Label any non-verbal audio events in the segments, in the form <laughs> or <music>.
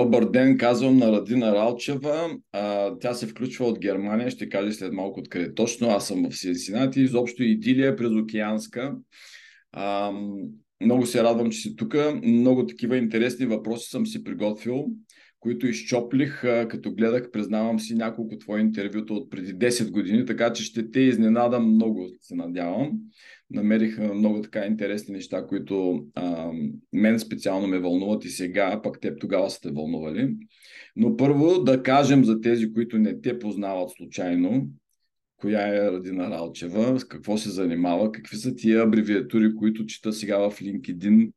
Добър ден, казвам на Радина Ралчева. А, тя се включва от Германия, ще каже след малко откъде точно. Аз съм в Синсинати, изобщо идилия през океанска. А, много се радвам, че си тук. Много такива интересни въпроси съм си приготвил, които изчоплих, а, като гледах, признавам си, няколко твои интервюта от преди 10 години, така че ще те изненадам много, се надявам намерих много така интересни неща, които а, мен специално ме вълнуват и сега, пък те тогава са те вълнували. Но първо да кажем за тези, които не те познават случайно, коя е Радина Ралчева, с какво се занимава, какви са тия абревиатури, които чета сега в LinkedIn.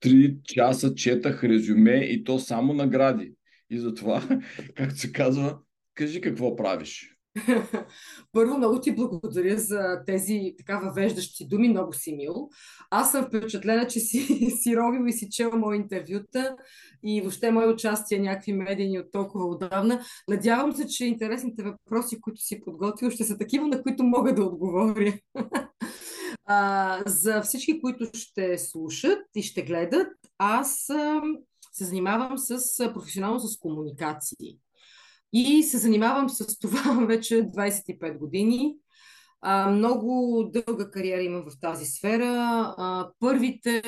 Три часа четах резюме и то само награди. И затова, <laughs> както се казва, кажи какво правиш. <laughs> Първо, много ти благодаря за тези така въвеждащи думи, много си мил. Аз съм впечатлена, че си, <laughs> си ровил и си чел мои интервюта и въобще мои участия някакви медийни от толкова отдавна. Надявам се, че интересните въпроси, които си подготвил, ще са такива, на които мога да отговоря. <laughs> а, за всички, които ще слушат и ще гледат, аз се занимавам с професионално с комуникации. И се занимавам с това <laughs> вече 25 години. А, много дълга кариера имам в тази сфера. А, първите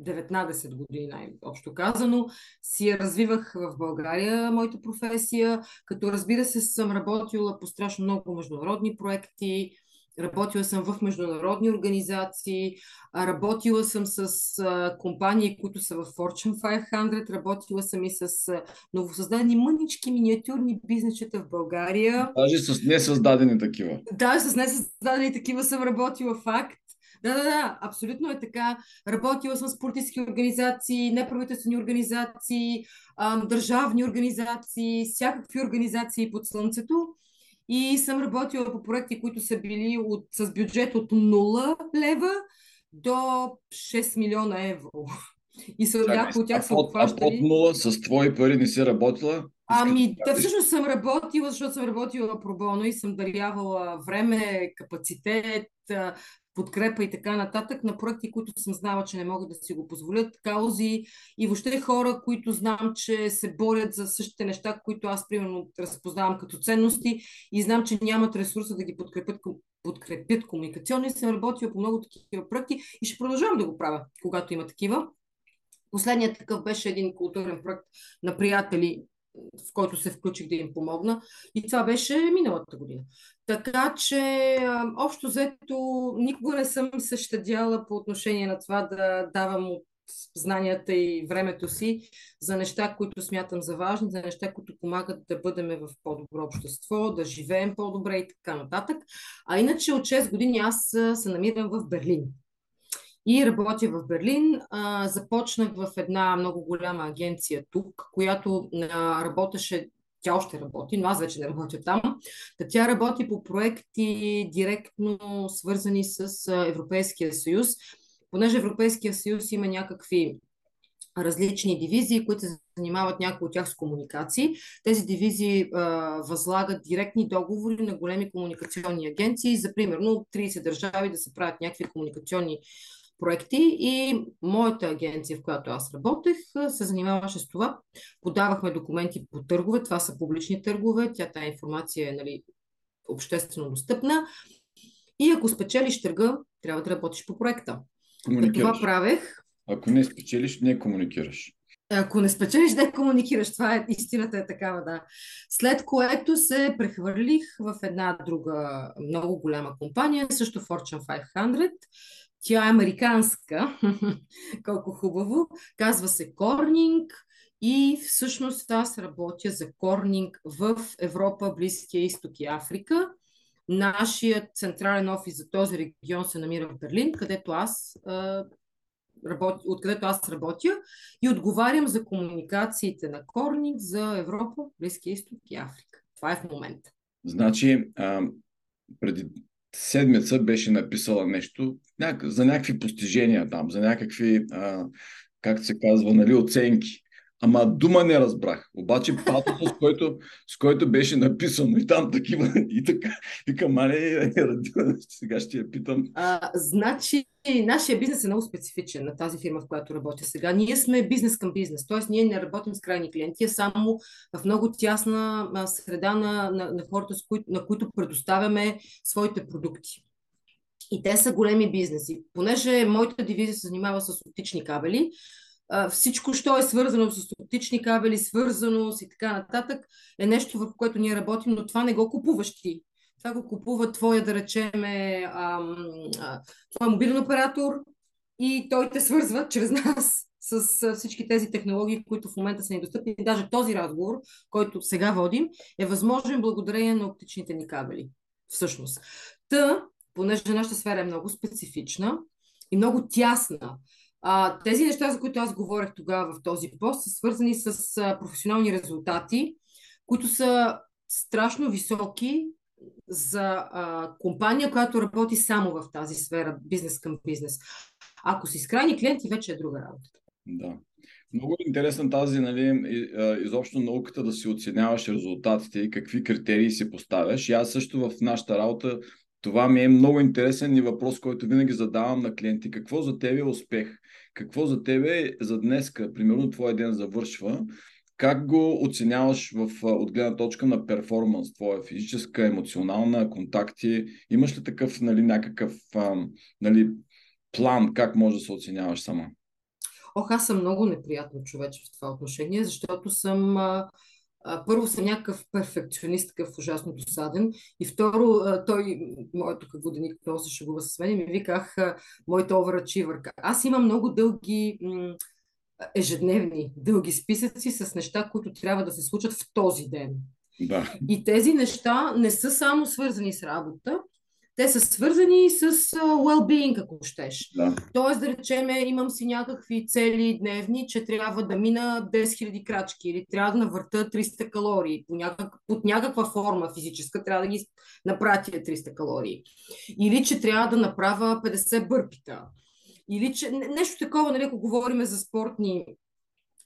19 години, най-общо казано, си я развивах в България, моята професия, като разбира се съм работила по страшно много международни проекти, Работила съм в международни организации, работила съм с компании, които са в Fortune 500, работила съм и с новосъздадени мънички миниатюрни бизнесчета в България. Даже с несъздадени такива. Да, с несъздадени такива съм работила факт. Да, да, да, абсолютно е така. Работила съм с политически организации, неправителствени организации, държавни организации, всякакви организации под слънцето и съм работила по проекти, които са били от, с бюджет от 0 лева до 6 милиона евро. И са, някои от тях са обхващали... От 0 с твои пари не си работила? Ами, да, всъщност съм работила, защото съм работила пробоно и съм дарявала време, капацитет, подкрепа и така нататък на проекти, които съм знала, че не могат да си го позволят, каузи и въобще хора, които знам, че се борят за същите неща, които аз, примерно, разпознавам като ценности и знам, че нямат ресурса да ги подкрепят, подкрепят комуникационно и съм работила по много такива проекти и ще продължавам да го правя, когато има такива. Последният такъв беше един културен проект на приятели, в който се включих да им помогна. И това беше миналата година. Така че, общо взето, никога не съм се по отношение на това да давам от знанията и времето си за неща, които смятам за важни, за неща, които помагат да бъдем в по-добро общество, да живеем по-добре и така нататък. А иначе от 6 години аз се намирам в Берлин и работя в Берлин. А, започнах в една много голяма агенция тук, която а, работеше тя още работи, но аз вече не работя там. Та тя работи по проекти директно свързани с Европейския съюз, понеже Европейския съюз има някакви различни дивизии, които се занимават някои от тях с комуникации. Тези дивизии а, възлагат директни договори на големи комуникационни агенции за примерно 30 държави да се правят някакви комуникационни проекти и моята агенция, в която аз работех, се занимаваше с това. Подавахме документи по търгове, това са публични търгове, тя тази информация е нали, обществено достъпна. И ако спечелиш търга, трябва да работиш по проекта. Това правех. Ако не спечелиш, не комуникираш. Ако не спечелиш, не комуникираш. Това е истината е такава, да. След което се прехвърлих в една друга много голяма компания, също Fortune 500, тя е американска, <laughs> колко хубаво. Казва се Корнинг и всъщност аз работя за Корнинг в Европа, Близкия изток и Африка. Нашият централен офис за този регион се намира в Берлин, където аз откъдето аз работя и отговарям за комуникациите на Корнинг за Европа, Близкия изток и Африка. Това е в момента. Значи, а, преди седмица беше написала нещо за някакви постижения там, за някакви, а, как се казва, нали, оценки. Ама дума не разбрах. Обаче патото, с който, с който беше написано и там такива, <laughs> и така, и към е, сега ще я питам. А, значи, нашия бизнес е много специфичен на тази фирма, в която работя сега. Ние сме бизнес към бизнес, т.е. ние не работим с крайни клиенти, а само в много тясна среда на, на, на хората, с кои, на които предоставяме своите продукти. И те са големи бизнеси. Понеже моята дивизия се занимава с оптични кабели, всичко, що е свързано с оптични кабели, свързано с и така нататък, е нещо, върху което ние работим, но това не го купуваш ти. Това го купува твоя, да речеме, твой мобилен оператор и той те свързва чрез нас с всички тези технологии, които в момента са недостъпни. Даже този разговор, който сега водим, е възможен благодарение на оптичните ни кабели. Всъщност. Та, понеже нашата сфера е много специфична и много тясна, а, тези неща, за които аз говорех тогава в този пост, са свързани с а, професионални резултати, които са страшно високи за а, компания, която работи само в тази сфера, бизнес към бизнес. Ако си с крайни клиенти, вече е друга работа. Да. Много е интересна тази, нали, изобщо науката да си оценяваш резултатите и какви критерии си поставяш. И аз също в нашата работа това ми е много интересен и въпрос, който винаги задавам на клиенти. Какво за тебе е успех? Какво за тебе е за днеска? Примерно твой ден завършва. Как го оценяваш в, от гледна точка на перформанс, твоя физическа, емоционална, контакти? Имаш ли такъв нали, някакъв нали, план, как може да се оценяваш сама? Ох, аз съм много неприятно човече в това отношение, защото съм а, първо съм някакъв перфекционист, такъв ужасно досаден. И второ, той, моят тук воденик, много се шегува с мен и ми виках, моята overachiever. Аз имам много дълги ежедневни, дълги списъци с неща, които трябва да се случат в този ден. Да. И тези неща не са само свързани с работа, те са свързани с well-being, ако щеш. Да. Тоест, да речеме, имам си някакви цели дневни, че трябва да мина 10 000 крачки или трябва да навърта 300 калории. По някак, под някаква форма физическа трябва да ги напратя 300 калории. Или че трябва да направя 50 бърпита. Или че нещо такова, нали, ако говорим за спортни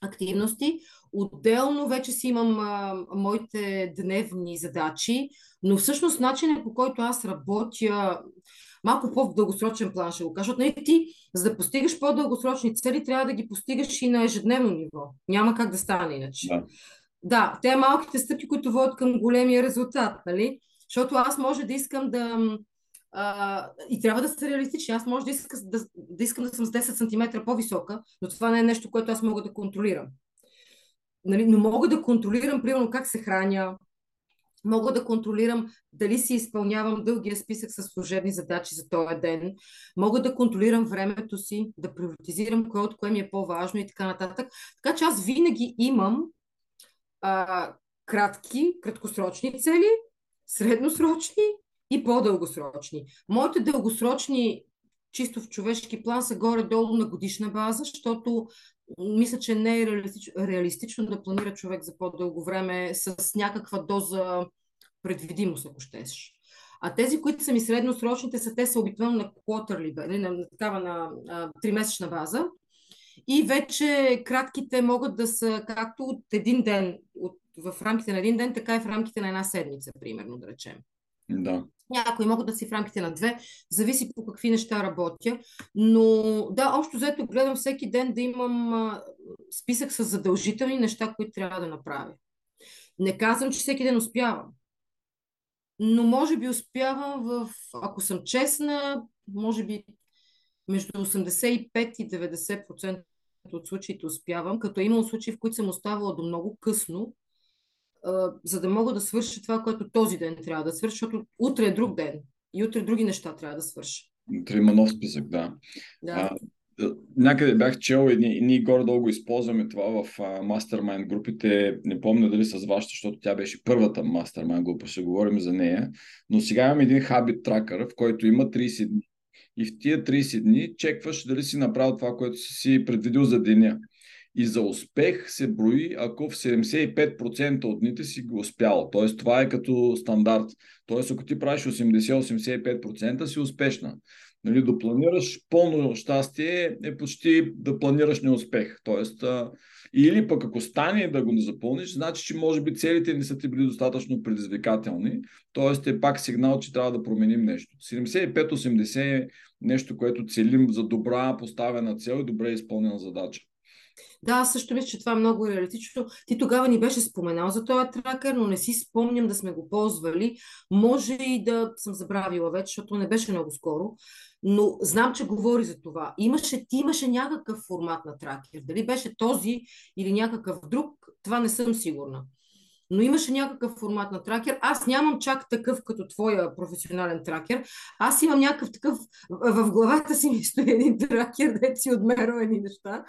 активности. Отделно вече си имам а, моите дневни задачи, но всъщност начинът по който аз работя малко по-дългосрочен план ще го кажа, защото нали, ти, за да постигаш по-дългосрочни цели, трябва да ги постигаш и на ежедневно ниво. Няма как да стане иначе. Да, да те малките стъпки, които водят към големия резултат, нали? Защото аз може да искам да... А, и трябва да са реалистични. Аз може да, иска, да, да искам да съм с 10 см по-висока, но това не е нещо, което аз мога да контролирам. Нали, но мога да контролирам, примерно, как се храня, Мога да контролирам дали си изпълнявам дългия списък с служебни задачи за този ден. Мога да контролирам времето си, да приоритизирам кое от кое ми е по-важно и така нататък. Така че аз винаги имам а, кратки, краткосрочни цели, средносрочни и по-дългосрочни. Моите дългосрочни чисто в човешки план са горе-долу на годишна база, защото мисля, че не е реалистично, да планира човек за по-дълго време с някаква доза предвидимост, ако щеш. А тези, които са ми средносрочните, са те са обикновено на quarterly, на, нали, на такава на тримесечна база. И вече кратките могат да са както от един ден, от, в рамките на един ден, така и в рамките на една седмица, примерно, да речем. Да. Някои могат да си в рамките на две, зависи по какви неща работя. Но да, общо взето гледам всеки ден да имам а, списък с задължителни неща, които трябва да направя. Не казвам, че всеки ден успявам. Но може би успявам в, ако съм честна, може би между 85 и 90% от случаите успявам, като е имал случаи, в които съм оставала до много късно, за да мога да свърша това, което този ден трябва да свърша, защото утре е друг ден и утре други неща трябва да свърша. Утре има нов списък, да. да. А, някъде бях чел и ние, ние горе-долу го използваме това в мастермайн групите. Не помня дали с вашата, защото тя беше първата мастермайн група, ще говорим за нея. Но сега имам един хабит тракър, в който има 30 дни. И в тия 30 дни чекваш дали си направил това, което си предвидил за деня. И за успех се брои, ако в 75% от дните си го успял. Тоест, това е като стандарт. Тоест, ако ти правиш 80-85%, си успешна. Нали, да планираш пълно щастие е почти да планираш неуспех. Тоест, а, или пък ако стане да го не запълниш, значи, че може би целите не са ти били достатъчно предизвикателни. Тоест е пак сигнал, че трябва да променим нещо. 75-80 е нещо, което целим за добра поставена цел и добре изпълнена задача. Да, аз също мисля, че това е много реалистично. Ти тогава ни беше споменал за този тракер, но не си спомням да сме го ползвали. Може и да съм забравила вече, защото не беше много скоро. Но знам, че говори за това. Имаше, ти имаше някакъв формат на тракер. Дали беше този или някакъв друг, това не съм сигурна но имаше някакъв формат на тракер. Аз нямам чак такъв като твоя професионален тракер. Аз имам някакъв такъв, в главата си ми <laughs> стои един тракер, да си отмерва едни неща.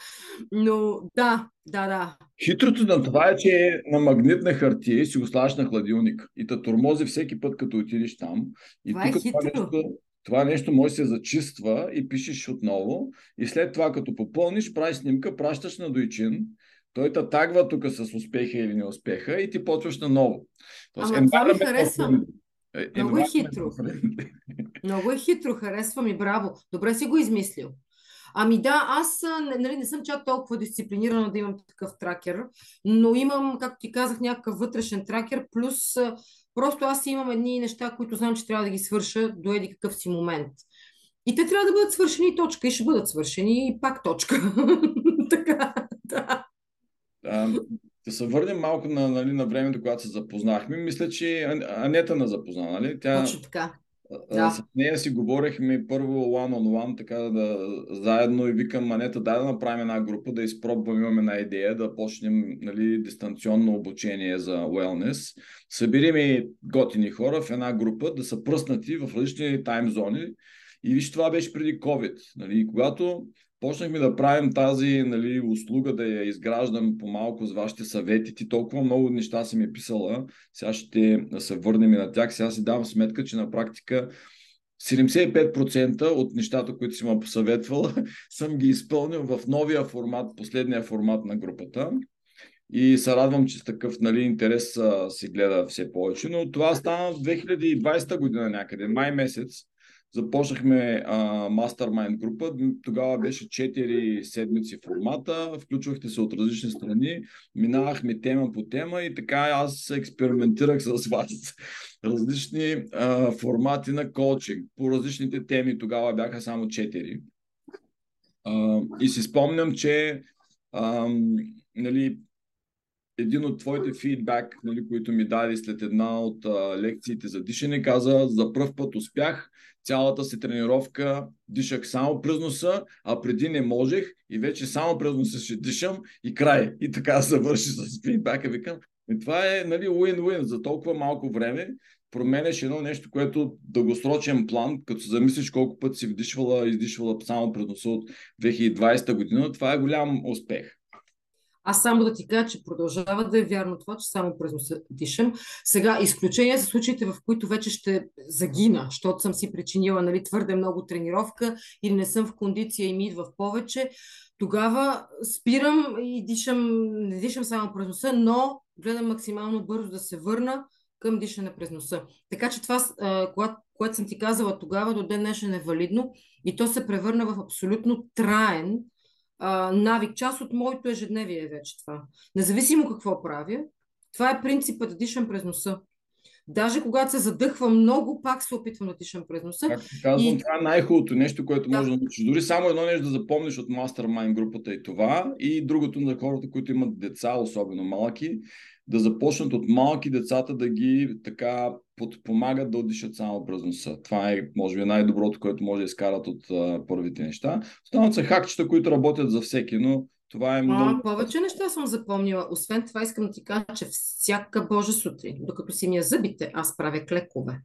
Но да, да, да. Хитрото на това е, че е на магнитна хартия и си го слагаш на хладилник. И те тормози всеки път, като отидеш там. И това е тук е хитро. това нещо, това нещо може да се зачиства и пишеш отново. И след това, като попълниш, правиш снимка, пращаш на Дойчин той те тагва тук с успеха или неуспеха и ти почваш на ново. Ама това ми харесвам. Много е хитро. Много е хитро, харесва ми, браво. Добре си го измислил. Ами да, аз нали, не съм чак толкова дисциплинирана да имам такъв тракер, но имам, както ти казах, някакъв вътрешен тракер, плюс просто аз имам едни неща, които знам, че трябва да ги свърша до еди какъв си момент. И те трябва да бъдат свършени точка и ще бъдат свършени и пак точка. <laughs> така, да. А, да се върнем малко на, нали, на времето, когато се запознахме. Мисля, че Анета на запозна, нали? Тя, Точно така. Да. С нея си говорихме първо one-on-one, one, така да заедно и викам Анета, дай да направим една група, да изпробваме, имаме една идея, да почнем нали, дистанционно обучение за wellness. Събириме готини хора в една група, да са пръснати в различни таймзони. И виж, това беше преди COVID. Нали, когато почнахме да правим тази нали, услуга, да я изграждам по-малко с вашите съвети. Ти толкова много неща си ми писала. Сега ще се върнем на тях. Сега си давам сметка, че на практика 75% от нещата, които си ме посъветвала, <laughs> съм ги изпълнил в новия формат, последния формат на групата. И се радвам, че с такъв нали, интерес се гледа все повече. Но това стана в 2020 година някъде, май месец Започнахме Mastermind група. Тогава беше 4 седмици формата. Включвахте се от различни страни. Минавахме тема по тема и така аз експериментирах с вас различни а, формати на коучинг. По различните теми тогава бяха само 4. А, и си спомням, че а, нали, един от твоите фидбак, нали, които ми даде след една от а, лекциите за дишане, каза, за първ път успях, цялата си тренировка дишах само през носа, а преди не можех и вече само през носа ще дишам и край. И така <laughs> завърши с фидбака. Викам, и това е нали, win-win за толкова малко време. Променяш едно нещо, което дългосрочен план, като замислиш колко път си вдишвала издишвала само през носа от 2020 година, това е голям успех. Аз само да ти кажа, че продължава да е вярно това, че само през носа дишам. Сега, изключение за случаите, в които вече ще загина, защото съм си причинила нали, твърде много тренировка или не съм в кондиция и ми идва в повече, тогава спирам и дишам, не дишам само през носа, но гледам максимално бързо да се върна към дишане през носа. Така че това, когато, което съм ти казала тогава, до ден днешен е валидно и то се превърна в абсолютно траен а, навик, част от моето ежедневие е вече това. Независимо какво правя, това е принципът да дишам през носа. Даже когато се задъхва много, пак се опитвам да дишам през носа. Както казвам, и... това е най-хубавото нещо, което да. може да научиш. Дори само едно нещо да запомниш от Mastermind групата и това, и другото на хората, които имат деца, особено малки, да започнат от малки децата да ги така подпомагат да отдишат само през носа. Това е, може би, най-доброто, което може да изкарат от а, първите неща. Останат са хакчета, които работят за всеки, но това е много... А, повече неща съм запомнила. Освен това искам да ти кажа, че всяка Божа сутрин, докато си ми я зъбите, аз правя клекове.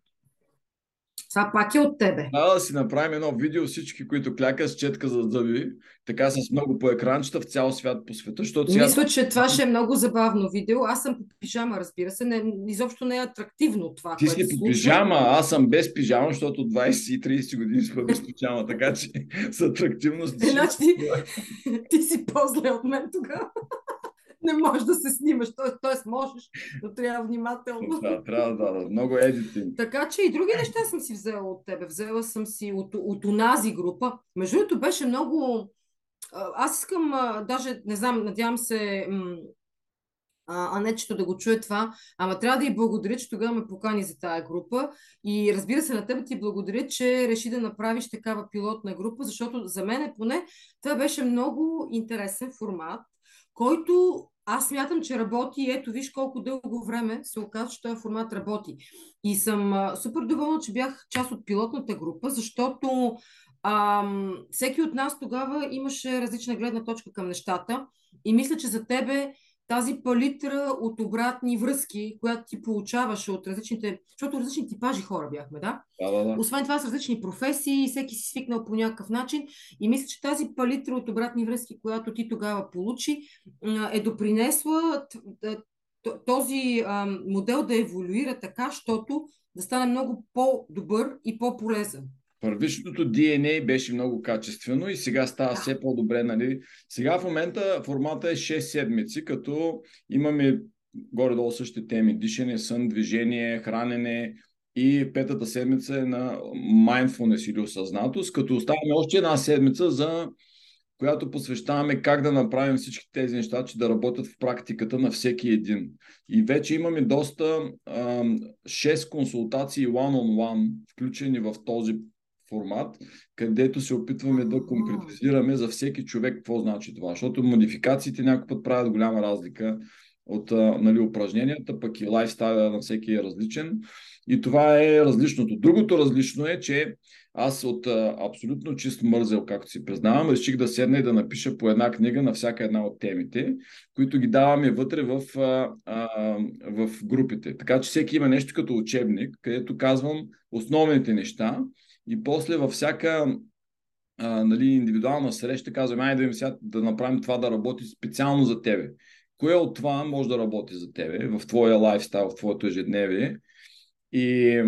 Това пак е от тебе. Да, да си направим едно видео всички, които клякат с четка за зъби, така с много по екранчета в цял свят по света. Защото сега... Мисля, че това ще е много забавно видео. Аз съм по пижама, разбира се. Не, изобщо не е атрактивно това. Ти си по пижама, аз съм без пижама, защото 20-30 години сме без пижама, така че с атрактивност. Значи ти, ти си по-зле от мен тогава. <laughs> не можеш да се снимаш, т.е. можеш, но трябва внимателно. Да, трябва да, да, много едитинг. Така че и други неща съм си взела от тебе. Взела съм си от, от унази група. Между другото беше много... Аз искам, даже не знам, надявам се, а, а не чето да го чуе това. Ама трябва да и благодаря, че тогава ме покани за тая група. И разбира се, на теб ти благодаря, че реши да направиш такава пилотна група, защото за мен поне това беше много интересен формат, който аз смятам, че работи ето виж колко дълго време се оказва, че този формат работи. И съм а, супер доволна, че бях част от пилотната група, защото ам, всеки от нас тогава имаше различна гледна точка към нещата и мисля, че за тебе тази палитра от обратни връзки, която ти получаваше от различните, защото различни типажи хора бяхме, да? Да, да, да. Освен това с различни професии, всеки си свикнал по някакъв начин и мисля, че тази палитра от обратни връзки, която ти тогава получи, е допринесла този модел да еволюира така, защото да стане много по-добър и по-полезен. Първичното DNA беше много качествено и сега става все по-добре. Нали? Сега в момента формата е 6 седмици, като имаме горе-долу същите теми. Дишане, сън, движение, хранене и петата седмица е на mindfulness или осъзнатост, като оставяме още една седмица за която посвещаваме как да направим всички тези неща, че да работят в практиката на всеки един. И вече имаме доста а, 6 консултации one-on-one, включени в този формат, където се опитваме да конкретизираме за всеки човек какво значи това. Защото модификациите някой път правят голяма разлика от нали, упражненията, пък и лайфстайла на всеки е различен. И това е различното. Другото различно е, че аз от а, абсолютно чист мързел, както си признавам, реших да седна и да напиша по една книга на всяка една от темите, които ги даваме вътре в, а, а, в групите. Така че всеки има нещо като учебник, където казвам основните неща и после във всяка а, нали, индивидуална среща казваме, айде да, сега да направим това да работи специално за тебе. Кое от това може да работи за тебе в твоя лайфстайл, в твоето ежедневие? И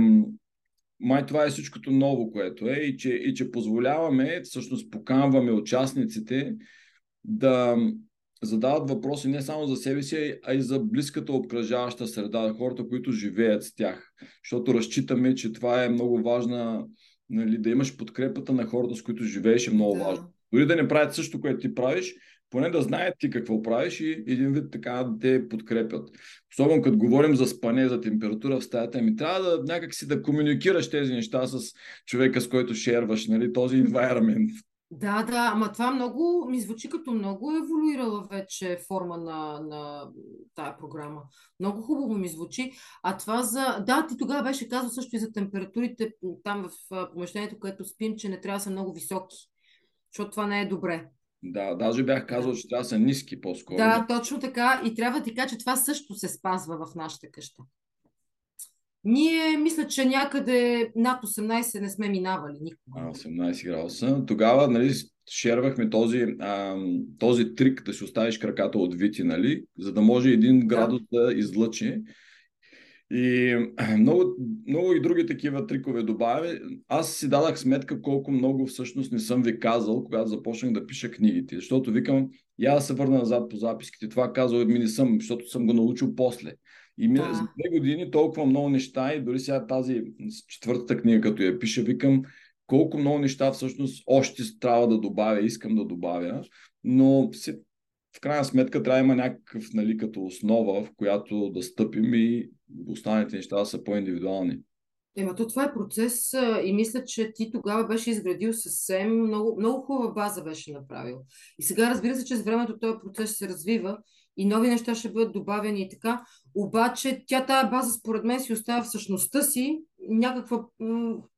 май това е всичкото ново, което е и че, и че позволяваме, всъщност поканваме участниците да задават въпроси не само за себе си, а и за близката обкръжаваща среда, хората, които живеят с тях. Защото разчитаме, че това е много важна, нали, да имаш подкрепата на хората, с които живееш е много Да. важно. Дори да не правят също, което ти правиш, поне да знаят ти какво правиш и един вид така да те подкрепят. Особено като говорим за спане, за температура в стаята, ми трябва да някак си да комуникираш тези неща с човека, с който шерваш, нали, този environment. Да, да, ама това много ми звучи като много еволюирала вече форма на, на тая програма. Много хубаво ми звучи. А това за... Да, ти тогава беше казал също и за температурите там в помещението, което спим, че не трябва да са много високи, защото това не е добре. Да, даже бях казал, че трябва да са ниски по-скоро. Да, точно така. И трябва да ти кажа, че това също се спазва в нашата къща. Ние, мисля, че някъде над 18 не сме минавали никога. А, 18 градуса. Тогава, нали, шервахме този, а, този трик да си оставиш краката отвити, нали, за да може един градус да излъчи. И <clears throat> много, много и други такива трикове добавя. Аз си дадах сметка колко много всъщност не съм ви казал, когато започнах да пиша книгите. Защото викам, я да се върна назад по записките. Това казал ми не съм, защото съм го научил после. И ми, Да. за две години толкова много неща и дори сега тази четвъртата книга, като я пиша, викам колко много неща всъщност още трябва да добавя, искам да добавя, но си, в крайна сметка трябва да има някакъв, нали, като основа, в която да стъпим и останалите неща да са по-индивидуални. Ема то това е процес и мисля, че ти тогава беше изградил съвсем много, много хубава база беше направил. И сега разбира се, че с времето този процес се развива и нови неща ще бъдат добавени и така. Обаче тя тая база според мен си остава в същността си някаква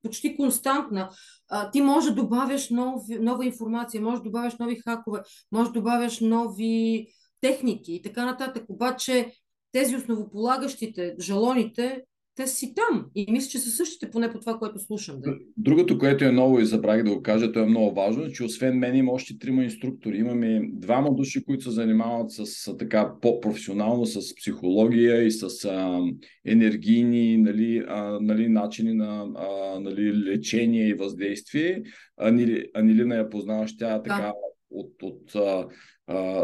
почти константна. А, ти можеш да добавяш нови, нова информация, можеш да добавяш нови хакове, можеш да добавяш нови техники и така нататък. Обаче тези основополагащите, жалоните, те си там. И мисля, че са същите, поне по това, което слушам. Да. Другото, което е ново и забравих да го кажа, то е много важно, че освен мен има още трима инструктори. Имаме двама души, които се занимават с, с така по-професионално с психология и с а, енергийни нали, а, нали, начини на а, нали, лечение и въздействие. Анили, Анилина я познаваш, тя така от, от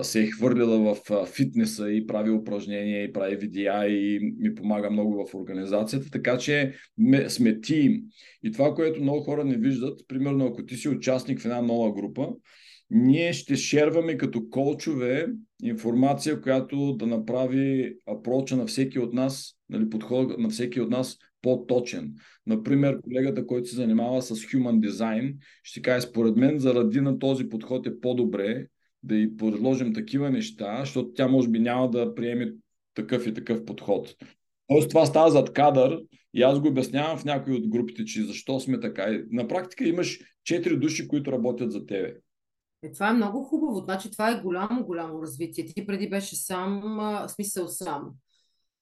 се е хвърлила в фитнеса и прави упражнения и прави видеа и ми помага много в организацията, така че ме, сме тим. И това, което много хора не виждат, примерно ако ти си участник в една нова група, ние ще шерваме като колчове информация, която да направи апроча на всеки от нас, нали, подход на всеки от нас по-точен. Например, колегата, който се занимава с Human Design, ще каже, според мен, заради на този подход е по-добре да й предложим такива неща, защото тя може би няма да приеме такъв и такъв подход. Тоест това става зад кадър и аз го обяснявам в някои от групите, че защо сме така. На практика имаш четири души, които работят за тебе. Е, това е много хубаво. Значи това е голямо, голямо развитие. Ти преди беше сам, в смисъл сам.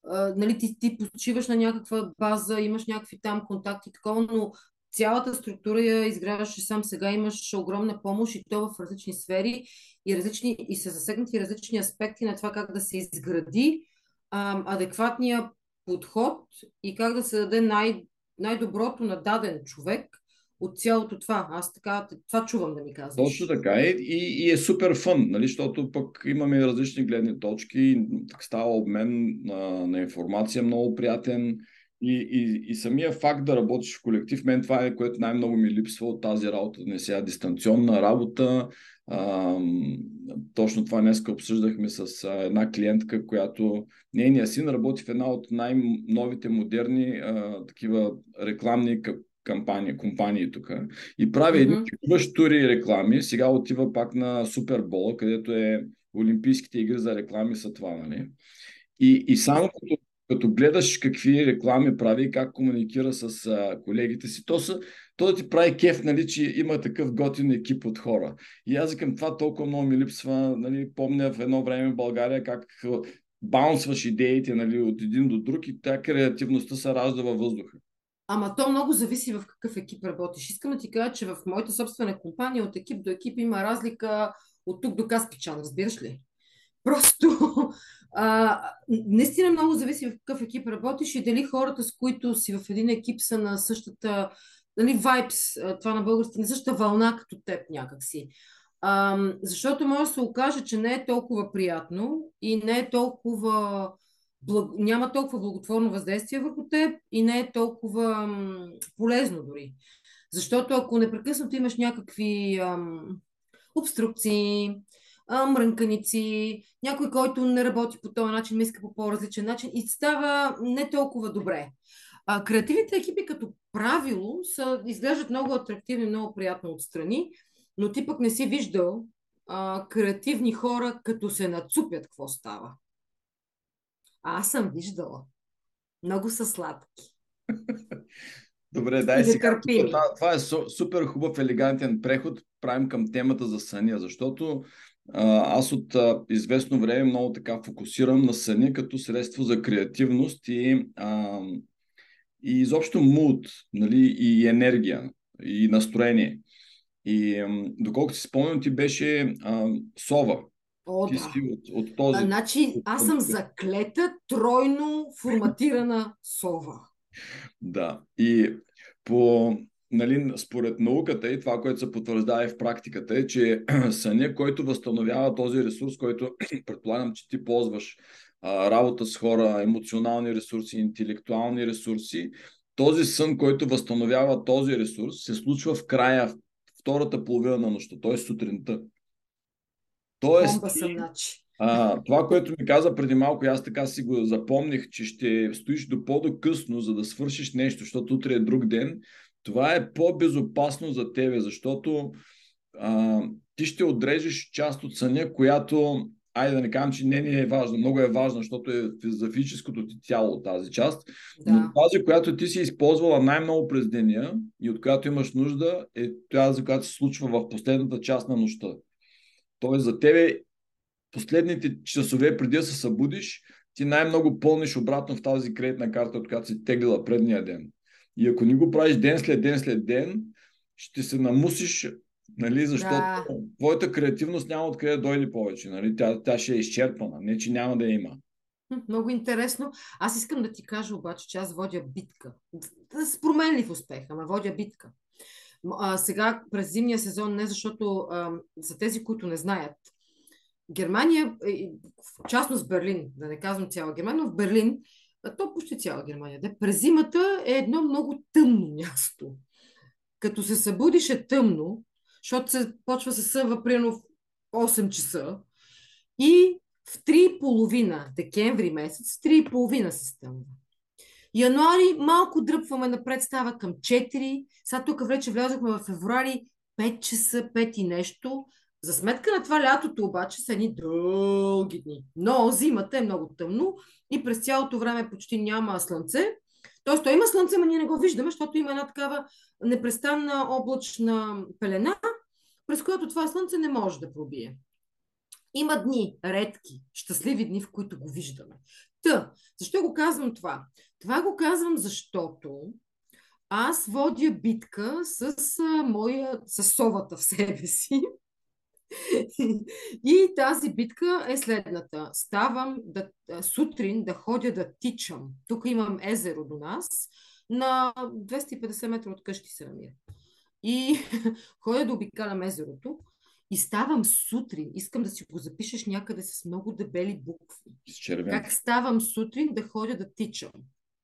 А, нали, ти, ти почиваш на някаква база, имаш някакви там контакти, такова, но цялата структура я изграждаш сам. Сега имаш огромна помощ и то в различни сфери и, различни, и са засегнати различни аспекти на това как да се изгради а, адекватния подход и как да се даде най- най-доброто на даден човек от цялото това. Аз така, това чувам да ми казваш. Точно така е и, и е супер фън, нали, защото пък имаме различни гледни точки, става обмен на, на информация много приятен и, и, и самия факт да работиш в колектив, мен това е което най-много ми липсва от тази работа, не сега дистанционна работа. А, точно това днес обсъждахме с една клиентка, която нейният син работи в една от най-новите модерни а, такива рекламни кампания, компании тук и прави едни mm-hmm. штури реклами. Сега отива пак на Супербола, където е Олимпийските игри за реклами са това, нали? И, и само като, като гледаш какви реклами прави и как комуникира с а, колегите си, то, са, то да ти прави кеф, нали, че има такъв готин екип от хора. И аз към това толкова много ми липсва. Нали, помня в едно време в България как баунсваш идеите нали, от един до друг и тя креативността се ражда във въздуха. Ама то много зависи в какъв екип работиш. Искам да ти кажа, че в моята собствена компания от екип до екип има разлика от тук до Каспичан, разбираш ли? Просто а, наистина много зависи в какъв екип работиш и дали хората, с които си в един екип са на същата, нали, vibes, това на български, на същата вълна като теб някакси. А, защото може да се окаже, че не е толкова приятно и не е толкова благ... няма толкова благотворно въздействие върху теб и не е толкова м, полезно дори. Защото ако непрекъснато имаш някакви ам, обструкции, мрънканици, някой, който не работи по този начин, иска по по-различен начин и става не толкова добре. А, креативните екипи като правило са, изглеждат много атрактивни, много приятно отстрани, но ти пък не си виждал а, креативни хора, като се нацупят, какво става. Аз съм виждала. Много са сладки. <laughs> Добре, дай сега. Това, това е супер хубав, елегантен преход. Правим към темата за съня, защото а, аз от а, известно време много така фокусирам на съня като средство за креативност и, а, и изобщо муд, нали, и енергия, и настроение. И доколкото си спомням, ти беше а, сова. О, Ти да. си от, от този... А, значи, аз съм заклета, тройно форматирана сова. Да. И по, нали, според науката и това, което се потвърждава и в практиката е, че <clears throat> съня, който възстановява този ресурс, който <clears throat> предполагам, че ти ползваш а, работа с хора, емоционални ресурси, интелектуални ресурси, този сън, който възстановява този ресурс, се случва в края, втората половина на нощта, т.е. сутринта. Тоест, значи. А, това, което ми каза преди малко, аз така си го запомних, че ще стоиш до по-докъсно, за да свършиш нещо, защото утре е друг ден, това е по-безопасно за тебе, защото а, ти ще отрежеш част от съня, която, айде да не кажем, че не, не е важно, много е важно, защото е за физическото ти тяло тази част, да. но тази, която ти си използвала най-много през деня и от която имаш нужда, е тази, която се случва в последната част на нощта. Тоест за тебе последните часове преди да се събудиш, ти най-много пълниш обратно в тази кредитна карта, от която си теглила предния ден. И ако ни го правиш ден след ден след ден, ще се намусиш, нали, защото да. твоята креативност няма откъде да дойде повече. Нали? Тя, тя ще е изчерпана, не че няма да има. Много интересно. Аз искам да ти кажа обаче, че аз водя битка. С променлив успех, ама водя битка. А, сега през зимния сезон, не защото а, за тези, които не знаят, Германия, в частност Берлин, да не казвам цяла Германия, но в Берлин, то почти цяла Германия, да, през зимата е едно много тъмно място. Като се събудиш е тъмно, защото се почва се съва примерно в 8 часа и в 3,5 декември месец, 3,5 се стъмва. Януари малко дръпваме напред, става към 4. Сега тук вече влязохме в февруари 5 часа, 5 и нещо. За сметка на това лятото обаче са едни дълги дни. Но зимата е много тъмно и през цялото време почти няма слънце. Тоест, то има слънце, но ние не го виждаме, защото има една такава непрестанна облачна пелена, през която това слънце не може да пробие. Има дни, редки, щастливи дни, в които го виждаме. Та, защо го казвам това? Това го казвам, защото аз водя битка с моя, с совата в себе си. И тази битка е следната. Ставам да, сутрин да ходя да тичам. Тук имам езеро до нас. На 250 метра от къщи се намира. И <laughs> ходя да обикалям езерото. И ставам сутрин. Искам да си го запишеш някъде с много дебели букви. Как ставам сутрин да ходя да тичам.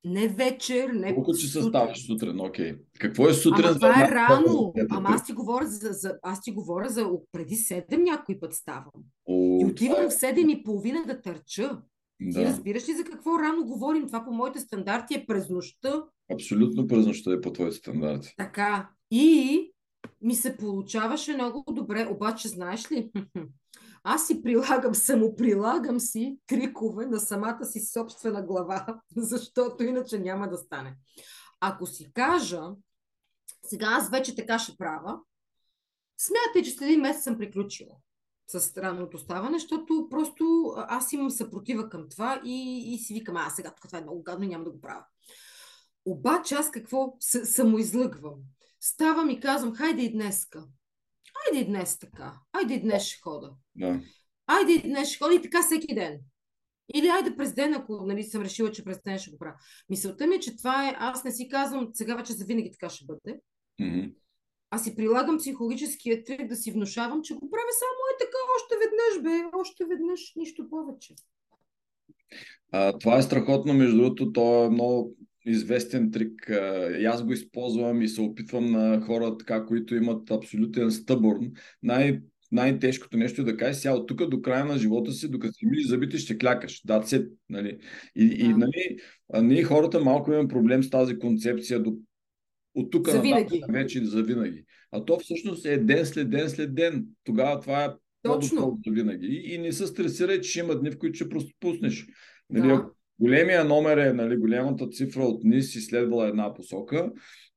Не вечер, не Колко че се ставаш сутрин, окей. Какво е сутрин? Ама това е рано. Ама аз ти говоря за, за, аз ти говоря за преди 7 някой път ставам. О, и отивам е... в 7 и половина да търча. Да. Ти разбираш ли за какво рано говорим? Това по моите стандарти е през нощта. Абсолютно през нощта е по твоите стандарти. Така. И ми се получаваше много добре, обаче знаеш ли, <laughs> аз си прилагам, самоприлагам си трикове на самата си собствена глава, <laughs> защото иначе няма да стане. Ако си кажа, сега аз вече така ще правя, смятай, че след един месец съм приключила с странното ставане, защото просто аз имам съпротива към това и, и си викам, а сега тук това е много гадно, няма да го правя. Обаче аз какво самоизлъгвам? Ставам и казвам, хайде и днеска. Айде днес така. Айде днес ще хода. Да. Айде днес ще хода и така всеки ден. Или айде през ден, ако нали, съм решила, че през ден ще го правя. Мисълта ми е, че това е, аз не си казвам, сега вече за винаги така ще бъде. Mm-hmm. Аз си прилагам психологическия трик да си внушавам, че го правя само и така, още веднъж, бе, още веднъж, нищо повече. А, това е страхотно, между другото, то е много известен трик. И аз го използвам и се опитвам на хора, така, които имат абсолютен стъборн. Най- най-тежкото нещо е да кажеш сега от тук до края на живота си, докато си мили зъбите, ще клякаш. Да, се, нали? И, да. и нали, ние хората малко имаме проблем с тази концепция до, от тук винаги. вече за винаги. А то всъщност е ден след ден след ден. Тогава това е точно за винаги. И, и не се стресирай, че има дни, в които ще просто пуснеш. Нали, да. Големия номер е, нали, голямата цифра от низ изследвала една посока,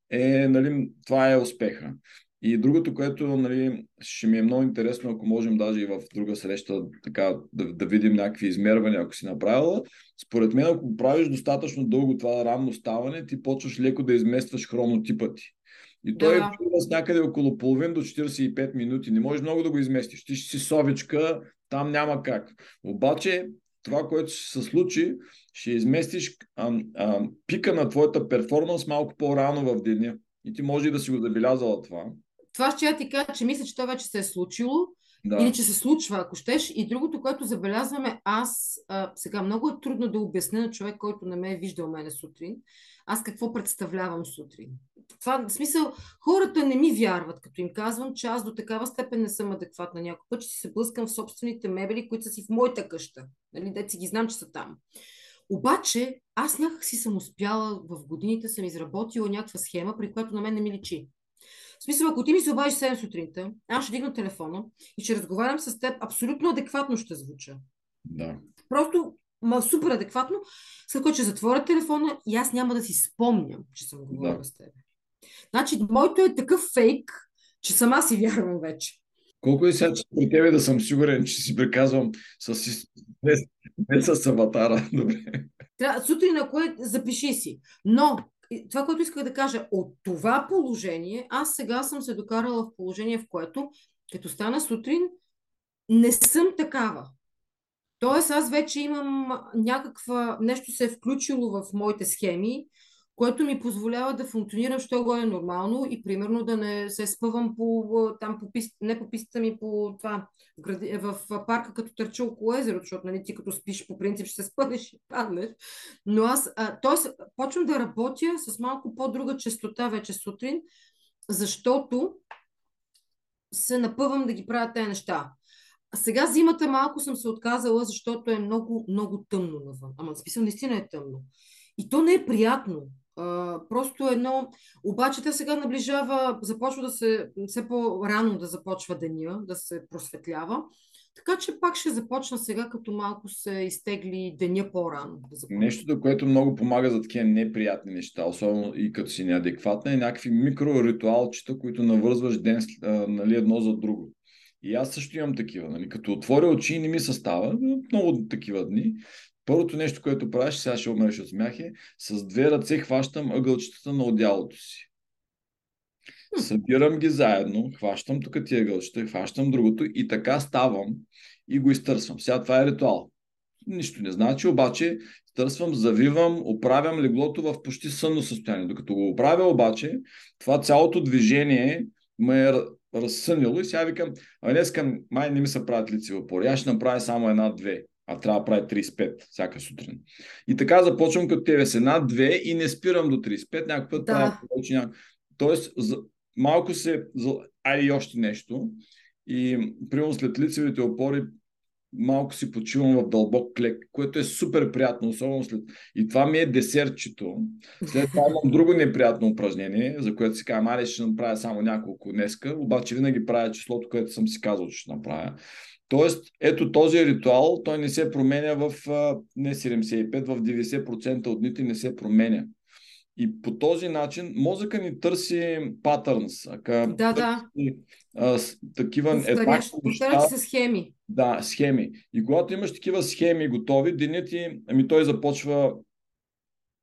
е, нали, това е успеха. И другото, което нали, ще ми е много интересно, ако можем даже и в друга среща така, да, да видим някакви измервания, ако си направила, според мен, ако правиш достатъчно дълго това ранно ставане, ти почваш леко да изместваш хронотипа ти. И той да. е с някъде около половин до 45 минути. Не можеш много да го изместиш. Ти ще си совичка, там няма как. Обаче това, което ще се случи, ще изместиш а, а, пика на твоята перформанс малко по-рано в деня. И ти може и да си го забелязала това. Това ще я ти кажа, че мисля, че това вече се е случило. Да. Или че се случва, ако щеш. И другото, което забелязваме, аз а, сега много е трудно да обясня на човек, който не ме е виждал мене сутрин, аз какво представлявам сутрин. Това, в смисъл, хората не ми вярват, като им казвам, че аз до такава степен не съм адекватна. Някой път си се блъскам в собствените мебели, които са си в моята къща. Нали, деца ги знам, че са там. Обаче, аз някак си съм успяла в годините, съм изработила някаква схема, при която на мен не ми личи. В смисъл, ако ти ми се обадиш 7 сутринта, аз ще дигна телефона и ще разговарям с теб, абсолютно адекватно ще звуча. Да. Просто ма, супер адекватно, след което ще затворя телефона и аз няма да си спомням, че съм говорила да. с теб. Значи, моето е такъв фейк, че сама си вярвам вече. Колко е сега при тебе да съм сигурен, че си приказвам с... не, не с аватара. <laughs> Добре. Трябва, сутрин, на кое запиши си. Но това, което исках да кажа, от това положение, аз сега съм се докарала в положение, в което, като стана сутрин, не съм такава. Тоест, аз вече имам някаква, нещо се е включило в моите схеми, което ми позволява да функционирам, що го е нормално и примерно да не се спъвам по, там по пист, не по пистата ми, по това, в, гради, в парка, като търча около езеро, защото нали, ти като спиш по принцип ще се спънеш и паднеш. Но аз, т.е. почвам да работя с малко по-друга частота вече сутрин, защото се напъвам да ги правя тези неща. А сега зимата малко съм се отказала, защото е много, много тъмно навън. Ама смисъл наистина е тъмно. И то не е приятно. Просто едно... Обаче те сега наближава, започва да се... Все по-рано да започва деня, да се просветлява. Така че пак ще започна сега, като малко се изтегли деня по-рано. Да Нещото, което много помага за такива неприятни неща, особено и като си неадекватна, е някакви микроритуалчета, които навързваш ден нали, едно за друго. И аз също имам такива. Нали? Като отворя очи и не ми състава, много такива дни. Първото нещо, което правиш, сега ще умреш от смях е, с две ръце хващам ъгълчетата на одялото си. Събирам ги заедно, хващам тук тия ъгълчета, хващам другото и така ставам и го изтърсвам. Сега това е ритуал. Нищо не значи, обаче търсвам, завивам, оправям леглото в почти сънно състояние. Докато го оправя обаче, това цялото движение ме е разсънило и сега викам, а днес май не ми се правят лицеви опори, аз ще направя само една-две а трябва да прави 35 всяка сутрин. И така започвам като тебе с една-две и не спирам до 35, някакъв път да. правя повече. Няк... Тоест, малко се... Айде и още нещо. И примерно след лицевите опори малко си почивам в дълбок клек, което е супер приятно, особено след... И това ми е десертчето. След това имам друго неприятно упражнение, за което си казвам, али ще направя само няколко днеска, обаче винаги правя числото, което съм си казал, че ще направя. Тоест, ето този ритуал, той не се променя в не 75, в 90% от дните не се променя. И по този начин мозъка ни търси патърнс. Да, да. А, с, такива неща. се схеми. Да, схеми. И когато имаш такива схеми готови, денят ти, ами той започва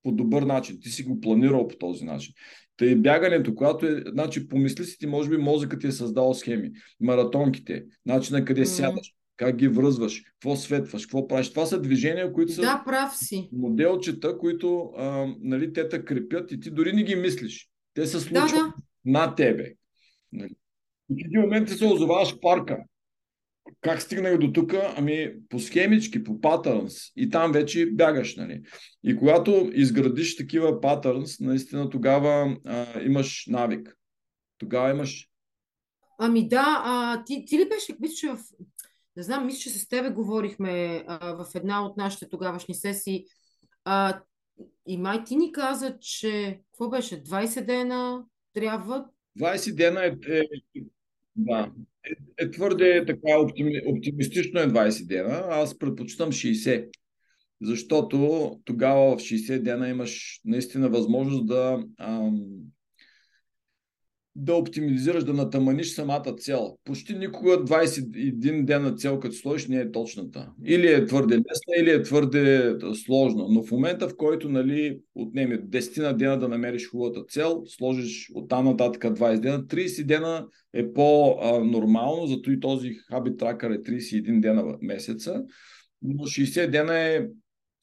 по добър начин. Ти си го планирал по този начин. Тъй бягането, когато е, значи помисли си ти, може би мозъкът ти е създал схеми. Маратонките, начина къде сядаш, как ги връзваш, какво светваш, какво правиш. Това са движения, които са да, прав си. моделчета, които а, нали, те те крепят и ти дори не ги мислиш. Те се случват да, да. на тебе. Нали. И в един момент ти се озоваваш в парка как стигнах до тук? Ами по схемички, по патърнс. И там вече бягаш, нали? И когато изградиш такива патърнс, наистина тогава а, имаш навик. Тогава имаш... Ами да, а, ти, ти ли беше, мисля, че в... Не знам, мисля, че с тебе говорихме а, в една от нашите тогавашни сесии. А, и май ти ни каза, че... Какво беше? 20 дена трябва 20 дена е, е, да, е, е твърде така оптими, оптимистично е 20 дена. Аз предпочитам 60. Защото тогава в 60 дена имаш наистина възможност да ам, да оптимизираш, да натаманиш самата цел. Почти никога 21 дена цел, като сложиш, не е точната. Или е твърде лесна, или е твърде сложна. Но в момента, в който нали, отнеме 10 на дена да намериш хубавата цел, сложиш от там нататък 20 дена, 30 дена е по-нормално, зато и този Habit Tracker е 31 дена в месеца, но 60 дена е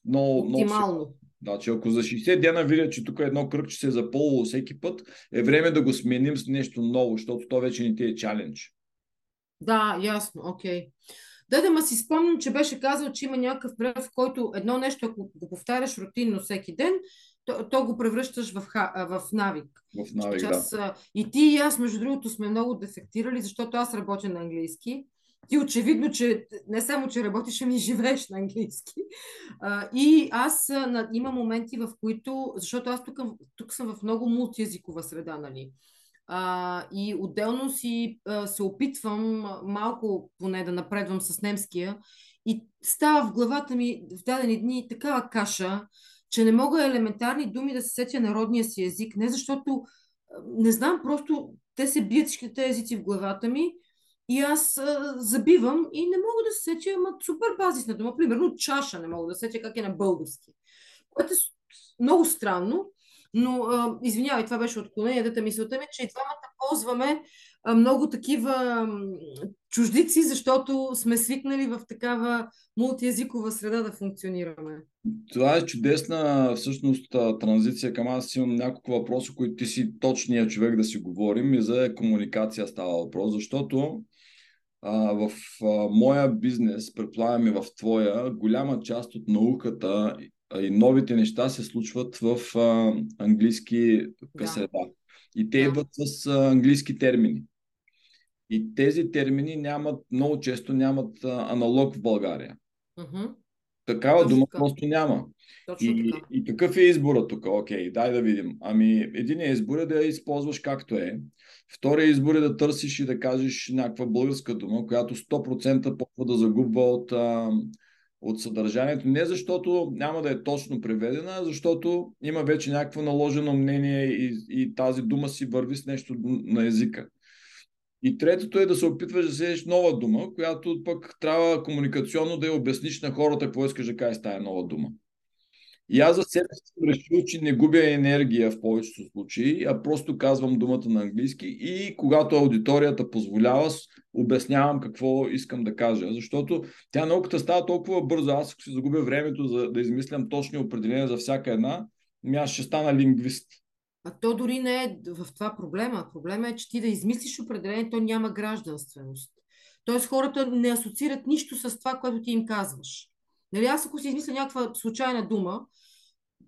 много, Оптимално. Много Значи, ако за 60 дена видя, че тук едно кръгче се е запълвало всеки път, е време да го сменим с нещо ново, защото то вече не ти е чалендж. Да, ясно, окей. Okay. Да, да, ма си спомням, че беше казал, че има някакъв период, в който едно нещо, ако го повтаряш рутинно всеки ден, то, то го превръщаш в, в навик. В навик, да. И ти и аз, между другото, сме много дефектирали, защото аз работя на английски ти очевидно, че не само, че работиш, ами живееш на английски. И аз има моменти, в които, защото аз тук, тук съм в много мултиязикова среда, нали? И отделно си се опитвам малко поне да напредвам с немския и става в главата ми в дадени дни такава каша, че не мога елементарни думи да се сетя народния си език, не защото не знам, просто те се бият всичките езици в главата ми и аз а, забивам и не мога да се сетя, ама супер базисна дума. Примерно чаша не мога да се сетя как е на български. Което е много странно, но а, извинявай, това беше отклонение. Дата мисълта ми, че и двамата ползваме много такива чуждици, защото сме свикнали в такава мултиязикова среда да функционираме. Това е чудесна всъщност транзиция към аз имам няколко въпроса, които ти си точният човек да си говорим и за комуникация става въпрос, защото а, в а, моя бизнес, предполагам и в твоя, голяма част от науката и новите неща се случват в а, английски да. среда. И те да. идват с а, английски термини. И тези термини нямат, много често нямат а, аналог в България. Uh-huh. Такава Точно дума така. просто няма. Точно и, така. и какъв е избора тук? Окей, дай да видим. Ами, единият избор е да я използваш както е. Втория избор е да търсиш и да кажеш някаква българска дума, която 100% почва да загубва от, а, от съдържанието. Не защото няма да е точно преведена, а защото има вече някакво наложено мнение и, и тази дума си върви с нещо на езика. И третото е да се опитваш да седеш нова дума, която пък трябва комуникационно да я обясниш на хората какво искаш да кажеш с тази нова дума. И аз за себе си съм решил, че не губя енергия в повечето случаи, а просто казвам думата на английски и когато аудиторията позволява, обяснявам какво искам да кажа. Защото тя науката става толкова бързо, аз ако си загубя времето за да измислям точни определения за всяка една, аз ще стана лингвист. А то дори не е в това проблема. Проблема е, че ти да измислиш определение, то няма гражданственост. Тоест хората не асоциират нищо с това, което ти им казваш. Нали, аз ако си измисля някаква случайна дума,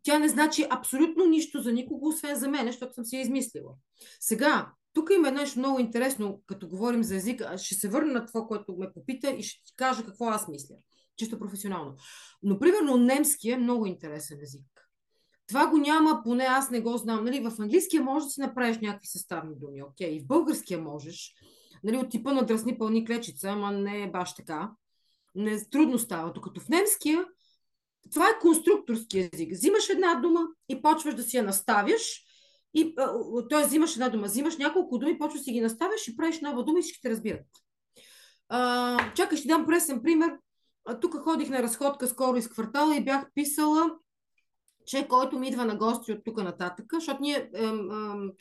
тя не значи абсолютно нищо за никого, освен за мен, защото съм си я измислила. Сега, тук има нещо много интересно, като говорим за език. Ще се върна на това, което ме попита и ще ти кажа какво аз мисля. Чисто професионално. Но, примерно, немски е много интересен език. Това го няма, поне аз не го знам. Нали, в английския може да си направиш някакви съставни думи, окей. И в българския можеш. Нали, от типа на дръсни пълни клечица, ама не е баш така. Не, трудно става. Докато в немския това е конструкторски език. Взимаш една дума и почваш да си я наставяш. И, т.е. взимаш една дума, взимаш няколко думи, почваш си ги наставяш и правиш нова дума и всички те разбират. А, чакай, ще дам пресен пример. тук ходих на разходка скоро из квартала и бях писала, че който ми идва на гости от тук нататък, защото ние ем, ем,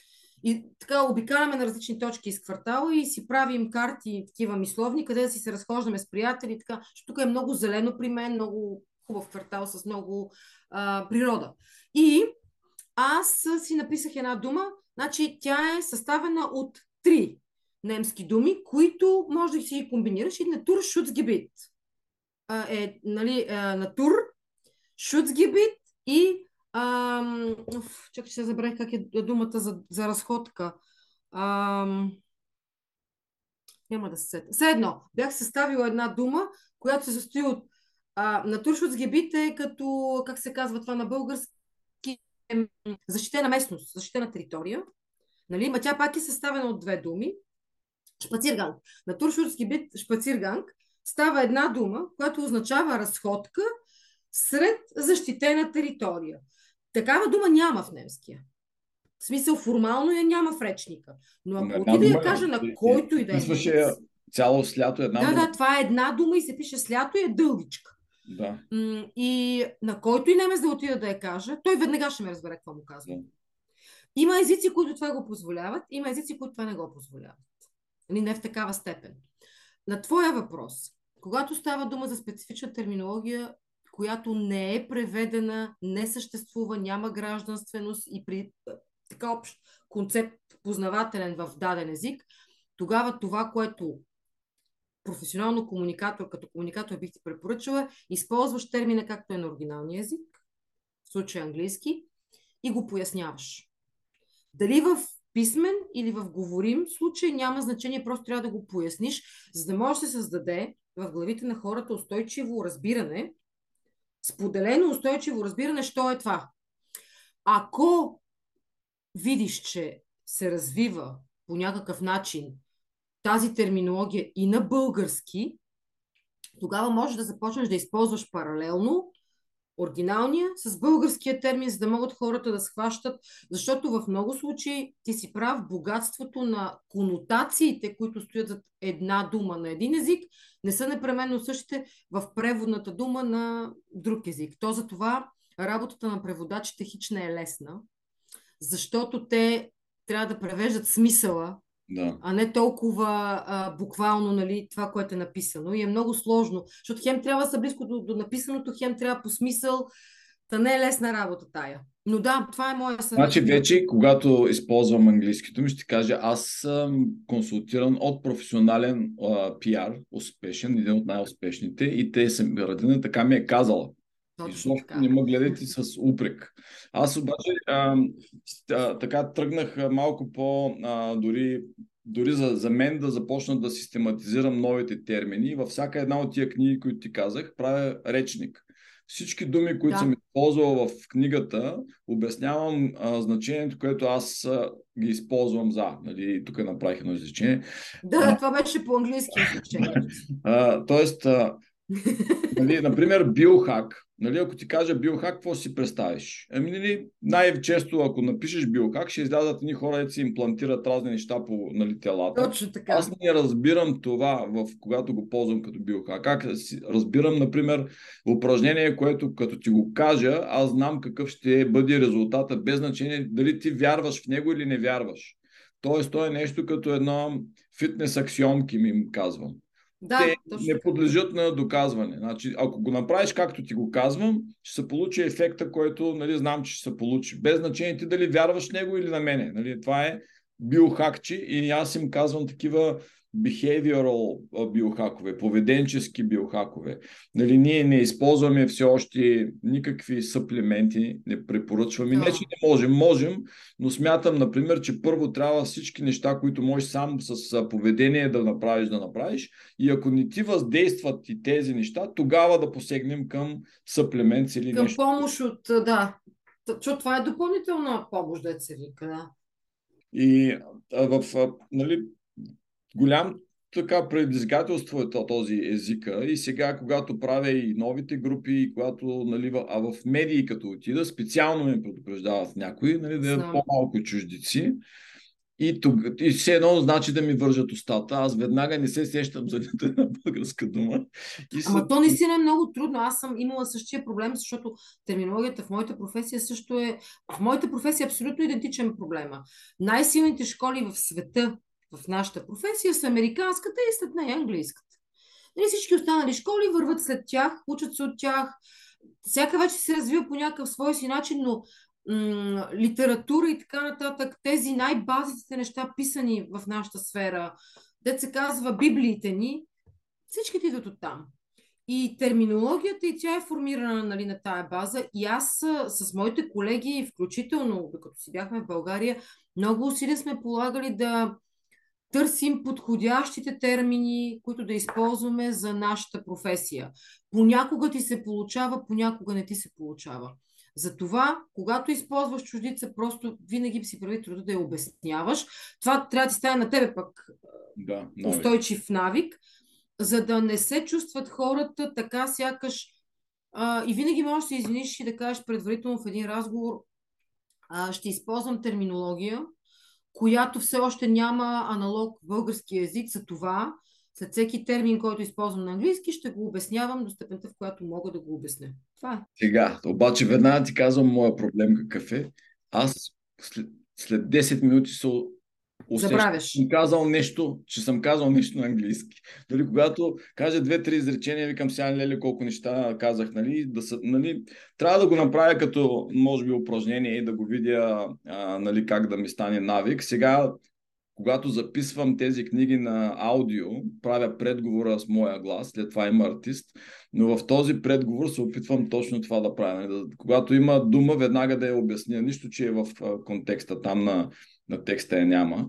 и така обикаляме на различни точки из квартала и си правим карти, такива мисловни, къде да си се разхождаме с приятели, така, тук е много зелено при мен, много хубав квартал с много а, природа. И аз си написах една дума, значи тя е съставена от три немски думи, които може да си ги комбинираш и натур шуцгебит. Е, нали, натур, шуцгебит и ам, чакай, ще забравя как е думата за, за разходка. Ам, няма да се сета. Все едно, бях съставила една дума, която се състои от а, на Туршуцгебит е като, как се казва това на български, защитена местност, защитена територия. Нали? Ма тя пак е съставена от две думи. Шпацирганг. На Туршуцгебит шпацирганг става една дума, която означава разходка сред защитена територия. Такава дума няма в немския. В смисъл, формално я няма в речника. Но ако отида да я кажа на който и да е. Цяло с лято една Да, дума. да, това е една дума и се пише с лято и е дългичка. Да. И на който и немец да отида да я кажа, той веднага ще ме разбере какво му казва. Да. Има езици, които това го позволяват, има езици, които това не го позволяват. Нали, не в такава степен. На твоя въпрос, когато става дума за специфична терминология, която не е преведена, не съществува, няма гражданственост и при така общ концепт познавателен в даден език, тогава това, което професионално комуникатор, като комуникатор бих ти препоръчала, използваш термина както е на оригиналния език, в случая английски, и го поясняваш. Дали в писмен или в говорим случай няма значение, просто трябва да го поясниш, за да може да се създаде в главите на хората устойчиво разбиране, споделено устойчиво разбиране, що е това. Ако видиш, че се развива по някакъв начин тази терминология и на български, тогава можеш да започнеш да използваш паралелно оригиналния с българския термин, за да могат хората да схващат, защото в много случаи ти си прав, богатството на конотациите, които стоят за една дума на един език, не са непременно същите в преводната дума на друг език. То за това работата на преводачите хич не е лесна, защото те трябва да превеждат смисъла Да. а не толкова а, буквално нали, това, което е написано. И е много сложно, защото хем трябва да са близко до, до написаното, хем трябва по смисъл. Та не е лесна работа тая. Но да, това е моя съвет. Значи вече, когато използвам английското ми, ще кажа, аз съм консултиран от професионален а, пиар, успешен, един от най-успешните, и те са родина, така ми е казала. Точно така. не ме гледайте с упрек. Аз обаче а, а, така тръгнах малко по а, дори дори за, за мен да започна да систематизирам новите термини. Във всяка една от тия книги, които ти казах, правя речник. Всички думи, които да. съм използвал в книгата, обяснявам а, значението, което аз а, ги използвам за. Нали, тук направих едно изречение. Да, а, това беше по-английски изречение. <laughs> тоест, а, нали, например, биохак. Нали, ако ти кажа биохак, какво си представиш? Ами, нали, най-често, ако напишеш биохак, ще излязат едни хора, които си имплантират разни неща по нали, телата. Точно така. Аз не разбирам това, в, когато го ползвам като биохак. Как разбирам, например, упражнение, което като ти го кажа, аз знам какъв ще бъде резултата, без значение дали ти вярваш в него или не вярваш. Тоест, то е нещо като едно фитнес аксиомки, ми им казвам. Да, те не подлежат на доказване. Значи, ако го направиш както ти го казвам, ще се получи ефекта, който нали, знам, че ще се получи. Без значение ти дали вярваш в него или на мене. Нали, това е биохакчи и аз им казвам такива behavioral биохакове, поведенчески биохакове. Нали, ние не използваме все още никакви съплементи, не препоръчваме. Не, че не можем, можем, но смятам, например, че първо трябва всички неща, които можеш сам с поведение да направиш, да направиш. И ако не ти въздействат и тези неща, тогава да посегнем към съплемент или към нещо. Към помощ от, да. Защото това е допълнителна помощ, да се вика, да. И а, в, а, нали, голям така предизвикателство е този езика и сега, когато правя и новите групи, и когато, нали, а в медии като отида, специално ме предупреждават някои, нали, да е по-малко чуждици. И, тук, и все едно значи да ми вържат устата. Аз веднага не се сещам за една българска дума. И Ама се... то наистина е много трудно. Аз съм имала същия проблем, защото терминологията в моята професия също е... В моята професия е абсолютно идентичен проблема. Най-силните школи в света в нашата професия са американската и след нея английската. Нали, всички останали школи върват след тях, учат се от тях. Всяка вече се развива по някакъв свой си начин, но м- литература и така нататък, тези най-базисите неща, писани в нашата сфера, дет се казва Библиите ни, всички идват от там. И терминологията и тя е формирана нали, на тая база. И аз с моите колеги, включително докато си бяхме в България, много усилия сме полагали да търсим подходящите термини, които да използваме за нашата професия. Понякога ти се получава, понякога не ти се получава. Затова, когато използваш чуждица, просто винаги си прави труда да я обясняваш. Това трябва да ти стане на тебе пък да, устойчив навик, за да не се чувстват хората така сякаш а, и винаги можеш да се извиниш и да кажеш предварително в един разговор а, ще използвам терминология, която все още няма аналог в български язик. За това, след всеки термин, който използвам на английски, ще го обяснявам до степента, в която мога да го обясня. Това е. Сега, обаче веднага ти казвам моя проблем какъв е. Аз след, след 10 минути се Забравяш. Съм казал нещо, че съм казал нещо на английски. Дали, когато кажа две-три изречения, викам сега, леле, колко неща казах, нали, да са, нали, трябва да го направя като, може би, упражнение и да го видя, а, нали, как да ми стане навик. Сега, когато записвам тези книги на аудио, правя предговора с моя глас, след това има артист, но в този предговор се опитвам точно това да правя. Нали, да, когато има дума, веднага да я обясня. Нищо, че е в контекста там на на текста я няма.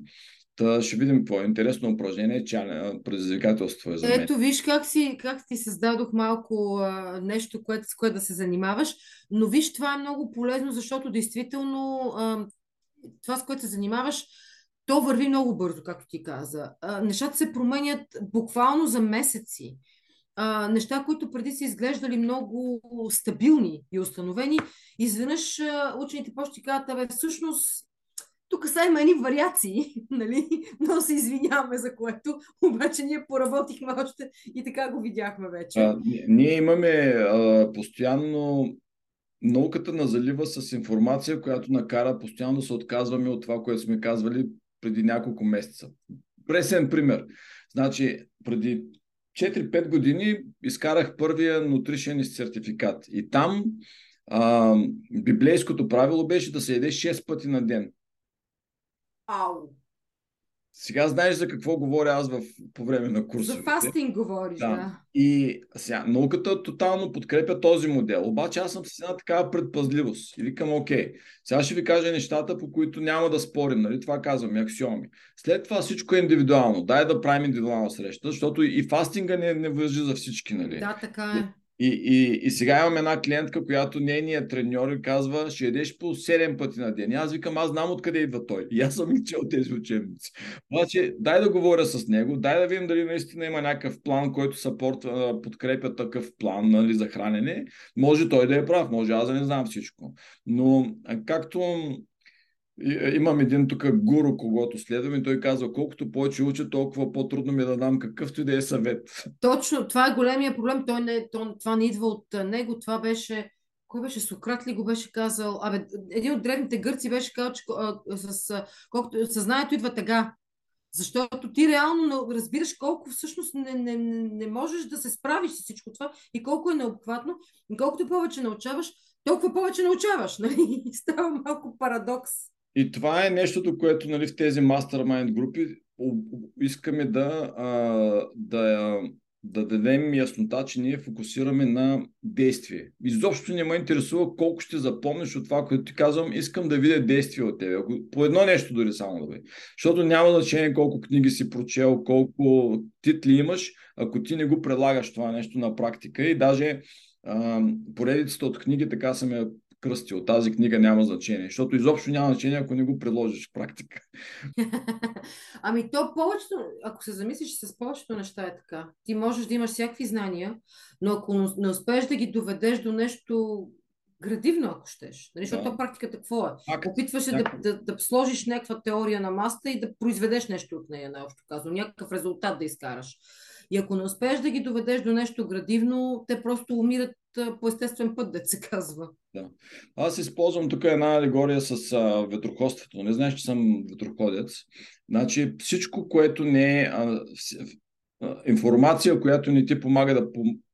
Та ще видим какво е. Интересно упражнение, че предизвикателство е за мен. Ето, виж как, си, как ти създадох малко а, нещо, което, с което да се занимаваш. Но виж, това е много полезно, защото действително а, това, с което се занимаваш, то върви много бързо, както ти каза. А, нещата се променят буквално за месеци. А, неща, които преди са изглеждали много стабилни и установени, изведнъж учените почти казват, всъщност тук са има едни вариации, <laughs> нали? Но се извиняваме за което, обаче ние поработихме още и така го видяхме вече. А, ние имаме а, постоянно науката на залива с информация, която накара постоянно да се отказваме от това, което сме казвали преди няколко месеца. Пресен пример. Значи, преди 4-5 години изкарах първия нутришен сертификат. И там а, библейското правило беше да се яде 6 пъти на ден. Ау! Сега знаеш за какво говоря аз в, по време на курса. За фастинг говориш, да. да. И сега, науката тотално подкрепя този модел. Обаче аз съм с една такава предпазливост. И викам, окей, сега ще ви кажа нещата, по които няма да спорим. Нали? Това казвам, аксиоми. След това всичко е индивидуално. Дай да правим индивидуална среща, защото и фастинга не, не въжи за всички. Нали? Да, така е. И, и, и сега имам една клиентка, която нейният треньор казва, ще ядеш по 7 пъти на ден. И аз викам, аз знам откъде идва той. И аз съм чел тези учебници. Обаче, дай да говоря с него, дай да видим дали наистина има някакъв план, който съпортва, подкрепя такъв план нали, за хранене. Може той да е прав, може аз да не знам всичко. Но както имам един тук гуру, когато следвам и той казва, колкото повече уча, толкова по-трудно ми е да дам какъвто и да е съвет. Точно, това е големия проблем. Той не, то, това не идва от него, това беше кой беше Сократ ли го беше казал? Абе, един от древните гърци беше казал, че а, с, колкото, съзнанието идва тега. Защото ти реално разбираш колко всъщност не, не, не можеш да се справиш с всичко това и колко е необхватно. И колкото повече научаваш, толкова повече научаваш. Нали? <laughs> Става малко парадокс. И това е нещото, което нали, в тези мастермайнд групи искаме да, да, да дадем яснота, че ние фокусираме на действие. Изобщо не ме интересува колко ще запомниш от това, което ти казвам. Искам да видя действие от тебе. По едно нещо дори само да бъде. Защото няма значение колко книги си прочел, колко титли имаш, ако ти не го предлагаш това нещо на практика. И даже поредицата от книги така съм я кръстил. Тази книга няма значение, защото изобщо няма значение, ако не го предложиш в практика. <laughs> ами то повечето, ако се замислиш с повечето неща е така. Ти можеш да имаш всякакви знания, но ако не успееш да ги доведеш до нещо градивно, ако щеш. Нали? Защото да. практиката какво е? Факт. Опитваш се да, да, да сложиш някаква теория на маста и да произведеш нещо от нея, най-общо казвам. Някакъв резултат да изкараш. И ако не успееш да ги доведеш до нещо градивно, те просто умират по естествен път, да се казва. Да. Аз използвам тук една алегория с а, ветроходството. Не знаеш, че съм ветроходец. Значи всичко, което не е а, а, информация, която не ти помага да,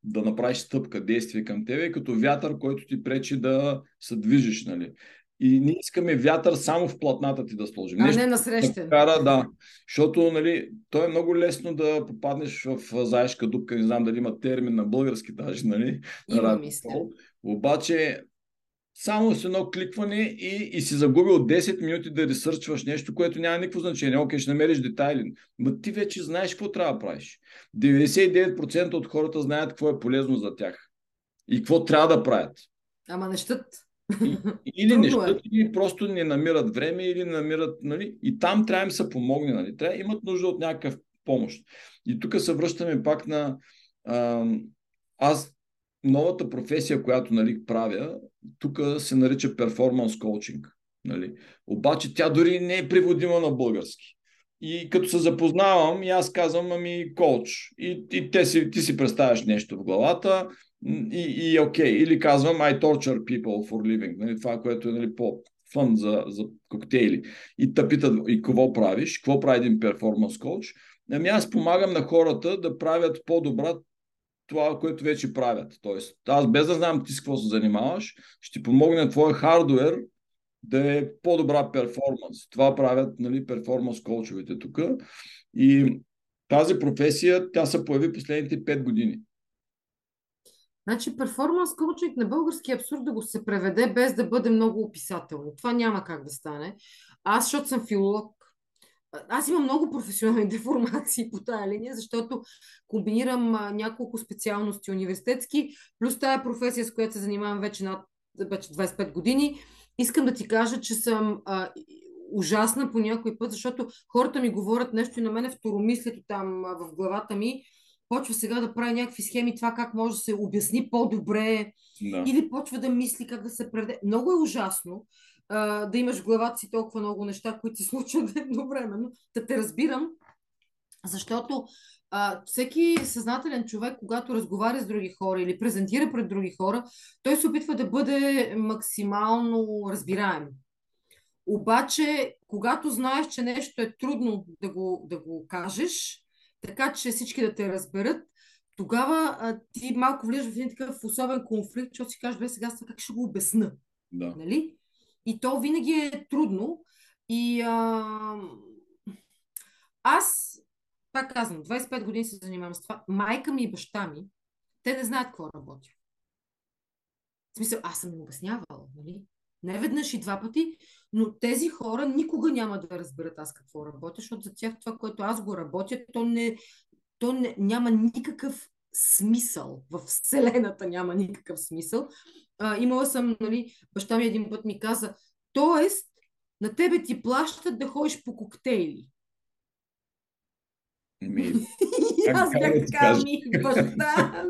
да направиш стъпка, действие към тебе, е като вятър, който ти пречи да се движиш. Нали? И ние искаме вятър само в платната ти да сложим. А Нещо, не на среща. Да, кара, да. Защото нали, то е много лесно да попаднеш в заешка дупка. Не знам дали има термин на български даже. Нали, има, мисля. Обаче само с едно кликване и, и си загубил 10 минути да ресърчваш нещо, което няма никакво значение. Окей, ще намериш детайли. Но ти вече знаеш какво трябва да правиш. 99% от хората знаят какво е полезно за тях. И какво трябва да правят. Ама нещът. И, или нещата, е. или просто не намират време, или намират, нали, и там трябва да им се помогне, нали, трябва имат нужда от някакъв помощ. И тук се връщаме пак на а, аз новата професия, която нали, правя, тук се нарича перформанс коучинг. Нали. Обаче тя дори не е приводима на български. И като се запознавам, и аз казвам, ами коуч. И, и те си, ти си представяш нещо в главата, и, и окей. Okay. Или казвам I torture people for living. Нали, това, което е нали, по фън за, за коктейли. И те питат, и какво правиш? Какво прави един перформанс коуч? Ами аз помагам на хората да правят по-добра това, което вече правят. Тоест, аз без да знам ти с какво се занимаваш, ще помогна твоя хардвер да е по-добра перформанс. Това правят нали, перформанс коучовете тук. И тази професия, тя се появи последните 5 години. Значи перформанс коучинг на български абсурд да го се преведе без да бъде много описателно. Това няма как да стане. Аз, защото съм филолог, аз имам много професионални <laughs> деформации по тая линия, защото комбинирам а, няколко специалности университетски, плюс тая професия, с която се занимавам вече над вече 25 години. Искам да ти кажа, че съм а, ужасна по някой път, защото хората ми говорят нещо и на мене второмислието там а, в главата ми почва сега да прави някакви схеми, това как може да се обясни по-добре, да. или почва да мисли как да се преде. Много е ужасно а, да имаш в главата си толкова много неща, които се <laughs> случват едновременно. Да те разбирам, защото а, всеки съзнателен човек, когато разговаря с други хора или презентира пред други хора, той се опитва да бъде максимално разбираем. Обаче, когато знаеш, че нещо е трудно да го, да го кажеш, така че всички да те разберат, тогава а, ти малко влизаш в един такъв особен конфликт, защото си кажеш, бе, сега как ще го обясна. Да. Нали? И то винаги е трудно. И а... аз, пак казвам, 25 години се занимавам с това. Майка ми и баща ми, те не знаят какво работя. В смисъл, аз съм им обяснявала, нали? Не веднъж и два пъти, но тези хора никога няма да разберат аз какво работя, защото за тях това, което аз го работя, то, не, то не, няма никакъв смисъл. В Вселената няма никакъв смисъл. А, имала съм, нали, баща ми един път ми каза, тоест, на тебе ти плащат да ходиш по коктейли. <laughs> Ми, аз бях така, ми, баща,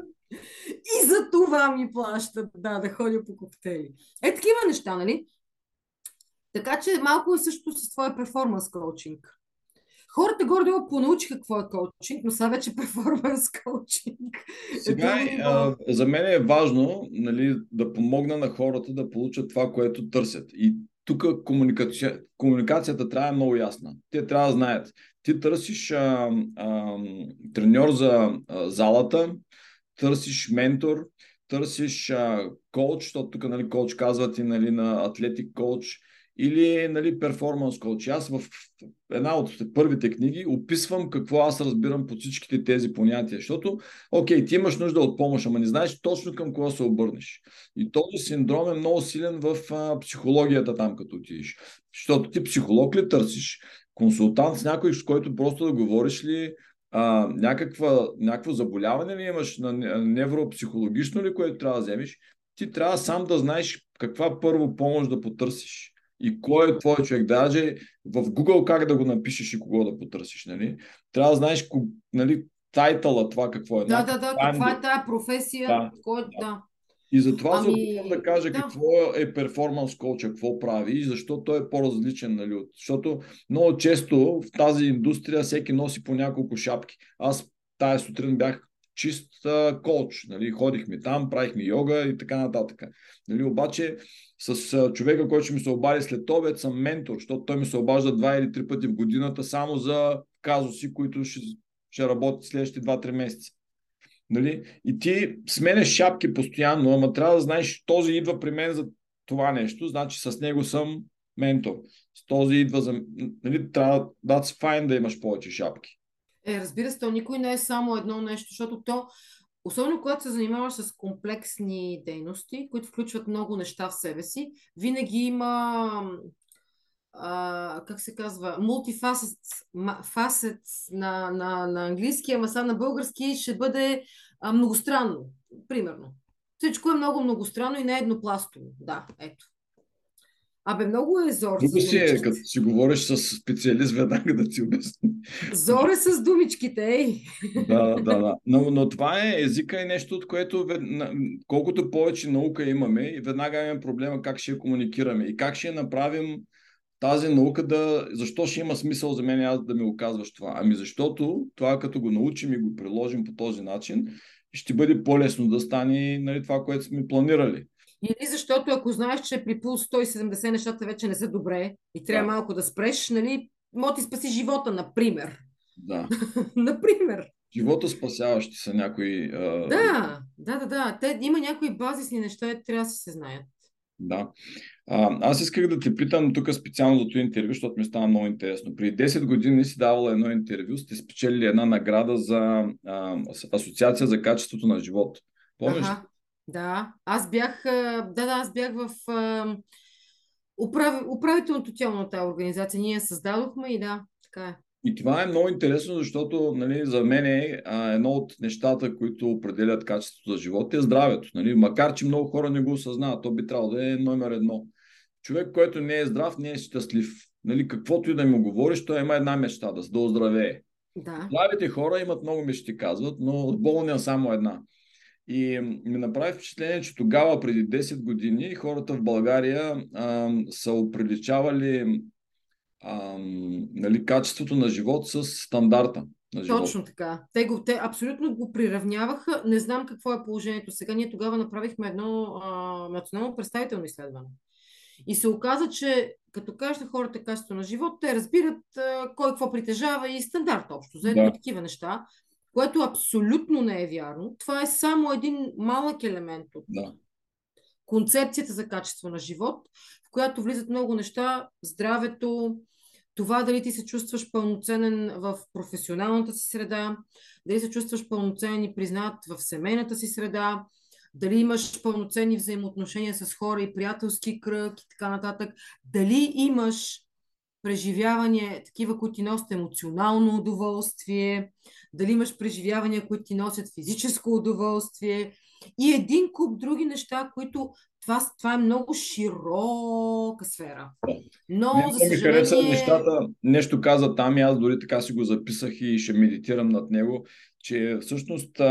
и за това ми плащат, да, да ходя по коктейли. Е, такива неща, нали? Така че малко е също с твоя перформанс коучинг. Хората горе-долу понаучиха какво е коучинг, но сега вече <laughs> перформанс коучинг. Сега, е, а, за мен е важно нали, да помогна на хората да получат това, което търсят. И тук комуникация, комуникацията трябва е много ясна. Те трябва да знаят. Ти търсиш а, а, треньор за а, залата, търсиш ментор, търсиш а, коуч, защото тук нали, коуч казват и нали, на атлетик коуч, или нали, перформанс коуч. Аз в една от първите книги описвам какво аз разбирам по всичките тези понятия. Защото, окей, ти имаш нужда от помощ, ама не знаеш точно към кого се обърнеш. И този синдром е много силен в а, психологията там, като отидеш. Защото ти психолог ли търсиш? Консултант с някой, с който просто да говориш ли а, някаква, някакво заболяване ли имаш на невропсихологично ли, което трябва да вземеш, ти трябва сам да знаеш каква първо помощ да потърсиш и кой е твой човек. Даже в Google как да го напишеш и кого да потърсиш. Нали? Трябва да знаеш нали, тайтъла, това какво е. Да, да, да, каква е тая професия. Да, кой, да. да. И затова ами... се опитвам да кажа да. какво е перформанс коуча, какво прави и защо той е по-различен. Нали? Защото много често в тази индустрия всеки носи по няколко шапки. Аз тая сутрин бях чист коуч. Нали? Ходихме там, правихме йога и така нататък. Нали? Обаче с а, човека, който ще ми се обади след обед, съм ментор, защото той ми се обажда два или три пъти в годината само за казуси, които ще, ще работят следващите 2-3 месеца. Нали? И ти сменеш шапки постоянно, ама трябва да знаеш, този идва при мен за това нещо, значи с него съм ментор. С този идва за... Нали, трябва that's fine да имаш повече шапки. Е, разбира се, то никой не е само едно нещо, защото то, особено когато се занимаваш с комплексни дейности, които включват много неща в себе си, винаги има а, как се казва, мултифасет на, на, на английски, ама сега на български ще бъде а, многостранно, примерно. Всичко е много многостранно и не е еднопластово. Да, ето. Абе, много е зор. Тук си е, като си говориш с специалист, веднага да ти обясни. Зор е с думичките, ей! Да, да, да. Но, но това е езика и нещо, от което колкото повече наука имаме, веднага имаме проблема как ще я комуникираме и как ще я направим тази наука да... Защо ще има смисъл за мен аз да ми го казваш това? Ами защото това като го научим и го приложим по този начин, ще бъде по-лесно да стане нали, това, което сме планирали. Или защото ако знаеш, че при пулс 170 нещата вече не са добре и трябва да. малко да спреш, нали, може ти спаси живота, например. Да. <laughs> например. Живота спасяващи са някои... А... Да, да, да, да. Те, има някои базисни неща, трябва да си се знаят. Да. А, аз исках да те питам тук специално за това интервю, защото ми стана много интересно. При 10 години си давала едно интервю, сте спечелили една награда за а, Асоциация за качеството на живот. Помниш? Ага, да. Аз бях, да, да, аз бях в управ... управителното тяло на тази организация. Ние създадохме и да, така е. И това е много интересно, защото нали, за мен е а, едно от нещата, които определят качеството за живота е здравето. Нали? Макар, че много хора не го осъзнават, то би трябвало да е номер едно. Човек, който не е здрав, не е щастлив. Нали, каквото и да му говориш, той има една мечта, да, да оздравее. Да. Здравите хора имат много мечти, казват, но болния е само една. И ми направи впечатление, че тогава, преди 10 години, хората в България а, са оприличавали а, нали, качеството на живот с стандарта. На живот. Точно така. Те, го, те абсолютно го приравняваха. Не знам какво е положението сега. Ние тогава направихме едно а, национално представително изследване. И се оказа, че като кажеш на хората качество на живот, те разбират кой какво притежава и стандарт общо, за да. такива неща, което абсолютно не е вярно. Това е само един малък елемент от да. концепцията за качество на живот, в която влизат много неща, здравето, това дали ти се чувстваш пълноценен в професионалната си среда, дали се чувстваш пълноценен и признат в семейната си среда, дали имаш пълноценни взаимоотношения с хора и приятелски кръг и така нататък, дали имаш преживявания, такива, които ти носят емоционално удоволствие, дали имаш преживявания, които ти носят физическо удоволствие. И един куп други неща, които това, това е много широка сфера. Но, Не, за съжаление... Ми хареса нещата. Нещо каза там и аз дори така си го записах и ще медитирам над него, че всъщност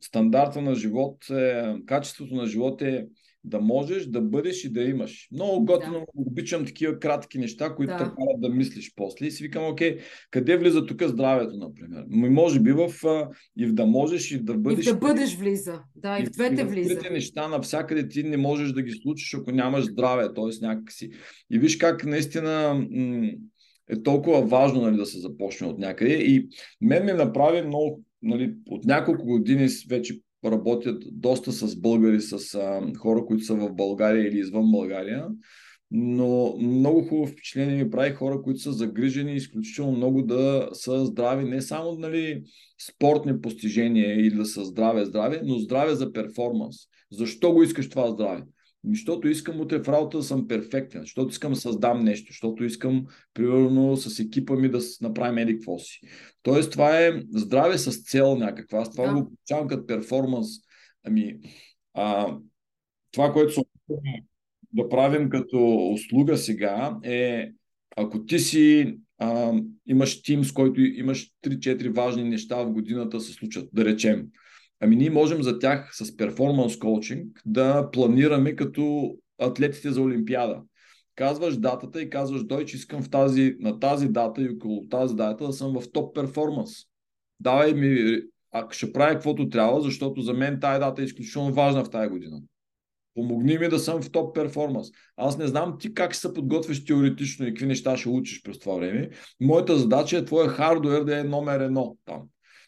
стандарта на живот, е, качеството на живот е да можеш да бъдеш и да имаш. Много готино, да. обичам такива кратки неща, които да. те карат да мислиш после. И си викам, окей, къде влиза тук здравето, например? Може би в и в да можеш и да бъдеш. И да бъдеш влиза. Да, и, и в двете влиза. Трите неща навсякъде ти не можеш да ги случиш, ако нямаш здраве, т.е. някакси. И виж как наистина е толкова важно нали, да се започне от някъде. И мен ми направи много, нали, от няколко години вече работят доста с българи, с а, хора, които са в България или извън България. Но много хубаво впечатление ми прави хора, които са загрижени изключително много да са здрави, не само нали, спортни постижения или да са здраве, здраве, но здраве за перформанс. Защо го искаш това здраве? Защото искам утре в работа да съм перфектен, защото искам да създам нещо, защото искам, примерно, с екипа ми да направим еди какво си. Тоест, това е здраве с цел някаква. Аз това да. го получавам като перформанс. Ами, а, това, което се да правим като услуга сега е, ако ти си а, имаш тим, с който имаш 3-4 важни неща в годината се случат, да речем, Ами ние можем за тях с перформанс коучинг да планираме като атлетите за Олимпиада. Казваш датата и казваш, дой, че искам в тази, на тази дата и около тази дата да съм в топ перформанс. Давай ми, ако ще правя каквото трябва, защото за мен тази дата е изключително важна в тази година. Помогни ми да съм в топ перформанс. Аз не знам ти как се подготвиш теоретично и какви неща ще учиш през това време. Моята задача е твоя хардуер да е номер едно там.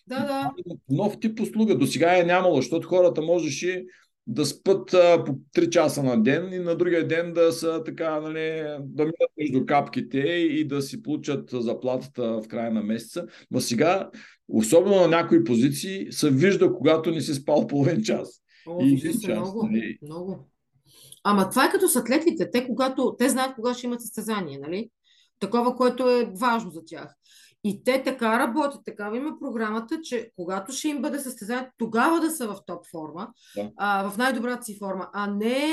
Да, да. Нов тип услуга. До сега е нямало, защото хората можеше да спът а, по 3 часа на ден и на другия ден да са така, нали, да минат между капките и да си получат заплатата в края на месеца. Но сега, особено на някои позиции, се вижда, когато не си спал половин час. О, и един час. Много, нали. много. Ама това е като с атлетите. Те, когато, те знаят кога ще имат състезание, нали? Такова, което е важно за тях. И те така работят, такава има програмата, че когато ще им бъде състезание, тогава да са в топ форма, да. а, в най-добрата си форма, а не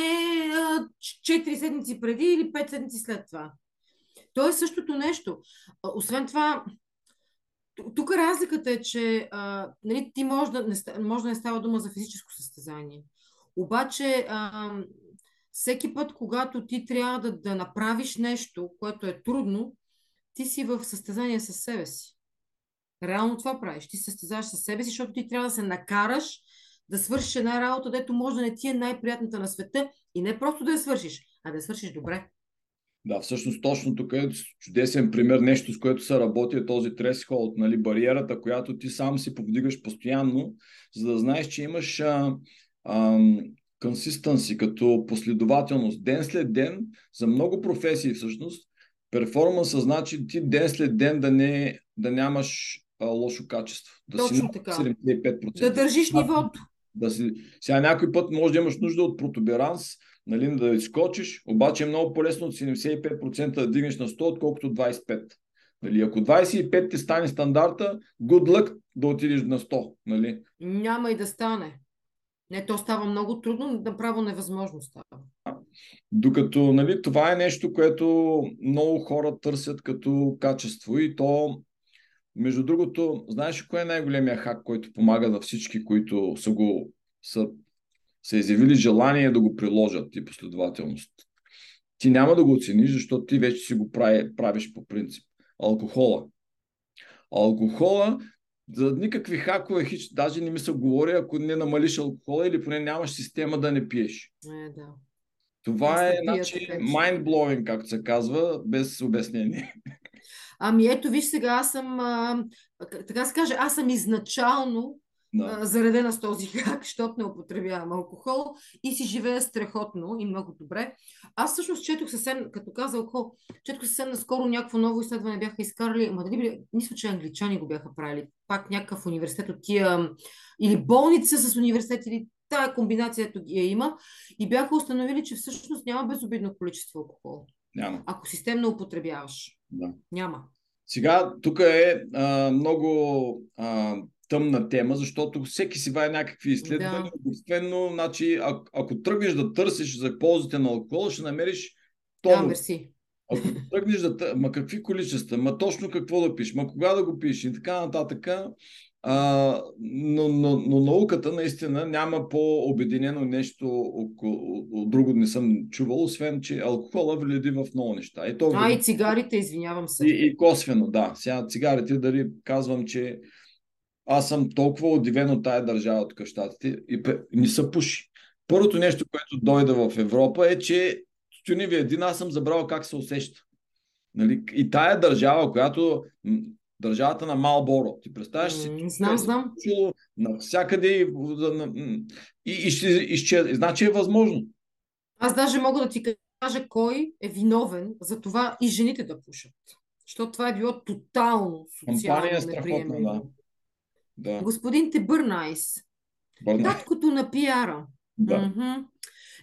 а, 4 седмици преди или 5 седмици след това. То е същото нещо. А, освен това, тук разликата е, че а, нали, ти може да, не, може да не става дума за физическо състезание. Обаче, а, всеки път, когато ти трябва да, да направиш нещо, което е трудно, ти си в състезание с себе си. Реално това правиш. Ти се състезаваш с себе си, защото ти трябва да се накараш да свършиш една работа, дето може да не ти е най-приятната на света и не просто да я свършиш, а да я свършиш добре. Да, всъщност точно тук е чудесен пример, нещо с което се работи е този тресхолд, нали, бариерата, която ти сам си повдигаш постоянно, за да знаеш, че имаш а, а, консистенси, като последователност. Ден след ден, за много професии всъщност, Перформанса значи ти ден след ден да, не, да нямаш а, лошо качество. Да Точно си така. 75%. Да държиш нивото. Да си... Сега някой път може да имаш нужда от протуберанс, нали, да изкочиш, обаче е много по-лесно от 75% да дигнеш на 100, отколкото 25%. Нали, ако 25 ти стане стандарта, good luck да отидеш на 100. Нали? Няма и да стане. Не, то става много трудно, направо невъзможно става. Докато нали, това е нещо, което много хора търсят като качество и то, между другото, знаеш кое е най-големия хак, който помага на всички, които са го са, са изявили желание да го приложат и последователност? Ти няма да го оцениш, защото ти вече си го прави, правиш по принцип. Алкохола. Алкохола за никакви хакове, хич, даже не ми се говори, ако не намалиш алкохола или поне нямаш система да не пиеш. Е, да. Това е значи, mind-blowing, както се казва, без обяснение. Ами ето, виж сега, аз съм, а, така се каже, аз съм изначално да. заредена с този хак, защото не употребявам алкохол и си живея страхотно и много добре. Аз всъщност четох съвсем, като каза алкохол, четох съвсем наскоро някакво ново изследване бяха изкарали, ама дали били, мисля, че англичани го бяха правили, пак някакъв университет от тия, или болница с университет, или тая комбинация ето ги я има и бяха установили, че всъщност няма безобидно количество алкохол. Няма. Ако системно употребяваш. Да. Няма. Сега, тук е а, много а, тъмна тема, защото всеки си вае някакви изследвания. Да. Обикновено, значи, а, ако тръгнеш да търсиш за ползите на алкохол, ще намериш тон. Да, мерси. Ако тръгнеш да... Ма какви количества? Ма точно какво да пишеш? Ма кога да го пишеш? И така нататък. А, но, но, но науката наистина няма по-обединено нещо от друго не съм чувал, освен, че алкохола вледи в много неща. И то, а, и цигарите, извинявам се. И, и косвено, да. Сега цигарите, дали казвам, че аз съм толкова удивен от тая държава тук в Штатите и не са пуши. Първото нещо, което дойде в Европа е, че тюневи един аз съм забрал как се усеща. Нали? И тая държава, която държавата на Малборо. Ти представяш си? Mm, знам, знам. Навсякъде и, и, и, ще изчезне. Значи е възможно. Аз даже мога да ти кажа кой е виновен за това и жените да пушат. Защото това е било тотално социално е неприемливо. Да. да. Господин Тебърнайс. Таткото на пиара. Да. Mm-hmm.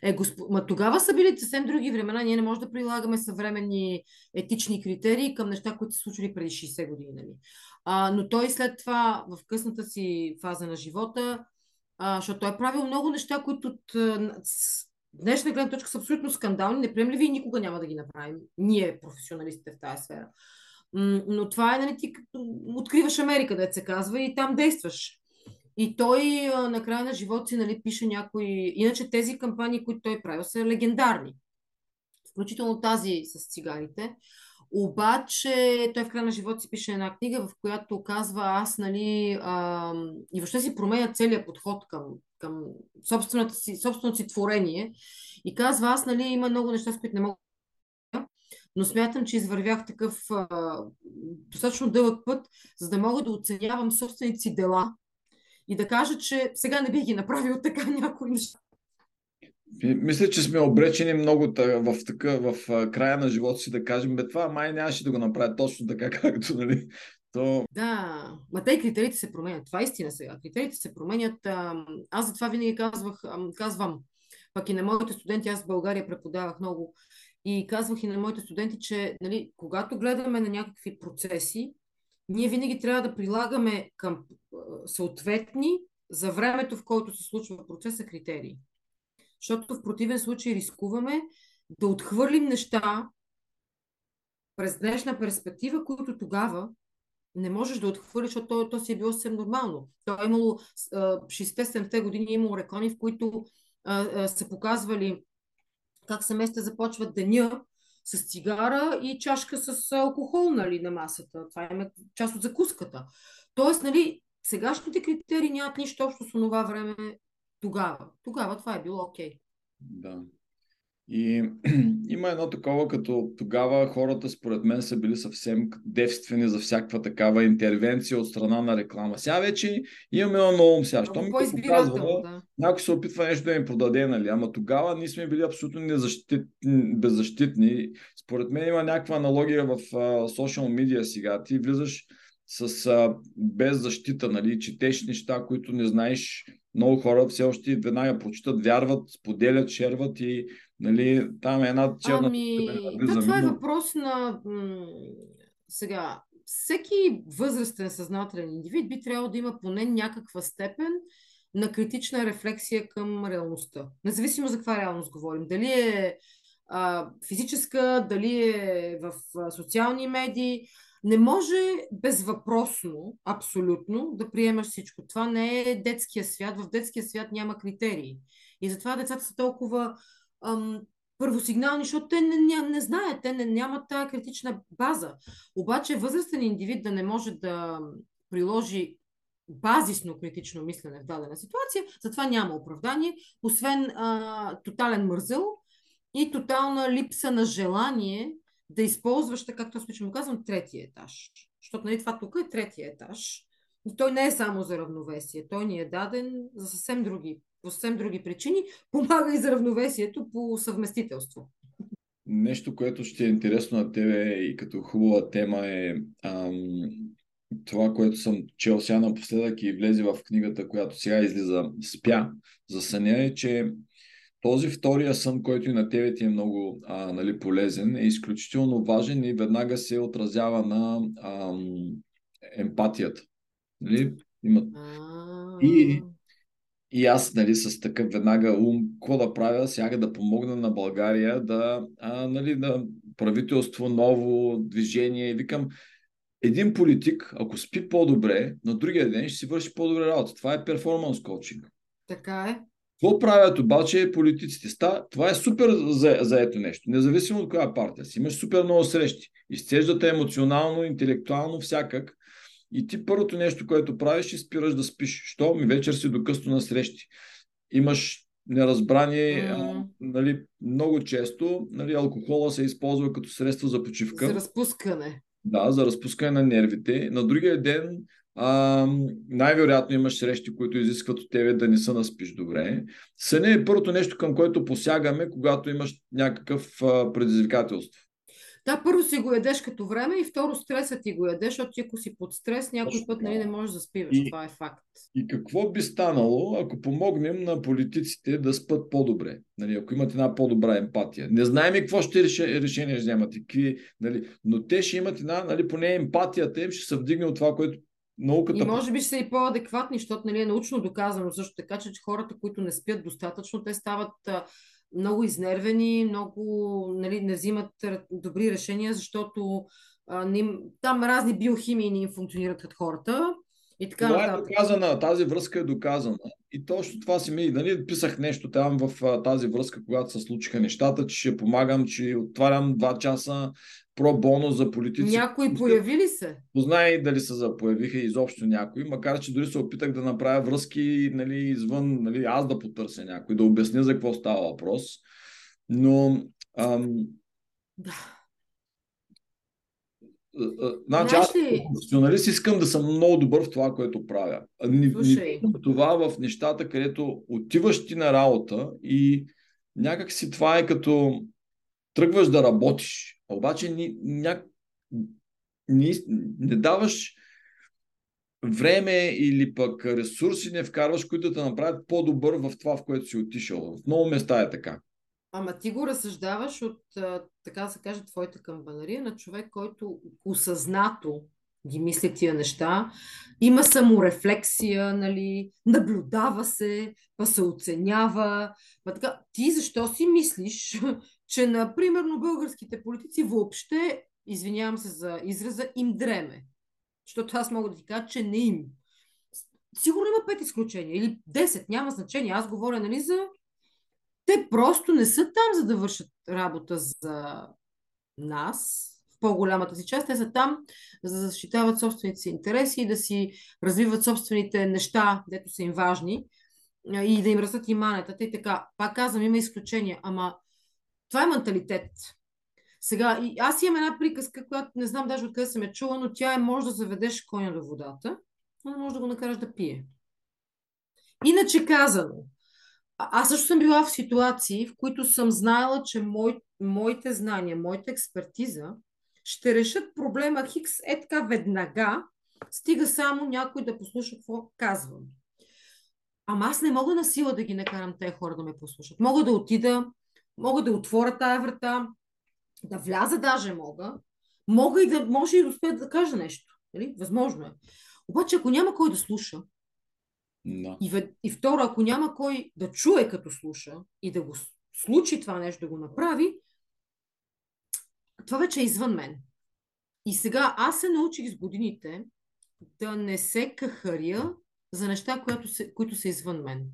Е, госп... Ма тогава са били съвсем други времена. Ние не можем да прилагаме съвременни етични критерии към неща, които се случили преди 60 години. Нали? А, но той след това, в късната си фаза на живота, а, защото той е правил много неща, които от днешна гледна точка са абсолютно скандални, неприемливи и никога няма да ги направим. Ние, професионалистите в тази сфера. Но това е, нали, ти откриваш Америка, да се казва, и там действаш. И той на края на живота си нали, пише някои... Иначе тези кампании, които той прави, са легендарни. Включително тази с цигарите. Обаче той в края на живота си пише една книга, в която казва аз, нали, а, и въобще си променя целият подход към, към собственото си, собственото си творение. И казва аз, нали, има много неща, с които не мога но смятам, че извървях такъв а, достатъчно дълъг път, за да мога да оценявам собствените си дела и да кажа, че сега не бих ги направил така <laughs> някои неща. Мисля, че сме обречени много в, така, в края на живота си да кажем, бе, това май нямаше да го направя точно така, <laughs> както, нали? То... Да, ма те критериите се променят. Това е истина сега. Критериите се променят. Аз затова винаги казвах, казвам, пък и на моите студенти, аз в България преподавах много, и казвах и на моите студенти, че нали, когато гледаме на някакви процеси, ние винаги трябва да прилагаме към съответни за времето, в който се случва процеса, критерии. Защото в противен случай рискуваме да отхвърлим неща през днешна перспектива, които тогава не можеш да отхвърлиш, защото то, то си е било съвсем нормално. То е имало 60-70 години, е имало реклами, в които а, а, са показвали как семейства започват деня с цигара и чашка с алкохол нали, на масата. Това е част от закуската. Тоест, нали, сегашните критерии нямат нищо общо с това време тогава. Тогава това е било окей. Okay. Да. И <clears throat> има едно такова, като тогава хората според мен са били съвсем девствени за всякаква такава интервенция от страна на реклама. Сега вече имаме едно ново сега. Що ми показва, да. някой се опитва нещо да им продаде, нали? Ама тогава ние сме били абсолютно незащит... беззащитни. Според мен има някаква аналогия в социал медиа сега. Ти влизаш с а, без защита, нали, четеш неща, които не знаеш. Много хора все още веднага прочитат, вярват, споделят, шерват и Нали, там е една черна... Ами, да, това е въпрос на... М- сега, всеки възрастен съзнателен индивид би трябвало да има поне някаква степен на критична рефлексия към реалността. Независимо за каква реалност говорим. Дали е а, физическа, дали е в а, социални медии. Не може безвъпросно, абсолютно, да приемаш всичко. Това не е детския свят. В детския свят няма критерии. И затова децата са толкова първосигнални, защото те не, не, не знаят, те не, нямат тази критична база. Обаче възрастен индивид да не може да приложи базисно критично мислене в дадена ситуация, затова няма оправдание, освен а, тотален мързъл и тотална липса на желание да използваш, както аз му казвам, третия етаж. Защото нали, това тук е третия етаж. Той не е само за равновесие. Той ни е даден за съвсем други, по съвсем други причини. Помага и за равновесието по съвместителство. Нещо, което ще е интересно на тебе и като хубава тема е ам, това, което съм чел сега напоследък и влезе в книгата, която сега излиза Спя за съня, е, че този втория сън, който и на тебе ти е много а, нали, полезен, е изключително важен и веднага се отразява на ам, емпатията. Нали? Има... И, и аз нали, с такъв веднага ум, какво да правя, сега да помогна на България да, а, нали, да правителство, ново движение. И викам, един политик, ако спи по-добре, на другия ден ще си върши по-добре работа. Това е перформанс коучинг. Така е. Какво правят обаче политиците? Ста, това е супер за, за ето нещо. Независимо от коя партия си. Имаш супер много срещи. Изцеждате емоционално, интелектуално, всякак. И ти първото нещо, което правиш, е спираш да спиш. Що? Ми вечер си докъсно на срещи. Имаш неразбрани, mm. нали, много често нали, алкохола се използва като средство за почивка. За разпускане. Да, за разпускане на нервите. На другия ден а, най-вероятно имаш срещи, които изискват от тебе да не се наспиш добре. Съня е първото нещо, към което посягаме, когато имаш някакъв а, предизвикателство. Да, първо си го ядеш като време и второ стресът ти го ядеш, защото ти ако си под стрес, някой път нали, не можеш да спиваш. И, Това е факт. И какво би станало, ако помогнем на политиците да спят по-добре? Нали, ако имат една по-добра емпатия. Не знаем и какво ще решение ще вземат. Какви, нали, но те ще имат една, нали, поне емпатията им ще се вдигне от това, което науката... И може би ще са и по-адекватни, защото нали, е научно доказано също така, че хората, които не спят достатъчно, те стават много изнервени, много нали, не взимат добри решения, защото а, не, там разни биохимии не им функционират като хората. И така това е доказана, тази връзка е доказана. И точно това си ми, нали, писах нещо там в тази връзка, когато се случиха нещата, че ще помагам, че отварям два часа про бонус за политици. Някои появи ли се? Познай дали се запоявиха изобщо някои, макар че дори се опитах да направя връзки нали, извън, нали, аз да потърся някой, да обясня за какво става въпрос. Но ам, да. Значи аз професионалист искам да съм много добър в това, което правя. Не, не това в нещата, където отиваш ти на работа и някак си това е като тръгваш да работиш, обаче ни, ня... ни, не даваш време или пък ресурси не вкарваш, които да направят по-добър в това, в което си отишъл. В много места е така. Ама ти го разсъждаваш от, така се каже, твоята камбанария на човек, който осъзнато ги мисли тия неща, има саморефлексия, нали, наблюдава се, па се оценява. Па така, ти защо си мислиш, че, например, българските политици въобще, извинявам се за израза, им дреме? Защото аз мога да ти кажа, че не им. Сигурно има пет изключения или 10, няма значение. Аз говоря нали, за те просто не са там, за да вършат работа за нас, в по-голямата си част. Те са там, за да защитават собствените си интереси и да си развиват собствените неща, дето са им важни и да им растат иманетата и така. Пак казвам, има изключения, ама това е менталитет. Сега, аз имам една приказка, която не знам даже откъде съм я чула, но тя е може да заведеш коня до водата, но не може да го накараш да пие. Иначе казано, аз също съм била в ситуации, в които съм знаела, че мой, моите знания, моята експертиза ще решат проблема Хикс е така веднага, стига само някой да послуша какво казвам. Ама аз не мога на сила да ги накарам тези хора да ме послушат. Мога да отида, мога да отворя тая врата, да вляза даже мога, мога и да, може и да успея да кажа нещо. Нали? Възможно е. Обаче, ако няма кой да слуша, no. и, и второ, ако няма кой да чуе като слуша и да го случи това нещо, да го направи, това вече е извън мен. И сега аз се научих с годините да не се кахаря за неща, които са, които са извън мен.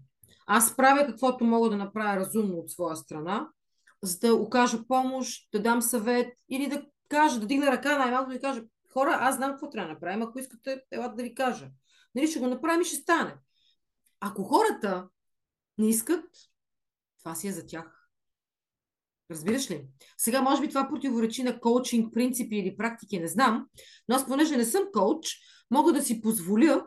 Аз правя каквото мога да направя разумно от своя страна, за да окажа помощ, да дам съвет или да кажа, да дигна ръка най-малко ви кажа, хора, аз знам какво трябва да направим, ако искате, елате да ви кажа. Нали, ще го направим и ще стане. Ако хората не искат, това си е за тях. Разбираш ли? Сега, може би това противоречи на коучинг принципи или практики, не знам, но аз, понеже не съм коуч, мога да си позволя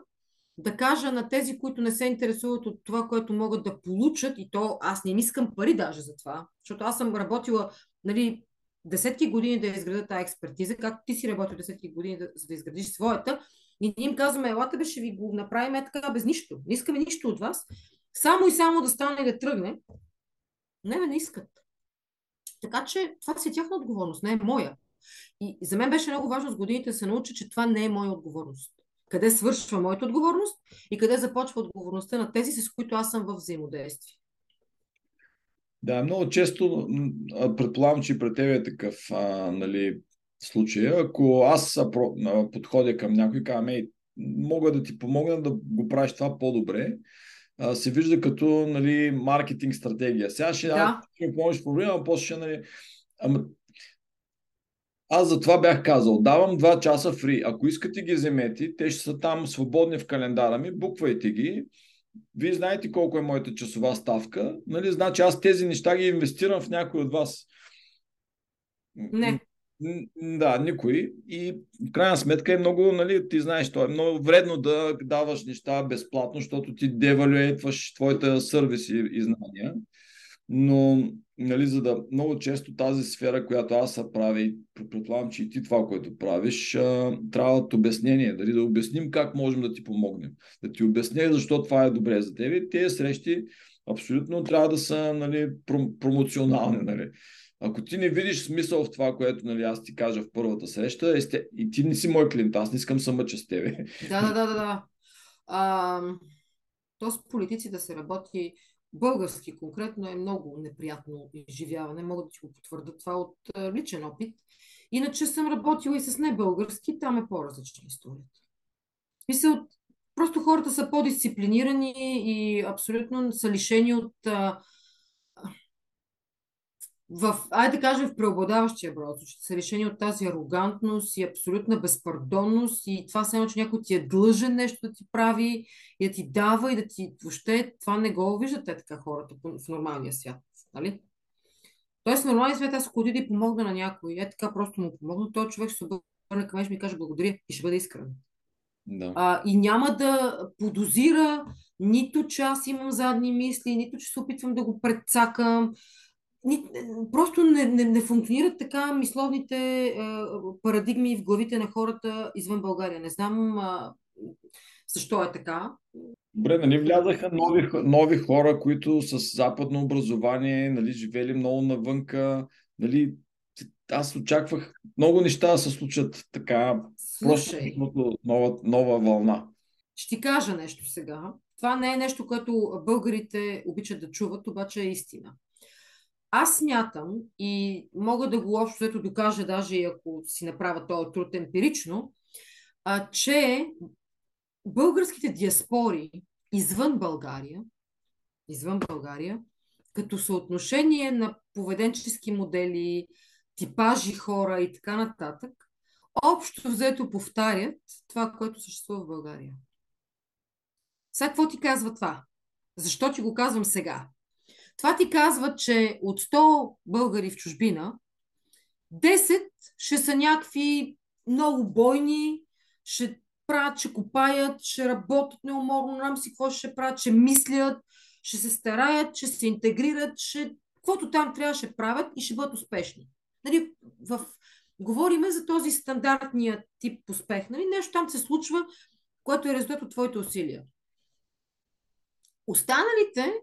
да кажа на тези, които не се интересуват от това, което могат да получат, и то аз не им искам пари даже за това, защото аз съм работила нали, десетки години да изграда тази експертиза, както ти си работил десетки години да, за да изградиш своята, и ние им казваме, елате бе, ще ви го направим е така без нищо. Не искаме нищо от вас. Само и само да стане и да тръгне. Не, не искат. Така че това си е тяхна отговорност, не е моя. И за мен беше много важно с годините да се науча, че това не е моя отговорност. Къде свършва моята отговорност и къде започва отговорността на тези, с които аз съм в взаимодействие. Да, много често, предполагам, че пред тебе е такъв а, нали, случай. Ако аз подходя към някой и казвам, ей, мога да ти помогна да го правиш това по-добре, а, се вижда като нали, маркетинг стратегия. Сега ще, да. помогнеш проблема, после ще... Нали, ама, аз за това бях казал, давам 2 часа фри. Ако искате ги вземете, те ще са там свободни в календара ми, буквайте ги. Вие знаете колко е моята часова ставка. Нали? Значи аз тези неща ги инвестирам в някой от вас. Не. Да, никой. И в крайна сметка е много, нали, ти знаеш, то е много вредно да даваш неща безплатно, защото ти девалюетваш твоите сервиси и знания. Но, нали, за да много често тази сфера, която аз са прави, предполагам, че и ти това, което правиш, трябва да обяснение, дали да обясним как можем да ти помогнем. Да ти обясня защо това е добре за теб. Тези срещи абсолютно трябва да са нали, промоционални. Нали. Ако ти не видиш смисъл в това, което нали, аз ти кажа в първата среща, сте... и ти не си мой клиент, аз не искам съм мъча с тебе. Да, да, да, да. А, то с политици да се работи български конкретно е много неприятно изживяване. Мога да ти го потвърда това от личен опит. Иначе съм работила и с небългарски, там е по-различна историята. Мисля, просто хората са по-дисциплинирани и абсолютно са лишени от а, в, айде да кажем, в преобладаващия брой че са решени от тази арогантност и абсолютна безпардонност и това само, че някой ти е длъжен нещо да ти прави и да ти дава и да ти въобще това не го виждате така хората в нормалния свят. Нали? Тоест, в нормалния свят, аз ако отида и помогна на някой, е така просто му помогна, този човек ще се обърне към мен и ми каже благодаря и ще бъде искрен. Да. А, и няма да подозира нито, че аз имам задни мисли, нито, че се опитвам да го предцакам, просто не, не, не функционират така мисловните а, парадигми в главите на хората извън България. Не знам а, защо е така. Добре, нали влязаха нови, нови хора, които с западно образование, нали, живели много навънка, нали, аз очаквах много неща да се случат така, Слушай, просто нова, нова вълна. Ще ти кажа нещо сега. Това не е нещо, което българите обичат да чуват, обаче е истина. Аз смятам и мога да го общо докажа, даже и ако си направя този труд емпирично, а, че българските диаспори извън България, извън България, като съотношение на поведенчески модели, типажи хора и така нататък, общо взето повтарят това, което съществува в България. Сега какво ти казва това? Защо ти го казвам сега? Това ти казва, че от 100 българи в чужбина, 10 ще са някакви много бойни, ще правят, ще копаят, ще работят неуморно, нам си какво ще правят, ще мислят, ще се стараят, ще се интегрират, ще... каквото там трябва ще правят и ще бъдат успешни. Нали, в... Говориме за този стандартния тип успех. Нали? Нещо там се случва, което е резултат от твоите усилия. Останалите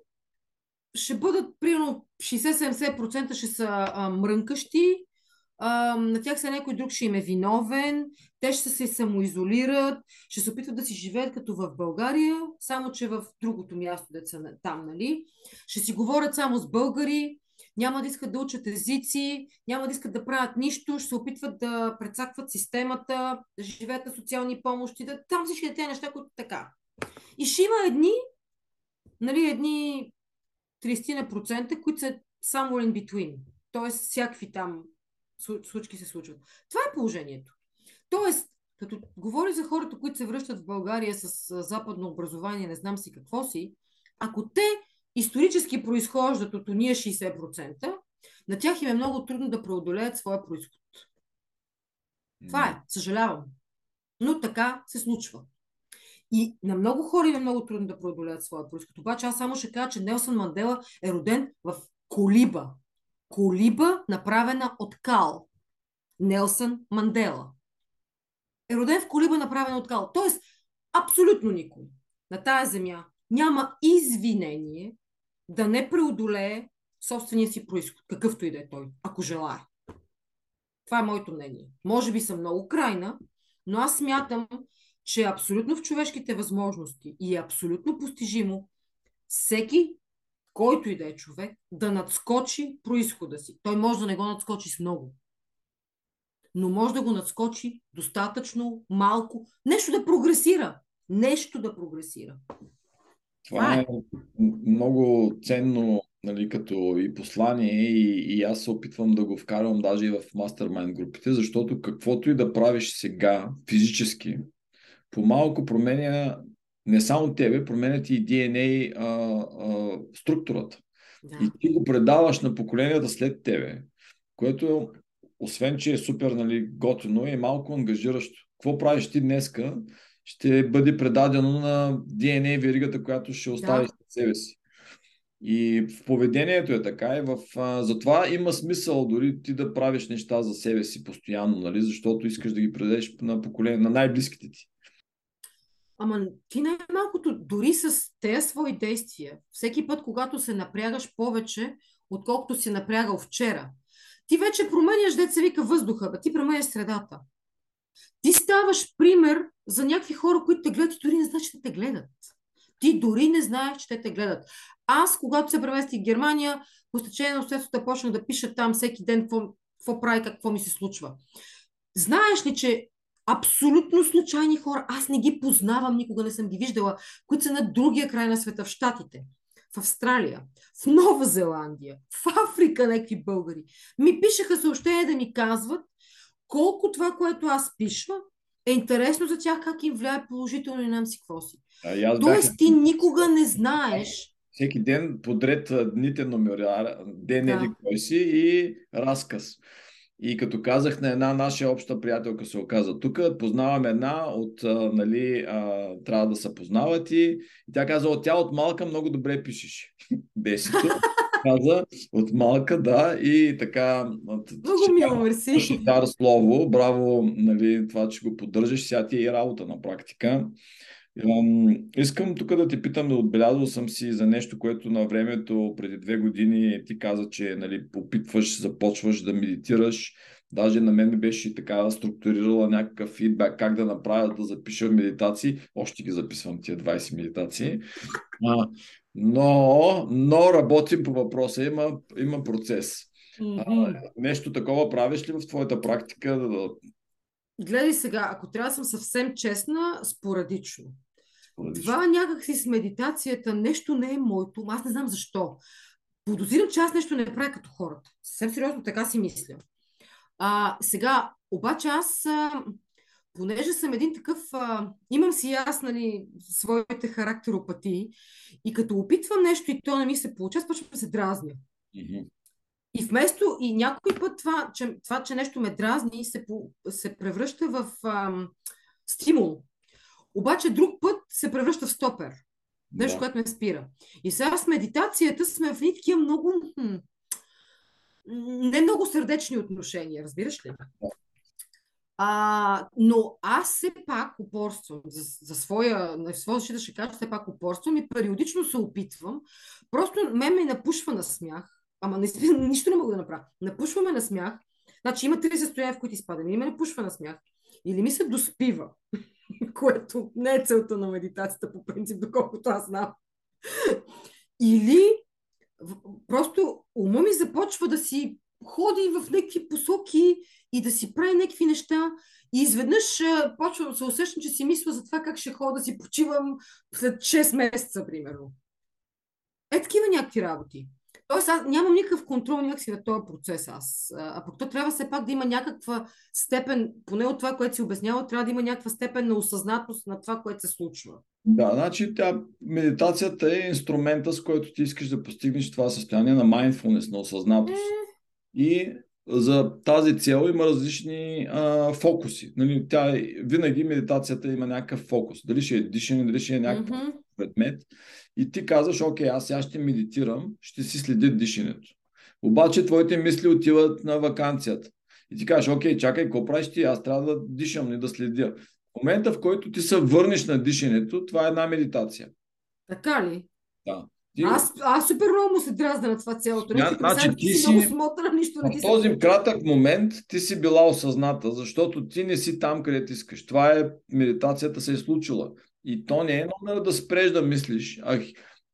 ще бъдат примерно 60-70% ще са а, мрънкащи, а, на тях се някой друг ще им е виновен, те ще се самоизолират, ще се опитват да си живеят като в България, само че в другото място, деца там, нали? Ще си говорят само с българи, няма да искат да учат езици, няма да искат да правят нищо, ще се опитват да прецакват системата, да живеят на социални помощи, да, там всички тези неща, които така. И ще има едни, нали, едни 30%, които са само in between. Тоест, всякакви там случки се случват. Това е положението. Тоест, като говори за хората, които се връщат в България с западно образование, не знам си какво си, ако те исторически произхождат от уния 60%, На тях им е много трудно да преодолеят своя происход. Това е, съжалявам. Но така се случва. И на много хора е много трудно да преодолеят своя происход. Обаче аз само ще кажа, че Нелсън Мандела е роден в колиба. Колиба, направена от кал. Нелсън Мандела. Е роден в колиба, направена от кал. Тоест, абсолютно никой на тая земя няма извинение да не преодолее собствения си происход, какъвто и да е той, ако желая. Това е моето мнение. Може би съм много крайна, но аз смятам, че е абсолютно в човешките възможности и е абсолютно постижимо всеки, който и да е човек, да надскочи происхода си. Той може да не го надскочи с много, но може да го надскочи достатъчно малко, нещо да прогресира. Нещо да прогресира. Това е много ценно нали, като и послание и, и аз се опитвам да го вкарвам даже и в мастермайн групите, защото каквото и да правиш сега физически, по-малко променя не само тебе, променя ти и DNA а, а, структурата. Да. И ти го предаваш на поколенията след тебе, което освен, че е супер нали, готино, е малко ангажиращо. Какво правиш ти днеска, ще бъде предадено на DNA веригата, която ще остави да. след себе си. И в поведението е така и в, а, затова има смисъл дори ти да правиш неща за себе си постоянно, нали? защото искаш да ги предадеш на поколение, на най-близките ти. Ама ти най-малкото, дори с тези свои действия, всеки път, когато се напрягаш повече, отколкото си напрягал вчера, ти вече променяш, деца вика въздуха, бе, ти променяш средата. Ти ставаш пример за някакви хора, които те гледат и дори не знаеш, че те гледат. Ти дори не знаеш, че те те гледат. Аз, когато се преместих в Германия, по стечение на обстоятелствата почнах да пиша там всеки ден какво прави, какво ми се случва. Знаеш ли, че абсолютно случайни хора, аз не ги познавам, никога не съм ги виждала, които са на другия край на света, в Штатите, в Австралия, в Нова Зеландия, в Африка, някакви българи, ми пишеха съобщения да ми казват колко това, което аз пиша, е интересно за тях как им влияе положително и нам си какво си. А, Тоест бях... ти никога не знаеш. Всеки ден подред дните номера, ден да. кой си и разказ. И като казах на една наша обща приятелка се оказа тук, познавам една от, а, нали, а, трябва да се познават и, и тя каза, от тя от малка много добре пишеш. <laughs> Бесито. каза от малка, да, и така. Много мило, мерси. Слово, браво, нали, това, че го поддържаш, сега ти е и работа на практика. Искам тук да те питам, да отбелязал съм си за нещо, което на времето, преди две години, ти каза, че нали, опитваш, започваш да медитираш. Даже на мен беше така структурирала някакъв фидбак как да направя да запиша медитации. Още ги записвам тия 20 медитации. А, но, но работим по въпроса. Има, има процес. Mm-hmm. А, нещо такова правиш ли в твоята практика? Гледай сега, ако трябва да съм съвсем честна, спорадично. спорадично. Това някакси с медитацията нещо не е моето. Аз не знам защо. Подозирам, че аз нещо не правя като хората. Съвсем сериозно така си мисля. А, сега, обаче аз а, понеже съм един такъв, а, имам си аз, нали, своите характеропатии и като опитвам нещо и то не ми се получава, почвам да се дразня. Mm-hmm. И вместо, и някой път това, че, това, че нещо ме дразни, се, се превръща в ам, стимул. Обаче друг път се превръща в стопер. Нещо, да. което ме спира. И сега с медитацията сме в такива много... Не много сърдечни отношения, разбираш ли? А, но аз все пак упорствам, за, за своя, на своя защита ще кажа, все пак упорствам и периодично се опитвам. Просто мен ме напушва на смях, ама наистина <laughs> нищо не мога да направя. Напушваме на смях, значи има три състояния, в които изпадам. Или ме напушва на смях, или ми се доспива, <laughs> което не е целта на медитацията по принцип, доколкото аз знам. Или просто ума ми започва да си ходи в някакви посоки и да си прави някакви неща. И изведнъж почвам се усещам, че си мисля за това как ще хода да си почивам след 6 месеца, примерно. Е, такива някакви работи. Тоест, аз нямам никакъв контрол някакси на този процес аз. А пък то трябва все пак да има някаква степен, поне от това, което си обяснява, трябва да има някаква степен на осъзнатост на това, което се случва. Да, значи тя, медитацията е инструмента, с който ти искаш да постигнеш това състояние на mindfulness, на осъзнатост. Е, И за тази цел има различни а, фокуси. Нали, тя, винаги медитацията има някакъв фокус. Дали ще е дишане, дали ще е някакъв mm-hmm. Предмет. И ти казваш, окей, аз сега ще медитирам, ще си следя дишането. Обаче твоите мисли отиват на вакансията. И ти кажеш, окей, чакай, какво правиш ти? Аз трябва да дишам, не да следя. В момента, в който ти се върнеш на дишането, това е една медитация. Така ли? Да. Ти... Аз, аз супер много му се дразна на това цялото. Ня, значи, ти, ти си много смотана, нищо не ти В този се... кратък момент ти си била осъзната, защото ти не си там, където искаш. Това е, медитацията се е случила. И то не е номер да спреш да мислиш, а,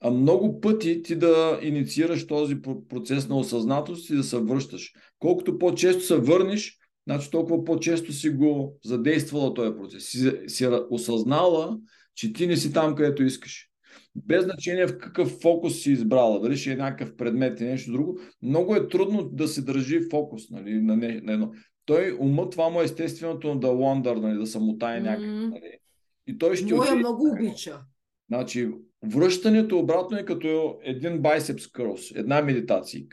а много пъти ти да инициираш този процес на осъзнатост и да се връщаш. Колкото по-често се върнеш, значи толкова по-често си го задействала този процес. Си, си осъзнала, че ти не си там, където искаш без значение в какъв фокус си избрала, дали ще е някакъв предмет или нещо друго, много е трудно да се държи фокус нали, на, не, на едно. Той умът, това му е естественото да wander, нали, да mm-hmm. някакъв. Нали. И той ще Моя много обича. Значи, връщането обратно е като един байсепс крос, една медитация.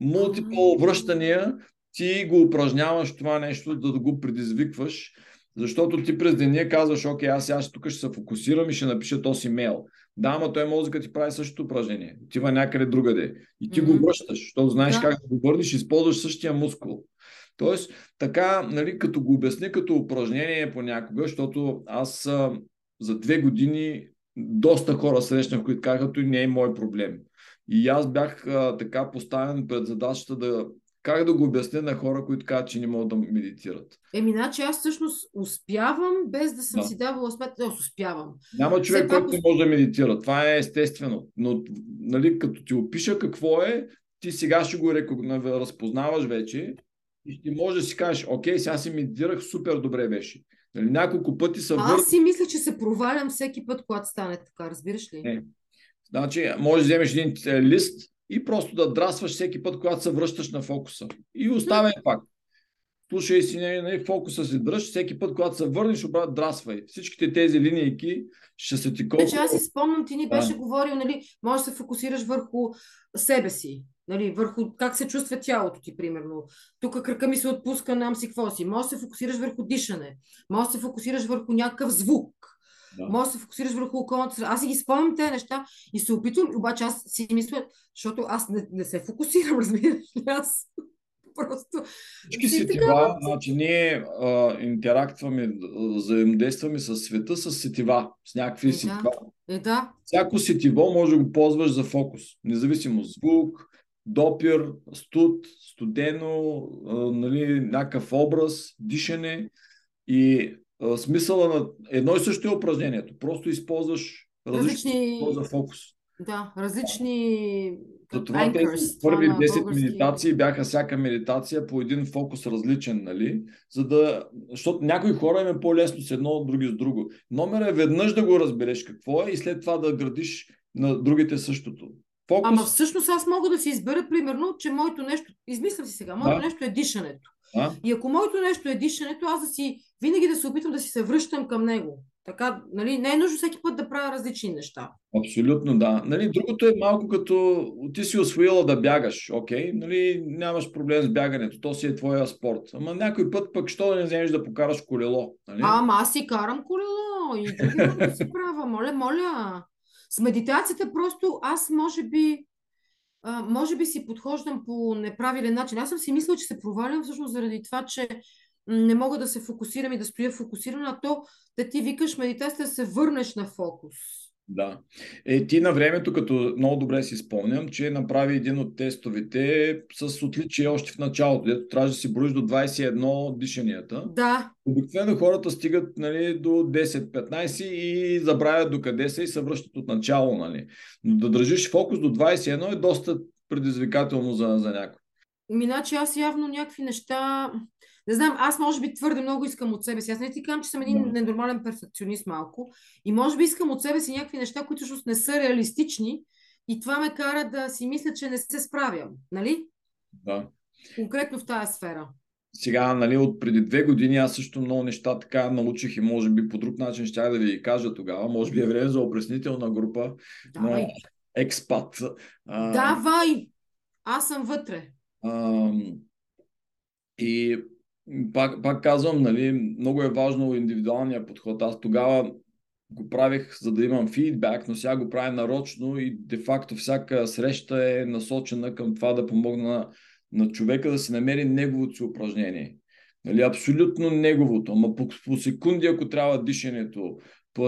Мултипъл връщания, ти го упражняваш това нещо, да го предизвикваш, защото ти през деня казваш, окей, аз сега тук ще се фокусирам и ще напиша този имейл. Да, ама той мозъкът ти прави същото упражнение. Отива някъде другаде. И ти mm-hmm. го връщаш, защото знаеш да. как да го върнеш, използваш същия мускул. Тоест, така, нали, като го обясни като упражнение понякога, защото аз а, за две години доста хора срещнах, които казаха, той не е мой проблем. И аз бях а, така поставен пред задачата да как да го обясня на хора, които казват, че не могат да медитират? Еми, значи аз всъщност успявам, без да съм да. си давала сметка, да успявам. Няма човек, който не може да медитира. Това е естествено. Но, нали, като ти опиша какво е, ти сега ще го разпознаваш вече и ще може да си кажеш, окей, сега си медитирах, супер добре беше. Нали, няколко пъти са Аз си мисля, че се провалям всеки път, когато стане така, разбираш ли? Не. Значи, може да вземеш един е, лист, и просто да драсваш всеки път, когато се връщаш на фокуса. И оставяй пак. Слушай си, не, не, фокуса си дръж, всеки път, когато се върнеш, обратно драсвай. Всичките тези линейки ще се ти колко... Значи аз си спомням, ти ни беше да. говорил, нали, може да се фокусираш върху себе си, нали, върху как се чувства тялото ти, примерно. Тук кръка ми се отпуска, нам си какво си. Може да се фокусираш върху дишане, може да се фокусираш върху някакъв звук, да. Може да се фокусираш върху околната среда. Аз си ги спомням тези неща и се опитвам, обаче аз си мисля, защото аз не, не се фокусирам, <laughs> разбираш ли, аз просто... Всички си сетива, значи ние а, интерактваме, взаимодействаме с света с сетива, с някакви е, сетива. Е, да. Всяко сетиво може да го ползваш за фокус, независимо звук, допир, студ, студено, а, нали, някакъв образ, дишане. И смисъла на едно и също е упражнението. Просто използваш различни, за фокус. Да, различни Затова тези първи 10 български... медитации бяха всяка медитация по един фокус различен, нали? За да... Защото някои хора им е по-лесно с едно, други с друго. Номер е веднъж да го разбереш какво е и след това да градиш на другите същото. Фокус... Ама всъщност аз мога да си избера, примерно, че моето нещо, измислям си сега, моето да. нещо е дишането. А? И ако моето нещо е дишането, аз да си, винаги да се опитам да си се връщам към него. Така, нали, не е нужно всеки път да правя различни неща. Абсолютно, да. Нали, другото е малко като ти си освоила да бягаш, окей, нали, нямаш проблем с бягането, то си е твоя спорт. Ама някой път пък, що да не вземеш да покараш колело? Нали? А, ама аз си карам колело и други да си правя, моля, моля. С медитацията просто аз може би а, може би си подхождам по неправилен начин. Аз съм си мислила, че се провалям всъщност заради това, че не мога да се фокусирам и да стоя фокусирана, а то да ти викаш медитацията да се върнеш на фокус. Да. Е, ти на времето, като много добре си спомням, че направи един от тестовете с отличие още в началото, дето трябва да си броиш до 21 дишанията. Да. Обикновено хората стигат нали, до 10-15 и забравят до къде са и се връщат от начало. Нали. Но да държиш фокус до 21 е доста предизвикателно за, за някой. Миначе аз явно някакви неща не знам, аз може би твърде много искам от себе си. Аз не ти казвам, че съм един ненормален перфекционист малко. И може би искам от себе си някакви неща, които всъщност не са реалистични. И това ме кара да си мисля, че не се справям. Нали? Да. Конкретно в тази сфера. Сега, нали, от преди две години аз също много неща така научих и може би по друг начин ще да ви кажа тогава. Може би е време за опреснителна група Давай. на експат. Давай! Аз съм вътре. А, И пак, пак казвам, нали, много е важно индивидуалния подход. Аз тогава го правих, за да имам фидбак, но сега го правя нарочно и де-факто всяка среща е насочена към това да помогна на, на човека да си намери неговото си упражнение. Нали, абсолютно неговото, ама по, по секунди, ако трябва дишането,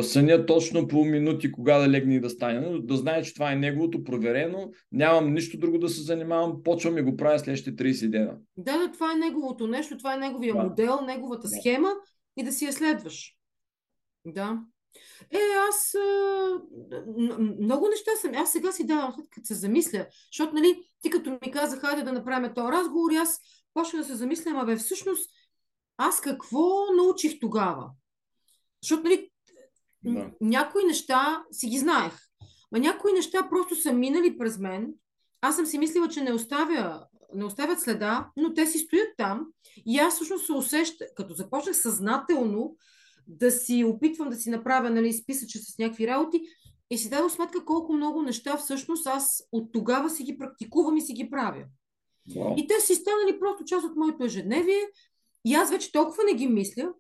съня точно по минути кога да легне и да стане, но да знае, че това е неговото, проверено, нямам нищо друго да се занимавам, почвам и го правя следващите 30 дена. Да, да, това е неговото нещо, това е неговия да. модел, неговата да. схема и да си я следваш. Да. Е, аз много неща съм. Аз сега си давам, като се замисля, защото, нали, ти като ми каза, хайде да направим този разговор, аз почна да се замислям, абе, всъщност, аз какво научих тогава? Защото, нали, да. някои неща си ги знаех. Ма някои неща просто са минали през мен. Аз съм си мислила, че не, оставя, не оставят следа, но те си стоят там. И аз всъщност се усеща, като започнах съзнателно да си опитвам да си направя нали, списъче с някакви работи и си дадох сметка колко много неща всъщност аз от тогава си ги практикувам и си ги правя. Wow. И те си станали просто част от моето ежедневие и аз вече толкова не ги мисля,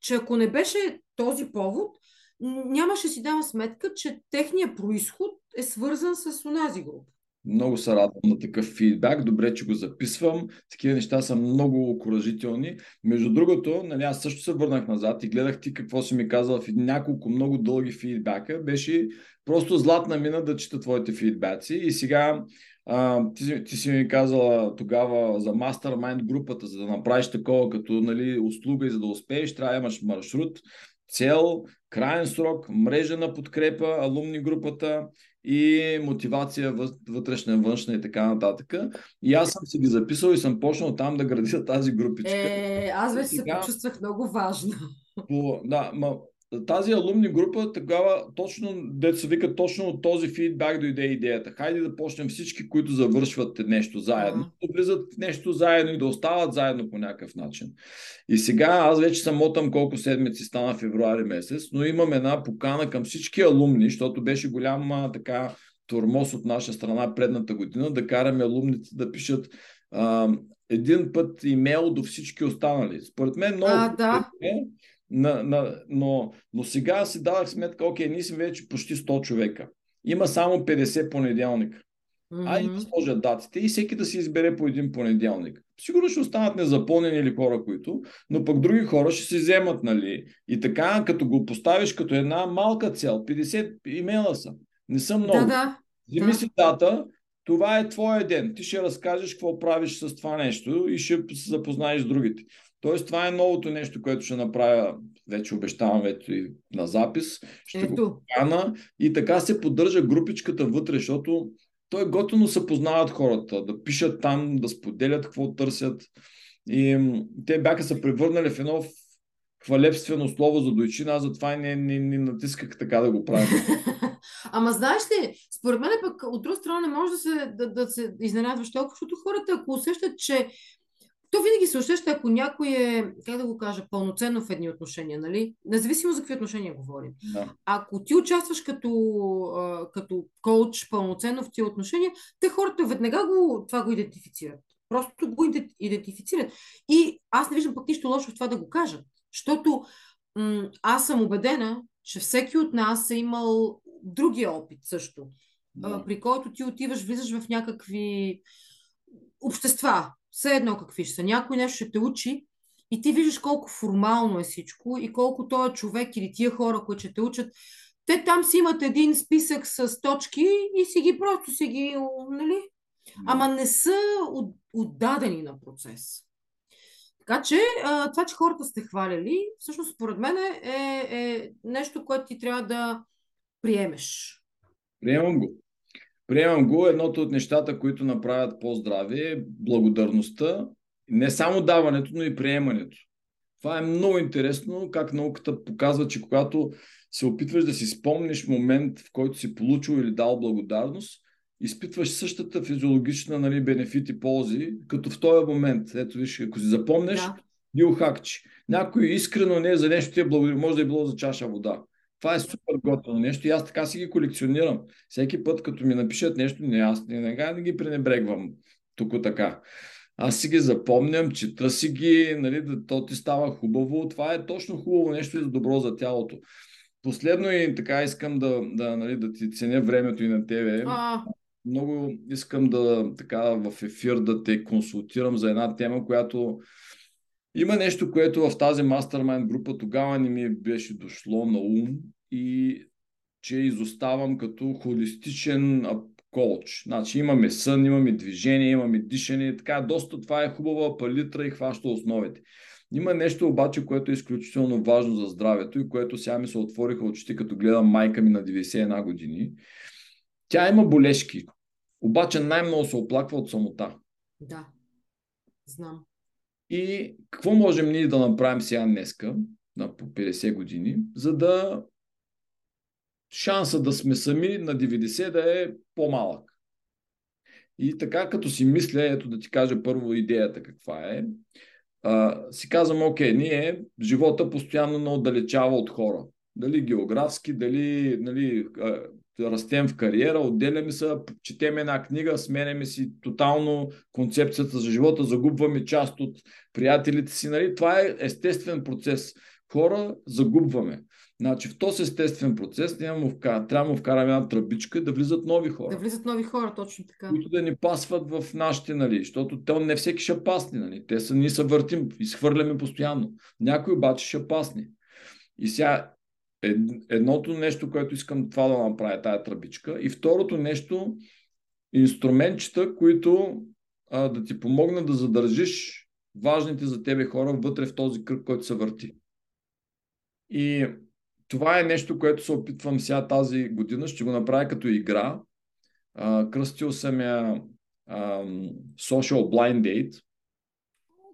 че ако не беше този повод, нямаше си дава сметка, че техният происход е свързан с онази група. Много се радвам на такъв фидбак. Добре, че го записвам. Такива неща са много окоръжителни. Между другото, нали, аз също се върнах назад и гледах ти какво си ми казал в няколко много дълги фидбака. Беше просто златна мина да чета твоите фидбаци. И сега а, ти, ти си ми казала тогава за мастермайнд групата, за да направиш такова като нали, услуга и за да успееш, трябва да имаш маршрут, цел, крайен срок, мрежа на подкрепа, алумни групата и мотивация вътрешна, външна и така нататък. И аз съм си ги записал и съм почнал там да градя тази групичка. Е, аз вече се почувствах много важно. По, да, ма, тази алумни група тогава точно, деца вика, точно от този фидбак дойде идеята. Хайде да почнем всички, които завършват нещо заедно, да влизат нещо заедно и да остават заедно по някакъв начин. И сега аз вече съм мотам колко седмици стана февруари месец, но имам една покана към всички алумни, защото беше голяма така тормоз от наша страна предната година, да караме алумните да пишат а, един път имейл до всички останали. Според мен много а, да. е, на, на, но, но сега си давах сметка, окей, ние сме вече почти 100 човека. Има само 50 понеделника. Mm-hmm. Айде да сложат датите и всеки да си избере по един понеделник. Сигурно ще останат незапълнени или хора, които, но пък други хора ще си вземат, нали? И така, като го поставиш като една малка цел, 50 имейла са. Не са много. Да, да. Вземи си дата, това е твоя ден. Ти ще разкажеш какво правиш с това нещо и ще се запознаеш с другите. Тоест, това е новото нещо, което ще направя, вече обещавам вече и на запис. Ще Ето. го покана и така се поддържа групичката вътре, защото то е готино се познават хората, да пишат там, да споделят какво търсят. И те бяха се превърнали в едно хвалебствено слово за дойчина, аз затова не, не, не натисках така да го правя. <laughs> Ама знаеш ли, според мен пък от друга страна не може да се, да, да се изненадваш толкова, защото хората, ако усещат, че то винаги се усеща, ако някой е, как да го кажа, пълноценно в едни отношения, нали? Независимо за какви отношения говорим. Да. Ако ти участваш като, като коуч пълноценно в тия отношения, те хората веднага го, това го идентифицират. Просто го идентифицират. И аз не виждам пък нищо лошо в това да го кажат. Защото м- аз съм убедена, че всеки от нас е имал другия опит също, да. при който ти отиваш, влизаш в някакви общества, все едно какви ще са. Някой нещо ще те учи и ти виждаш колко формално е всичко и колко този човек или тия хора, които ще те учат, те там си имат един списък с точки и си ги просто си ги, нали? Ама не са отдадени на процес. Така че това, че хората сте хваляли, всъщност според мен е, е нещо, което ти трябва да приемеш. Приемам го. Приемам го. Едното от нещата, които направят по-здрави е благодарността. Не само даването, но и приемането. Това е много интересно, как науката показва, че когато се опитваш да си спомниш момент, в който си получил или дал благодарност, изпитваш същата физиологична нали, бенефит и ползи, като в този момент. Ето виж, ако си запомнеш, да. биохакчи. Някой искрено не е за нещо ти е благодари, може да е било за чаша вода. Това е супер готино нещо и аз така си ги колекционирам. Всеки път, като ми напишат нещо, не, аз не, не, не ги пренебрегвам тук така. аз си ги запомням, чета си ги, нали, да, то ти става хубаво. Това е точно хубаво нещо и добро за тялото. Последно и така искам да, да, нали, да ти ценя времето и на тебе. А. Много искам да така в ефир да те консултирам за една тема, която има нещо, което в тази мастермайн група тогава не ми беше дошло на ум и че изоставам като холистичен коуч. Значи имаме сън, имаме движение, имаме дишане. Така, доста това е хубава палитра и хваща основите. Има нещо обаче, което е изключително важно за здравето и което сега ми се отвориха очите, като гледам майка ми на 91 години. Тя има болешки, обаче най-много се оплаква от самота. Да, знам. И какво можем ние да направим сега днеска, на по 50 години, за да шанса да сме сами на 90 да е по-малък. И така, като си мисля, ето да ти кажа първо идеята каква е, а, си казвам, окей, ние живота постоянно не отдалечава от хора. Дали географски, дали нали, растем в кариера, отделяме се, четем една книга, сменяме си тотално концепцията за живота, загубваме част от приятелите си. Нали? Това е естествен процес. Хора загубваме. Значи в този естествен процес да му, вкара, трябва да му вкараме една тръбичка да влизат нови хора. Да влизат нови хора, точно така. Които да ни пасват в нашите, нали, защото те не всеки ще пасни, нали. Те са, ние се въртим, изхвърляме постоянно. Някои обаче ще пасни. И сега едното нещо, което искам това да направя, тая тръбичка. И второто нещо, инструментчета, които а, да ти помогнат да задържиш важните за тебе хора вътре в този кръг, който се върти. И това е нещо, което се опитвам сега тази година. Ще го направя като игра. А, кръстил съм я а, Social Blind Date.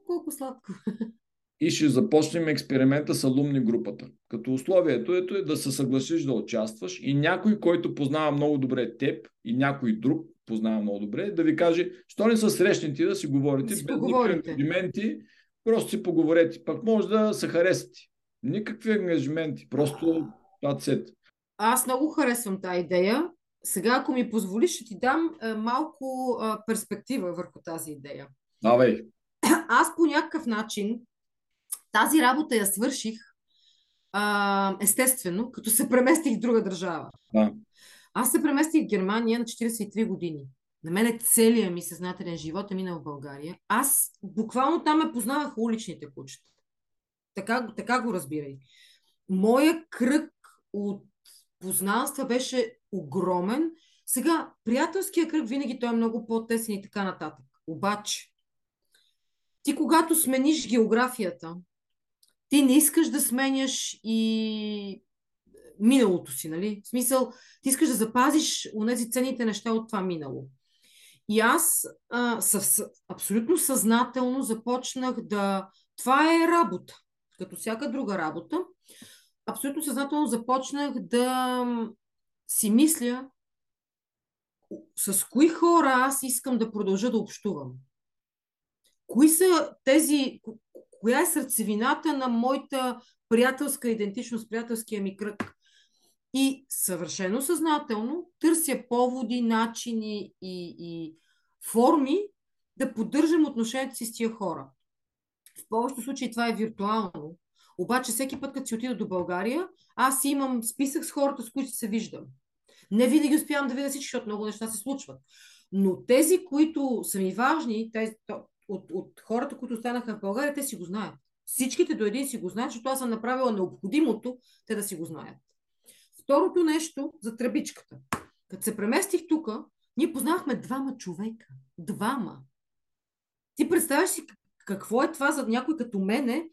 Колко сладко. <laughs> И ще започнем експеримента с алумни групата. Като условието ето е да се съгласиш да участваш и някой, който познава много добре теб и някой друг познава много добре, да ви каже, що не са срещнати да си говорите, си без никакви просто си поговорете. Пак може да се харесате. Никакви ангажименти, просто сет. Аз много харесвам тази идея. Сега, ако ми позволиш, ще ти дам а, малко а, перспектива върху тази идея. Давай. Аз по някакъв начин тази работа я свърших а, естествено, като се преместих в друга държава. Да. Аз се преместих в Германия на 43 години. На мен целият ми съзнателен живот е минал в България. Аз буквално там ме познавах уличните кучета. Така, така го разбирай. Моя кръг от познанства беше огромен. Сега, приятелския кръг винаги той е много по-тесен и така нататък. Обаче, ти когато смениш географията, ти не искаш да сменяш и миналото си, нали? В смисъл, ти искаш да запазиш онези ценните неща от това минало. И аз а, съв, абсолютно съзнателно започнах да... Това е работа като всяка друга работа, абсолютно съзнателно започнах да си мисля с кои хора аз искам да продължа да общувам. Кои са тези, коя е сърцевината на моята приятелска идентичност, приятелския ми кръг. И съвършено съзнателно търся поводи, начини и, и форми да поддържам отношението си с тия хора. В повечето случаи това е виртуално. Обаче всеки път, като си отида до България, аз имам списък с хората, с които се виждам. Не винаги успявам да видя всички, защото много неща се случват. Но тези, които са ми важни, тези, от, от хората, които останаха в България, те си го знаят. Всичките до един си го знаят, защото аз съм направила необходимото те да си го знаят. Второто нещо за тръбичката. Като се преместих тук, ние познахме двама човека. Двама. Ти представяш си какво е това за някой като мене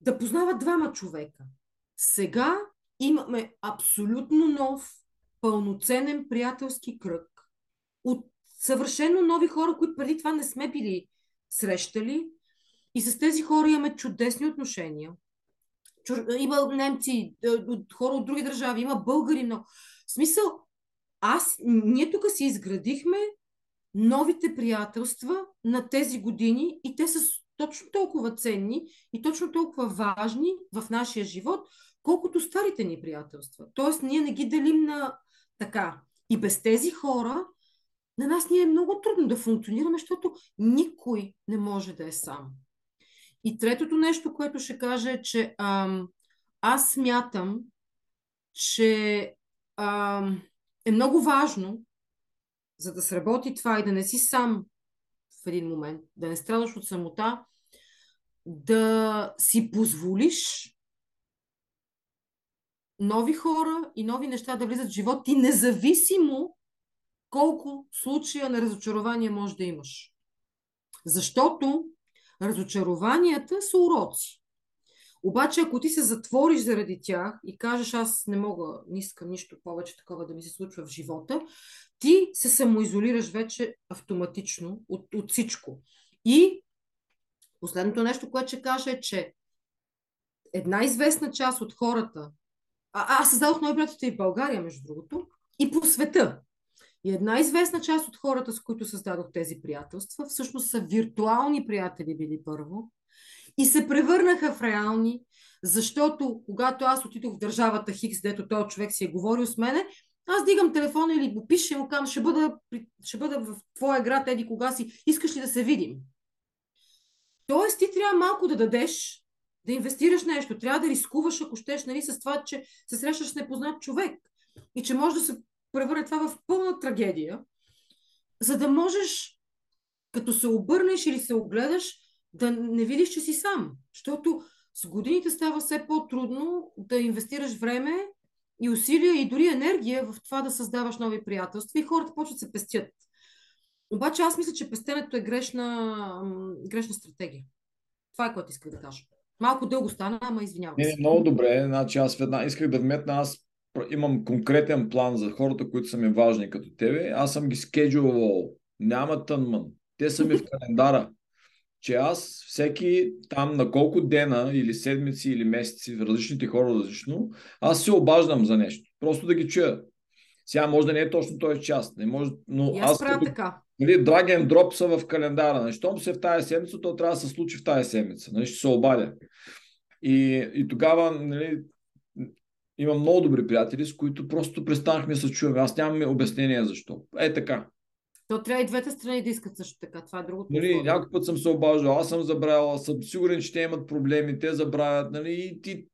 да познава двама човека? Сега имаме абсолютно нов, пълноценен приятелски кръг от съвършено нови хора, които преди това не сме били срещали. И с тези хора имаме чудесни отношения. Има немци, хора от други държави, има българи, но в смисъл, аз, ние тук си изградихме новите приятелства на тези години и те са точно толкова ценни и точно толкова важни в нашия живот, колкото старите ни приятелства. Тоест, ние не ги делим на така. И без тези хора на нас ни е много трудно да функционираме, защото никой не може да е сам. И третото нещо, което ще кажа е, че ам, аз смятам, че ам, е много важно, за да сработи това и да не си сам в един момент, да не страдаш от самота, да си позволиш нови хора и нови неща да влизат в живота ти, независимо колко случая на разочарование може да имаш. Защото разочарованията са уроци. Обаче, ако ти се затвориш заради тях и кажеш, аз не мога, не искам нищо повече такова да ми се случва в живота, ти се самоизолираш вече автоматично от, от всичко. И последното нещо, което ще кажа е, че една известна част от хората, а, аз създадох приятелства и в България, между другото, и по света. И една известна част от хората, с които създадох тези приятелства, всъщност са виртуални приятели били първо и се превърнаха в реални, защото когато аз отидох в държавата Хикс, дето този човек си е говорил с мене, аз дигам телефона или го пиша и му казвам, ще бъда, ще бъда в твоя град, еди кога си, искаш ли да се видим? Тоест ти трябва малко да дадеш, да инвестираш нещо, трябва да рискуваш, ако щеш, нали, с това, че се срещаш с непознат човек и че може да се превърне това в пълна трагедия, за да можеш, като се обърнеш или се огледаш, да не видиш, че си сам. Защото с годините става все по-трудно да инвестираш време и усилия и дори енергия в това да създаваш нови приятелства и хората почват да се пестят. Обаче аз мисля, че пестенето е грешна, грешна стратегия. Това е което исках да кажа. Малко дълго стана, ама извинявам се. Не, много добре. Значи аз веднага исках да вметна, аз имам конкретен план за хората, които са ми важни като тебе. Аз съм ги скеджувал. Няма тънман. Те са ми в календара че аз всеки там на колко дена или седмици или месеци различните хора различно, аз се обаждам за нещо. Просто да ги чуя. Сега може да не е точно този час. Не може, но аз, аз правя така. Нали, драген дроп са в календара. Нали, щом се в тази седмица, то трябва да се случи в тази седмица. Нали, ще се обадя. И, и тогава нали, имам много добри приятели, с които просто престанахме да се чуваме. Аз нямам обяснение защо. Е така. То трябва и двете страни да искат също така. Това е другото. Нали, някой път съм се обаждал, аз съм забравял, съм сигурен, че те имат проблеми, те забравят. Нали, и, ти...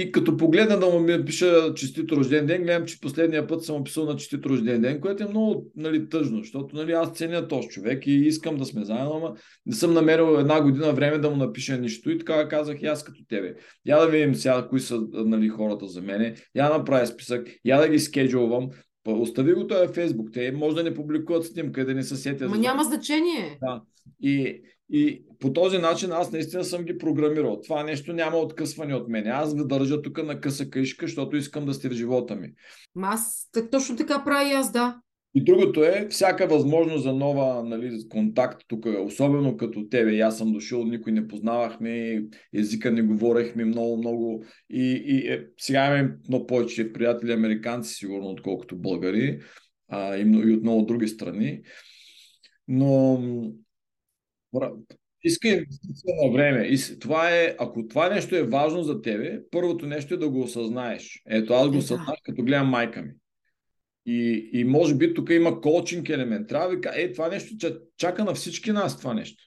и като погледна да му ми пиша честит рожден ден, гледам, че последния път съм описал на честит рожден ден, което е много нали, тъжно, защото нали, аз ценя този човек и искам да сме заедно, ама не съм намерил една година време да му напиша нищо и така казах и аз като тебе. Я да видим сега кои са нали, хората за мене, я направя списък, я да ги скеджулвам, Остави го в Фейсбук. Те може да не публикуват снимка, да не се сетят. Ма няма значение. Да. И, и по този начин аз наистина съм ги програмирал. Това нещо няма откъсване от мен. Аз ви държа тук на къса каишка, защото искам да сте в живота ми. Аз точно така правя и аз, да. И другото е, всяка възможност за нова нали, контакт тук, особено като тебе. И аз съм дошъл, никой не познавахме, езика не говорехме много, много. И, и е, сега имаме много повече приятели американци, сигурно, отколкото българи. А, и, и от много други страни. Но иска инвестиция на време. И това е, ако това нещо е важно за тебе, първото нещо е да го осъзнаеш. Ето, аз го е, осъзнах, като гледам майка ми. И, и може би тук има коучинг елемент. Трябва да ви кажа, е, това нещо чака на всички нас това нещо.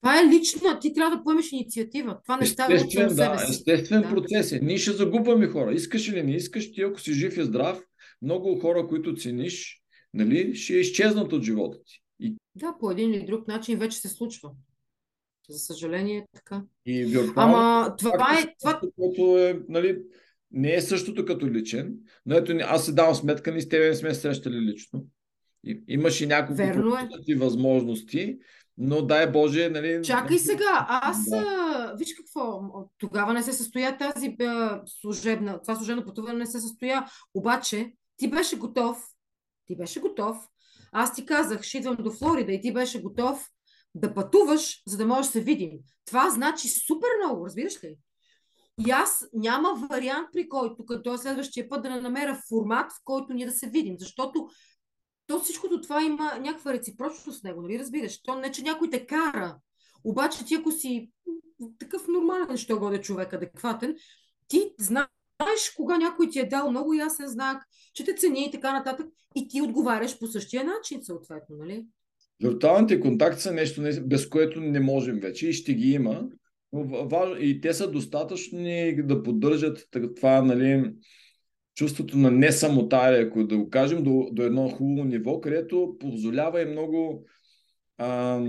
Това е лично, ти трябва да поемеш инициатива. Това не става от да, себе си. Естествен да. процес е. Ние ще загубваме хора. Искаш или не искаш, ти ако си жив и здрав, много хора, които цениш, нали, ще изчезнат от живота ти. Да, по един или друг начин вече се случва. За съжаление е така. И виртуално, Ама това е... Това... Което е нали, не е същото като личен, но ето аз се давам сметка, ни с тебе не сме срещали лично. И, имаш и няколко е. възможности, но дай Боже, нали... Чакай сега, аз, да. виж какво, тогава не се състоя тази а, служебна, това служебно пътуване не се състоя, обаче ти беше готов, ти беше готов, аз ти казах, ще идвам до Флорида и ти беше готов да пътуваш, за да можеш да се видим. Това значи супер много, разбираш ли? И аз няма вариант, при който като е следващия път да не намеря формат, в който ние да се видим. Защото то всичкото това има някаква реципрочност с него, нали разбираш? То не, че някой те кара. Обаче ти ако си такъв нормален, що годе човек, адекватен, ти знаеш знаеш кога някой ти е дал много ясен знак, че те цени и така нататък, и ти отговаряш по същия начин, съответно, нали? Виртуалните контакти са нещо, без което не можем вече и ще ги има. И те са достатъчни да поддържат това, нали, чувството на не самота, ако да го кажем, до, до едно хубаво ниво, където позволява и много, а,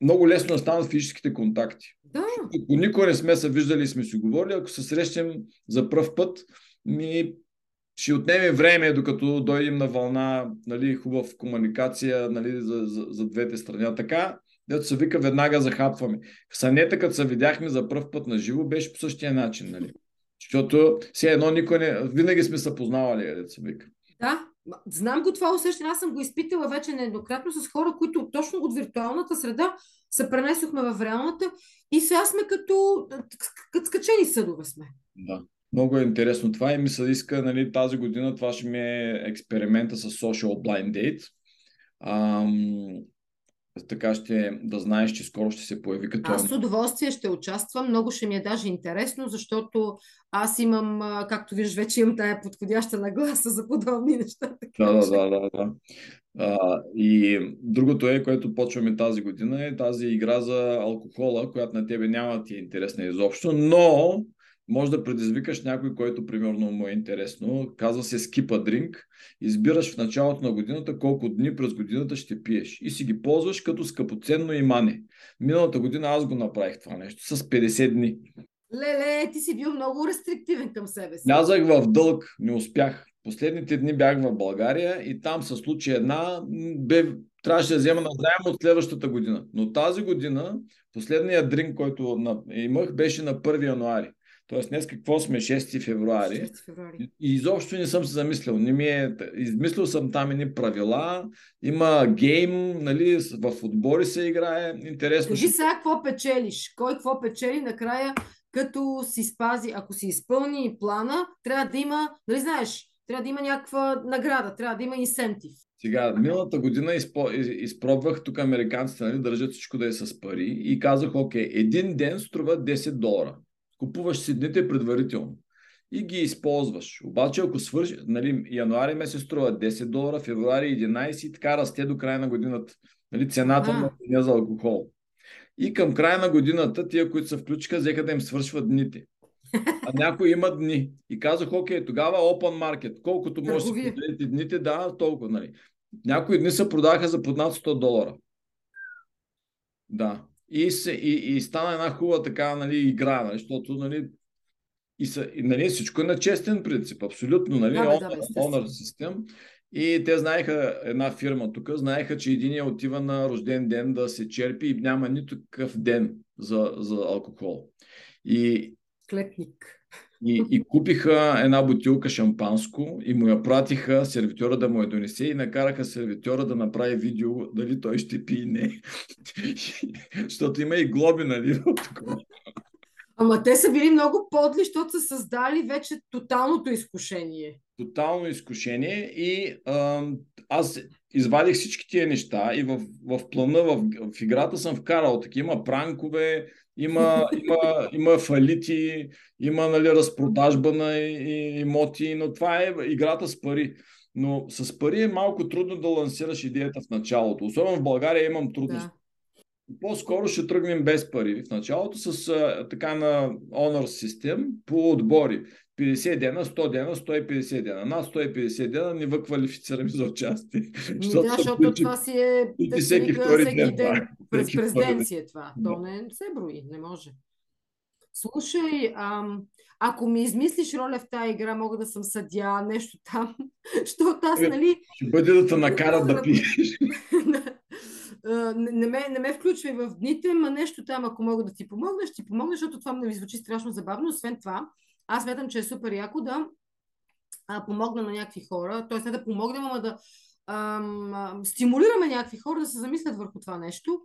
много лесно да станат физическите контакти. Да. Ако никой не сме се виждали и сме си говорили, ако се срещнем за пръв път, ми ще отнеме време, докато дойдем на вълна, нали, хубав комуникация нали, за, за, за двете страни. А така, дето се вика, веднага захапваме. Санета, като се видяхме за първ път на живо, беше по същия начин. Нали? Защото все едно никой не... Винаги сме се познавали, дето се вика. Да, знам го това усещане. Аз съм го изпитала вече нееднократно с хора, които точно от виртуалната среда се пренесохме в реалната и сега сме като, като скачени съдове сме. Да. Много е интересно това и ми се иска нали, тази година, това ще ми е експеримента с Social Blind Date. Ам, така ще да знаеш, че скоро ще се появи като... Аз с удоволствие ще участвам, много ще ми е даже интересно, защото аз имам, както виждаш, вече имам тая подходяща нагласа за подобни неща. Така, да, да, да, да. А, и другото е, което почваме тази година, е тази игра за алкохола, която на тебе няма ти е интересна изобщо, но може да предизвикаш някой, който примерно му е интересно. Казва се скипа дринк. Избираш в началото на годината колко дни през годината ще пиеш и си ги ползваш като скъпоценно имане. Миналата година аз го направих това нещо с 50 дни. Леле, ти си бил много рестриктивен към себе си. Лязах в дълг, не успях. Последните дни бях в България и там се случи една, бе, трябваше да взема на заем от следващата година. Но тази година, последният дринк, който имах, беше на 1 януари. Тоест днес какво сме 6 февруари. 6 февруари. И изобщо не съм се замислил. Не ми е... Измислил съм там едни правила. Има гейм, нали, в отбори се играе. Интересно. Кажи сега какво печелиш. Кой какво печели накрая, като си спази, ако си изпълни плана, трябва да има, нали знаеш, трябва да има някаква награда, трябва да има инсентив. Сега, миналата година изпо, изпробвах, тук американците нали, държат всичко да е с пари и казах, окей, един ден струва 10 долара. Купуваш си дните предварително и ги използваш. Обаче, ако свърши, нали, януари месец струва 10 долара, февруари 11 и така расте до края на годината. Нали, цената на деня за алкохол. И към края на годината, тия, които се включиха, взеха да им свършват дните. А някои имат дни. И казах, окей, тогава open market. Колкото може да си дните, да, толкова. Нали. Някои дни се продаха за под над 100 долара. Да. И, се, и, и стана една хубава така нали, игра, нали, защото нали, и, са, и нали, всичко е на честен принцип, абсолютно, нали, да, honor, да, honor system. И те знаеха, една фирма тук, знаеха, че един отива на рожден ден да се черпи и няма нито такъв ден за, за алкохол. И, Клетник. И, и купиха една бутилка шампанско и му я пратиха сервитьора да му я донесе и накараха сервитьора да направи видео дали той ще пи не. <laughs> Защото има и глоби, нали? Ама те са били много подли, защото са създали вече тоталното изкушение. Тотално изкушение и а, аз извадих всички тия неща и в, в плана, в, в играта съм вкарал такива пранкове, има, има, има фалити, има нали, разпродажба на имоти, но това е играта с пари. Но с пари е малко трудно да лансираш идеята в началото. Особено в България имам трудност. Да. По-скоро ще тръгнем без пари. В началото с а, така на Honor System по отбори. 50 дена, 100 дена, 150 дена. Над 150 дена не въквалифицираме за участие. Защото, да, защото това си е всеки, втори ден. ден през президенция това. То не се брои, не може. Слушай, ам, ако ми измислиш роля в тази игра, мога да съм съдя, нещо там, <laughs> защото аз, е, нали... Ще бъде да те накарат да пиеш. <laughs> не, не, ме, не ме включвай в дните, ма нещо там, ако мога да ти помогна, ще ти помогна, защото това ми звучи страшно забавно. Освен това, аз смятам, че е супер яко да а, помогна на някакви хора, т.е. не да помогнем, ама да ам, стимулираме някакви хора да се замислят върху това нещо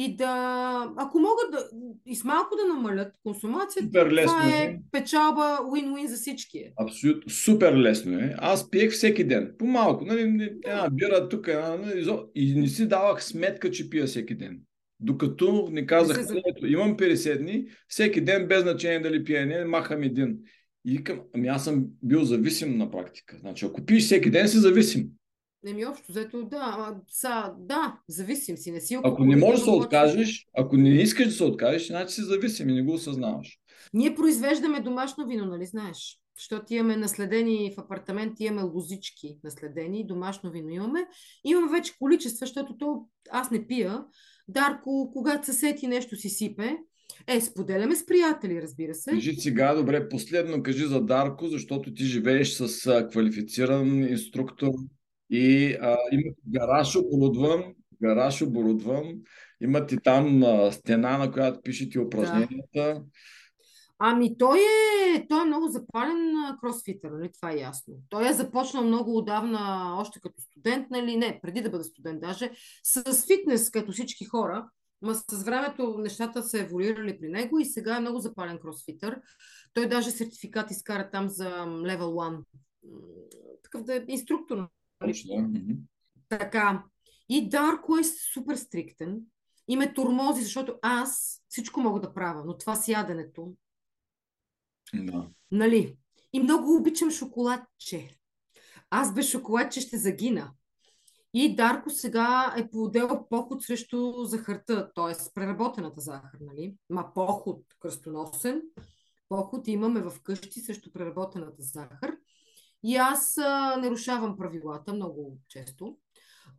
и да, ако могат да, и с малко да намалят консумацията, това е, е печалба win-win за всички. Абсолютно. Супер лесно е. Аз пиех всеки ден. По малко. Нали, една бира тук, една, нали, и не си давах сметка, че пия всеки ден. Докато не казах, не се... имам 50 дни, всеки ден без значение дали пия не, махам един. И викам, ами аз съм бил зависим на практика. Значи, ако пиеш всеки ден, си зависим. Не ми общо, взето да, са, да, зависим си, не си Ако не можеш да се откажеш, ако не искаш да се откажеш, значи си зависим и не го осъзнаваш. Ние произвеждаме домашно вино, нали знаеш? Защото имаме наследени в апартамент, имаме лозички наследени, домашно вино имаме. Имаме вече количества, защото то аз не пия. Дарко, когато се сети нещо си сипе, е, споделяме с приятели, разбира се. Кажи сега, добре, последно кажи за Дарко, защото ти живееш с квалифициран инструктор и а, има гараж оборудван, гараж оборудван, имате там а, стена, на която пишете упражненията. Да. Ами той е, той е много запален кросфитър, нали? това е ясно. Той е започнал много отдавна, още като студент, нали? не, преди да бъде студент даже, с фитнес, като всички хора. Ма с времето нещата са еволюирали при него и сега е много запален кросфитър. Той даже сертификат изкара там за Level 1. Такъв да е инструктор. Нали? Така. И Дарко е супер стриктен. И ме турмози, защото аз всичко мога да правя, но това с яденето. Да. Нали? И много обичам шоколадче. Аз без шоколадче ще загина. И Дарко сега е подел поход срещу захарта, т.е. преработената захар, нали? Ма поход кръстоносен. Поход имаме в къщи срещу преработената захар. И аз а, нарушавам правилата много често.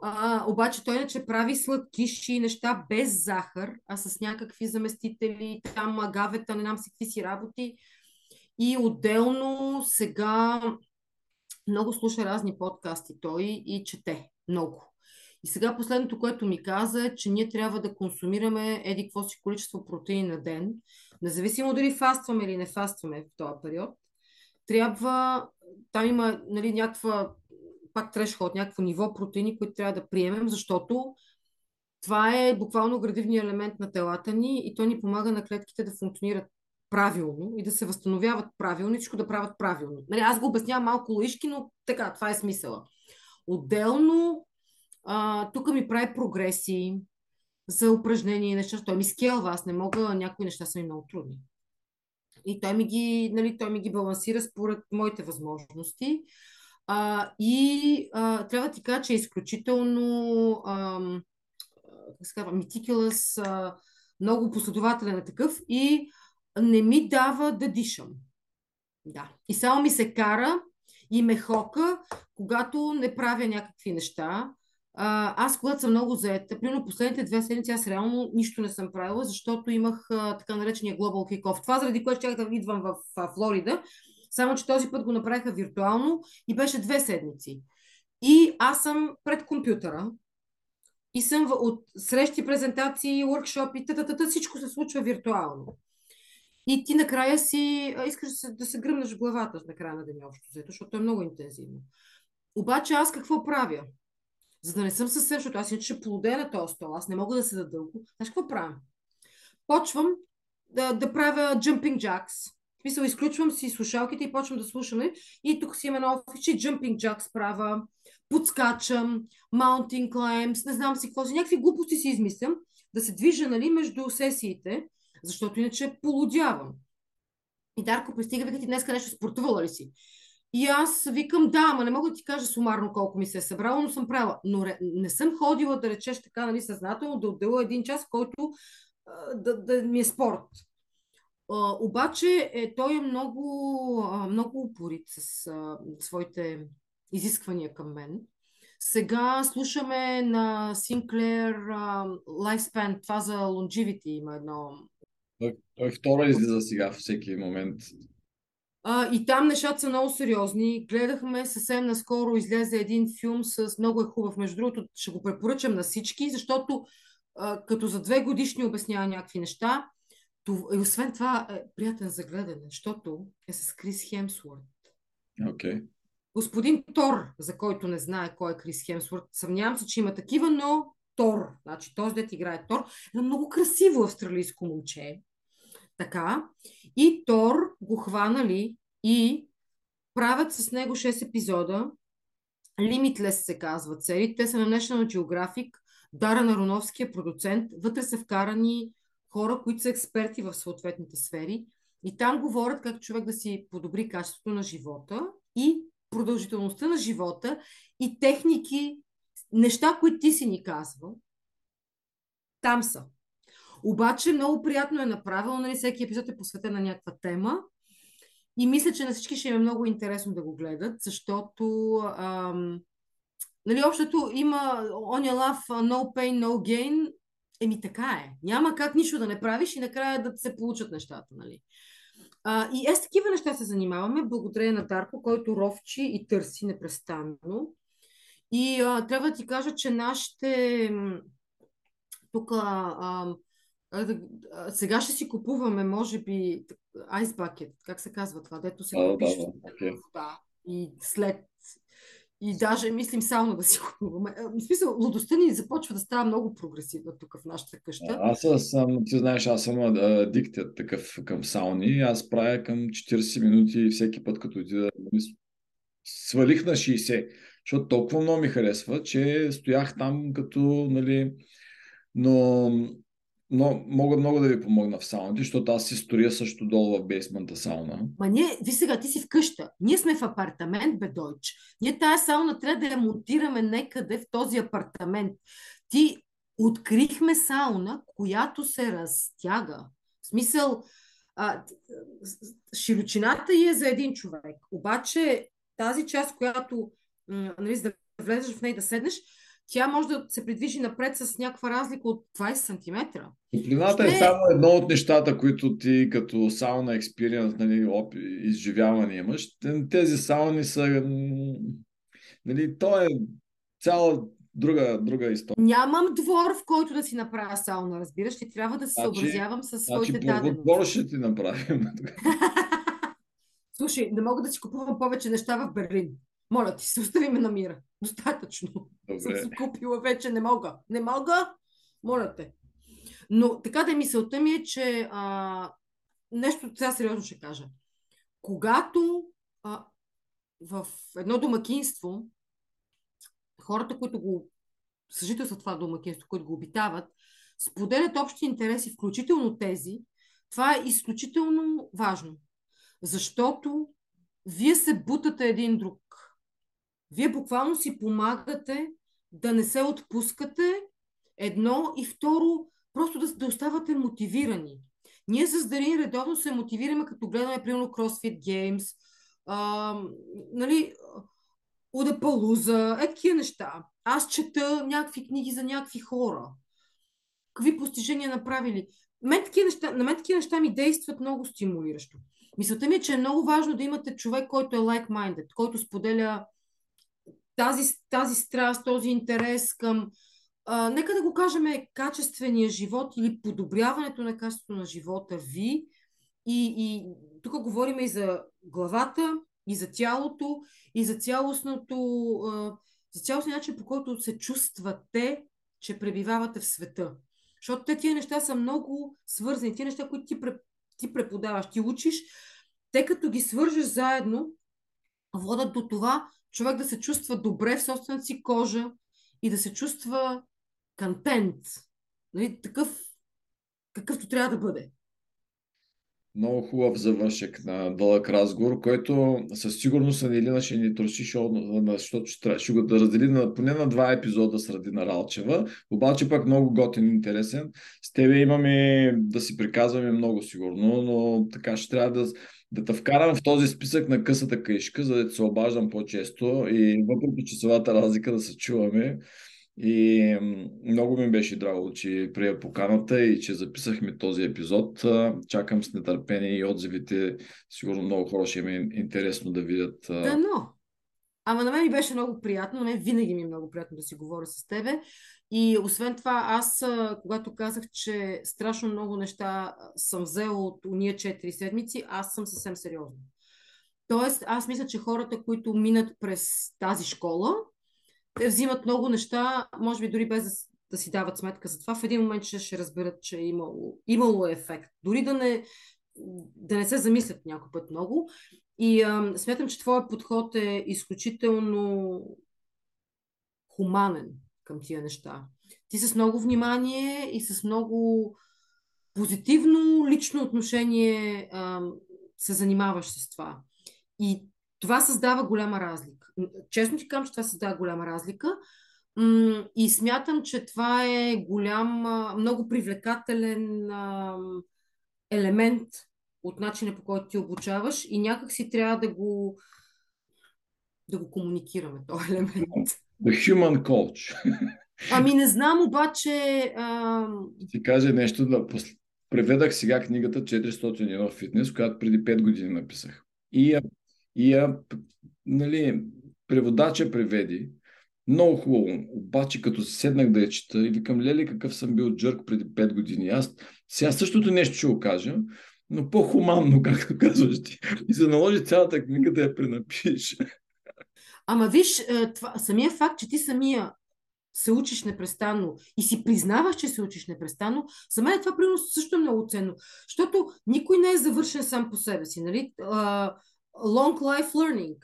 А, обаче той иначе прави сладкиши и неща без захар, а с някакви заместители, там агавета, не знам си какви си работи. И отделно сега много слуша разни подкасти той и чете много. И сега последното, което ми каза е, че ние трябва да консумираме еди какво си количество протеин на ден, независимо дали фастваме или не фастваме в този период. Трябва, там има нали, някаква, пак трешход, някакво ниво протеини, които трябва да приемем, защото това е буквално градивният елемент на телата ни и той ни помага на клетките да функционират правилно и да се възстановяват правилно и всичко да правят правилно. Нали, аз го обяснявам малко лоишки, но така, това е смисъла. Отделно, тук ми прави прогреси за упражнения и неща. Той ми скелва, аз не мога, някои неща са ми много трудни. И той ми ги, нали, той ми ги балансира според моите възможности. А, и а, трябва да ти кажа, че е изключително казва, митикелъс, много последователен е такъв и не ми дава да дишам. Да. И само ми се кара и ме хока, когато не правя някакви неща. А, аз, когато съм много заета, примерно последните две седмици, аз реално нищо не съм правила, защото имах а, така наречения Global Kick-Off. Това заради което ще да идвам в в Флорида, само че този път го направиха виртуално и беше две седмици. И аз съм пред компютъра и съм в, от срещи, презентации, workshop та, та, та, всичко се случва виртуално. И ти накрая си а, искаш да се, да се гръмнеш в главата на края на деня общо, защото е много интензивно. Обаче аз какво правя? За да не съм със защото аз иначе ще плодея на този стол, аз не мога да седа дълго. Знаеш какво правя? Почвам да, да правя jumping jacks. В смисъл, изключвам си слушалките и почвам да слушаме. И тук си има едно офичи, jumping jacks правя, подскачам, mountain climbs, не знам си какво си. Някакви глупости си измислям, да се движа нали, между сесиите защото иначе полудявам. И Дарко пристига, вика ти днеска нещо спортувала ли си? И аз викам, да, ама не мога да ти кажа сумарно колко ми се е събрало, но съм правила. Но не съм ходила да речеш така, нали, съзнателно, да отделя един час, който да, да ми е спорт. А, обаче е, той е много, много упорит с а, своите изисквания към мен. Сега слушаме на Синклер Lifespan, това за longevity има едно той, той втора излиза сега всеки момент. А, и там нещата са много сериозни. Гледахме съвсем наскоро, излезе един филм с много е хубав. Между другото, ще го препоръчам на всички, защото а, като за две годишни обяснява някакви неща, това, и освен това е приятен за гледане, защото е с Крис Хемсворт. Okay. Господин Тор, за който не знае кой е Крис Хемсворт, съмнявам се, че има такива, но Тор, значи този дет играе Тор, е много красиво австралийско момче. Така. И Тор го хванали и правят с него 6 епизода. Limitless се казват серии. Те са на National Geographic. Дара Нароновски е продуцент. Вътре са вкарани хора, които са експерти в съответните сфери. И там говорят как човек да си подобри качеството на живота и продължителността на живота и техники, неща, които ти си ни казвал, там са. Обаче много приятно е направено, нали, всеки епизод е посветен на някаква тема и мисля, че на всички ще им е много интересно да го гледат, защото ам, нали, общото има оня лав no pain, no gain, еми така е. Няма как нищо да не правиш и накрая да се получат нещата. Нали. А, и е с такива неща се занимаваме, благодарение на Дарко, който ровчи и търси непрестанно. И а, трябва да ти кажа, че нашите тук а, сега ще си купуваме, може би, Ice Bucket, как се казва това, дето се купиш да, да, okay. вода и след и даже мислим сауна да си <laughs> купуваме. В смисъл, лудостта ни започва да става много прогресивна тук в нашата къща. Аз съм, ти знаеш, аз съм адиктът такъв към сауни. Аз правя към 40 минути всеки път, като отида. Свалих на 60, защото толкова много ми харесва, че стоях там като, нали, но но мога много да ви помогна в сауната, защото аз си стория също долу в бейсмента сауна. Ма ние, ви сега, ти си в къща. Ние сме в апартамент, бе, Дойч. Ние тая сауна трябва да я монтираме некъде в този апартамент. Ти открихме сауна, която се разтяга. В смисъл, а, широчината е за един човек. Обаче тази част, която, нали, за да влезеш в нея да седнеш, тя може да се придвижи напред с някаква разлика от 20 см. Топлината Ще... е само едно от нещата, които ти като сауна експириенс, нали, оп, изживяване имаш. Тези сауни са... Нали, то е цяла друга, друга история. Нямам двор, в който да си направя сауна, разбираш. Ти трябва да се значи, съобразявам с своите значи, дадености. Двор ще ти направим. <laughs> Слушай, не мога да си купувам повече неща в Берлин. Моля ти <laughs> се, остави ме на мира. Достатъчно. Добре. Съм се купила вече, не мога. Не мога? Моля те. Но така да е мисълта ми е, че а, нещо сега сериозно ще кажа. Когато а, в едно домакинство хората, които го съжителстват това домакинство, които го обитават, споделят общи интереси, включително тези, това е изключително важно. Защото вие се бутате един друг. Вие буквално си помагате да не се отпускате едно и второ, просто да, да оставате мотивирани. Ние с Дарин редовно се мотивираме, като гледаме, примерно, CrossFit Games, а, нали, Удапалуза, е такива неща. Аз чета някакви книги за някакви хора. Какви постижения направили. Мен неща, на мен такива неща ми действат много стимулиращо. Мисълта ми е, че е много важно да имате човек, който е like-minded, който споделя тази, тази страст, този интерес към, а, нека да го кажем, качествения живот или подобряването на качеството на живота ви. И, и тук говорим и за главата, и за тялото, и за цялостното, а, за цялостния начин, по който се чувствате, че пребивавате в света. Защото те тия неща са много свързани. Тия неща, които ти, ти преподаваш, ти учиш, те като ги свържеш заедно, водят до това човек да се чувства добре в собствената си кожа и да се чувства контент. Нали, такъв, какъвто трябва да бъде. Много хубав завършек на дълъг разговор, който със сигурност Анилина ще ни троши, защото ще, го да раздели на, поне на два епизода с Радина Ралчева, обаче пък много готин, интересен. С тебе имаме да си приказваме много сигурно, но така ще трябва да да те вкарам в този списък на късата каишка, за да се обаждам по-често и въпреки часовата разлика да се чуваме. И много ми беше драго, че прия поканата и че записахме този епизод. Чакам с нетърпение и отзивите. Сигурно много хора ще ми е интересно да видят. Да, но. Ама на мен ми беше много приятно, на мен винаги ми е много приятно да си говоря с тебе. И освен това, аз, когато казах, че страшно много неща съм взела от уния 4 седмици, аз съм съвсем сериозна. Тоест, аз мисля, че хората, които минат през тази школа, взимат много неща, може би дори без да, да си дават сметка за това. В един момент ще, ще разберат, че е имало, имало ефект. Дори да не, да не се замислят някой път много. И а, смятам, че твоя подход е изключително хуманен към тия неща. Ти с много внимание и с много позитивно лично отношение а, се занимаваш с това. И това създава голяма разлика. Честно ти казвам, че това създава голяма разлика. И смятам, че това е голям, много привлекателен елемент от начина по който ти обучаваш и някак си трябва да го да го комуникираме, този елемент. The human coach. <laughs> Ами не знам, обаче... А... Ти кажа нещо, да преведах сега книгата 401 фитнес, която преди 5 години написах. И я, и я нали, преводача преведи. Много хубаво. Обаче, като седнах да я чета и викам, леле, какъв съм бил джърк преди 5 години. Аз сега същото нещо ще го кажа, но по-хуманно, <laughs> както казваш ти. И се наложи цялата книга да я пренапишеш. Ама виж, е, това, самия факт, че ти самия се учиш непрестанно и си признаваш, че се учиш непрестанно, за мен това примерно също е много ценно. Защото никой не е завършен сам по себе си. Нали? Uh, long life learning.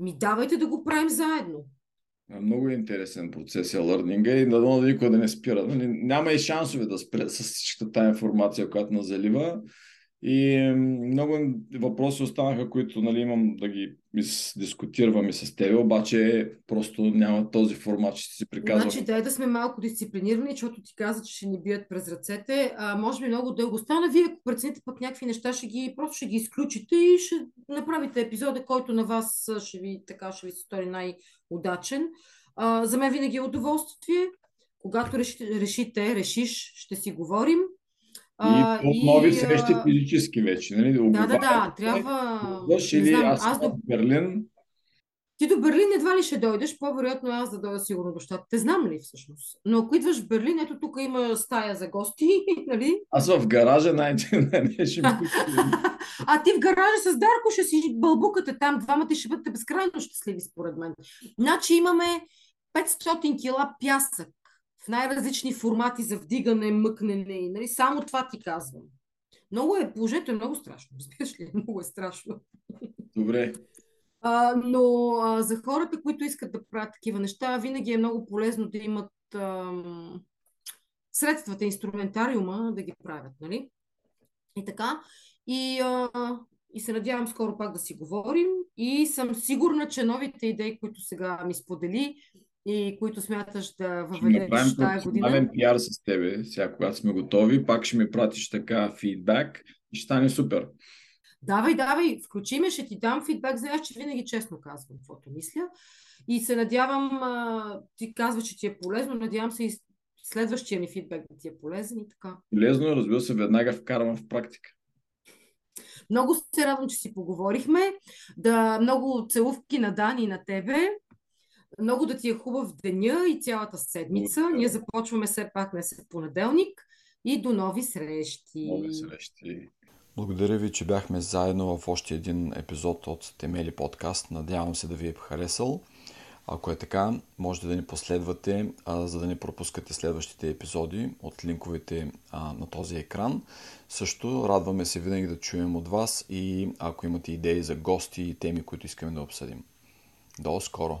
Ми давайте да го правим заедно. Много интересен процес е лърнинга и надолу никой да не спира. Нали? Няма и шансове да спре с всичката тази информация, която нас залива. И много въпроси останаха, които нали, имам да ги дискутирам и с теб, обаче просто няма този формат, че си приказвам. Значи, дай да сме малко дисциплинирани, защото ти каза, че ще ни бият през ръцете. А, може би много дълго стана. Вие, ако прецените пък някакви неща, ще ги, просто ще ги изключите и ще направите епизода, който на вас ще ви, така, ще ви се стори най-удачен. А, за мен винаги е удоволствие. Когато решите, решите, решиш, ще си говорим. И от нови и, срещи физически вече. Нали? Да, да, да. Трябва... Дойдеш или знам, аз, аз до... Берлин? Ти до Берлин едва ли ще дойдеш, по-вероятно аз да дойда сигурно до щатите. Знам ли всъщност? Но ако идваш в Берлин, ето тук има стая за гости, <laughs> нали? Аз в гаража най-не ще ми <laughs> А ти в гаража с Дарко ще си бълбукате там, двамата ще бъдете безкрайно щастливи, според мен. Значи имаме 500 кила пясък в най-различни формати за вдигане, мъкнене и нали, само това ти казвам. Много е, положението е много страшно. <laughs> Разбираш ли? Много е страшно. Добре. А, но а, за хората, които искат да правят такива неща, винаги е много полезно да имат а, средствата, инструментариума да ги правят, нали? И така. И, а, и се надявам скоро пак да си говорим. И съм сигурна, че новите идеи, които сега ми сподели, и които смяташ да въведеш тази година. Ще пиар с тебе, сега когато сме готови, пак ще ми пратиш така фидбак и ще стане супер. Давай, давай, включи ме, ще ти дам фидбак, знаеш, че винаги честно казвам каквото мисля. И се надявам, ти казваш, че ти е полезно, надявам се и следващия ми фидбак да ти е полезен и така. Полезно, разбира се, веднага вкарвам в практика. Много се радвам, че си поговорихме. Да, много целувки на Дани и на тебе. Много да ти е хубав деня и цялата седмица. Ние започваме все пак месец понеделник и до нови срещи. Нови срещи. Благодаря ви, че бяхме заедно в още един епизод от Темели подкаст. Надявам се да ви е харесал. Ако е така, можете да ни последвате, а, за да не пропускате следващите епизоди от линковете а, на този екран. Също радваме се винаги да чуем от вас и ако имате идеи за гости и теми, които искаме да обсъдим. До скоро!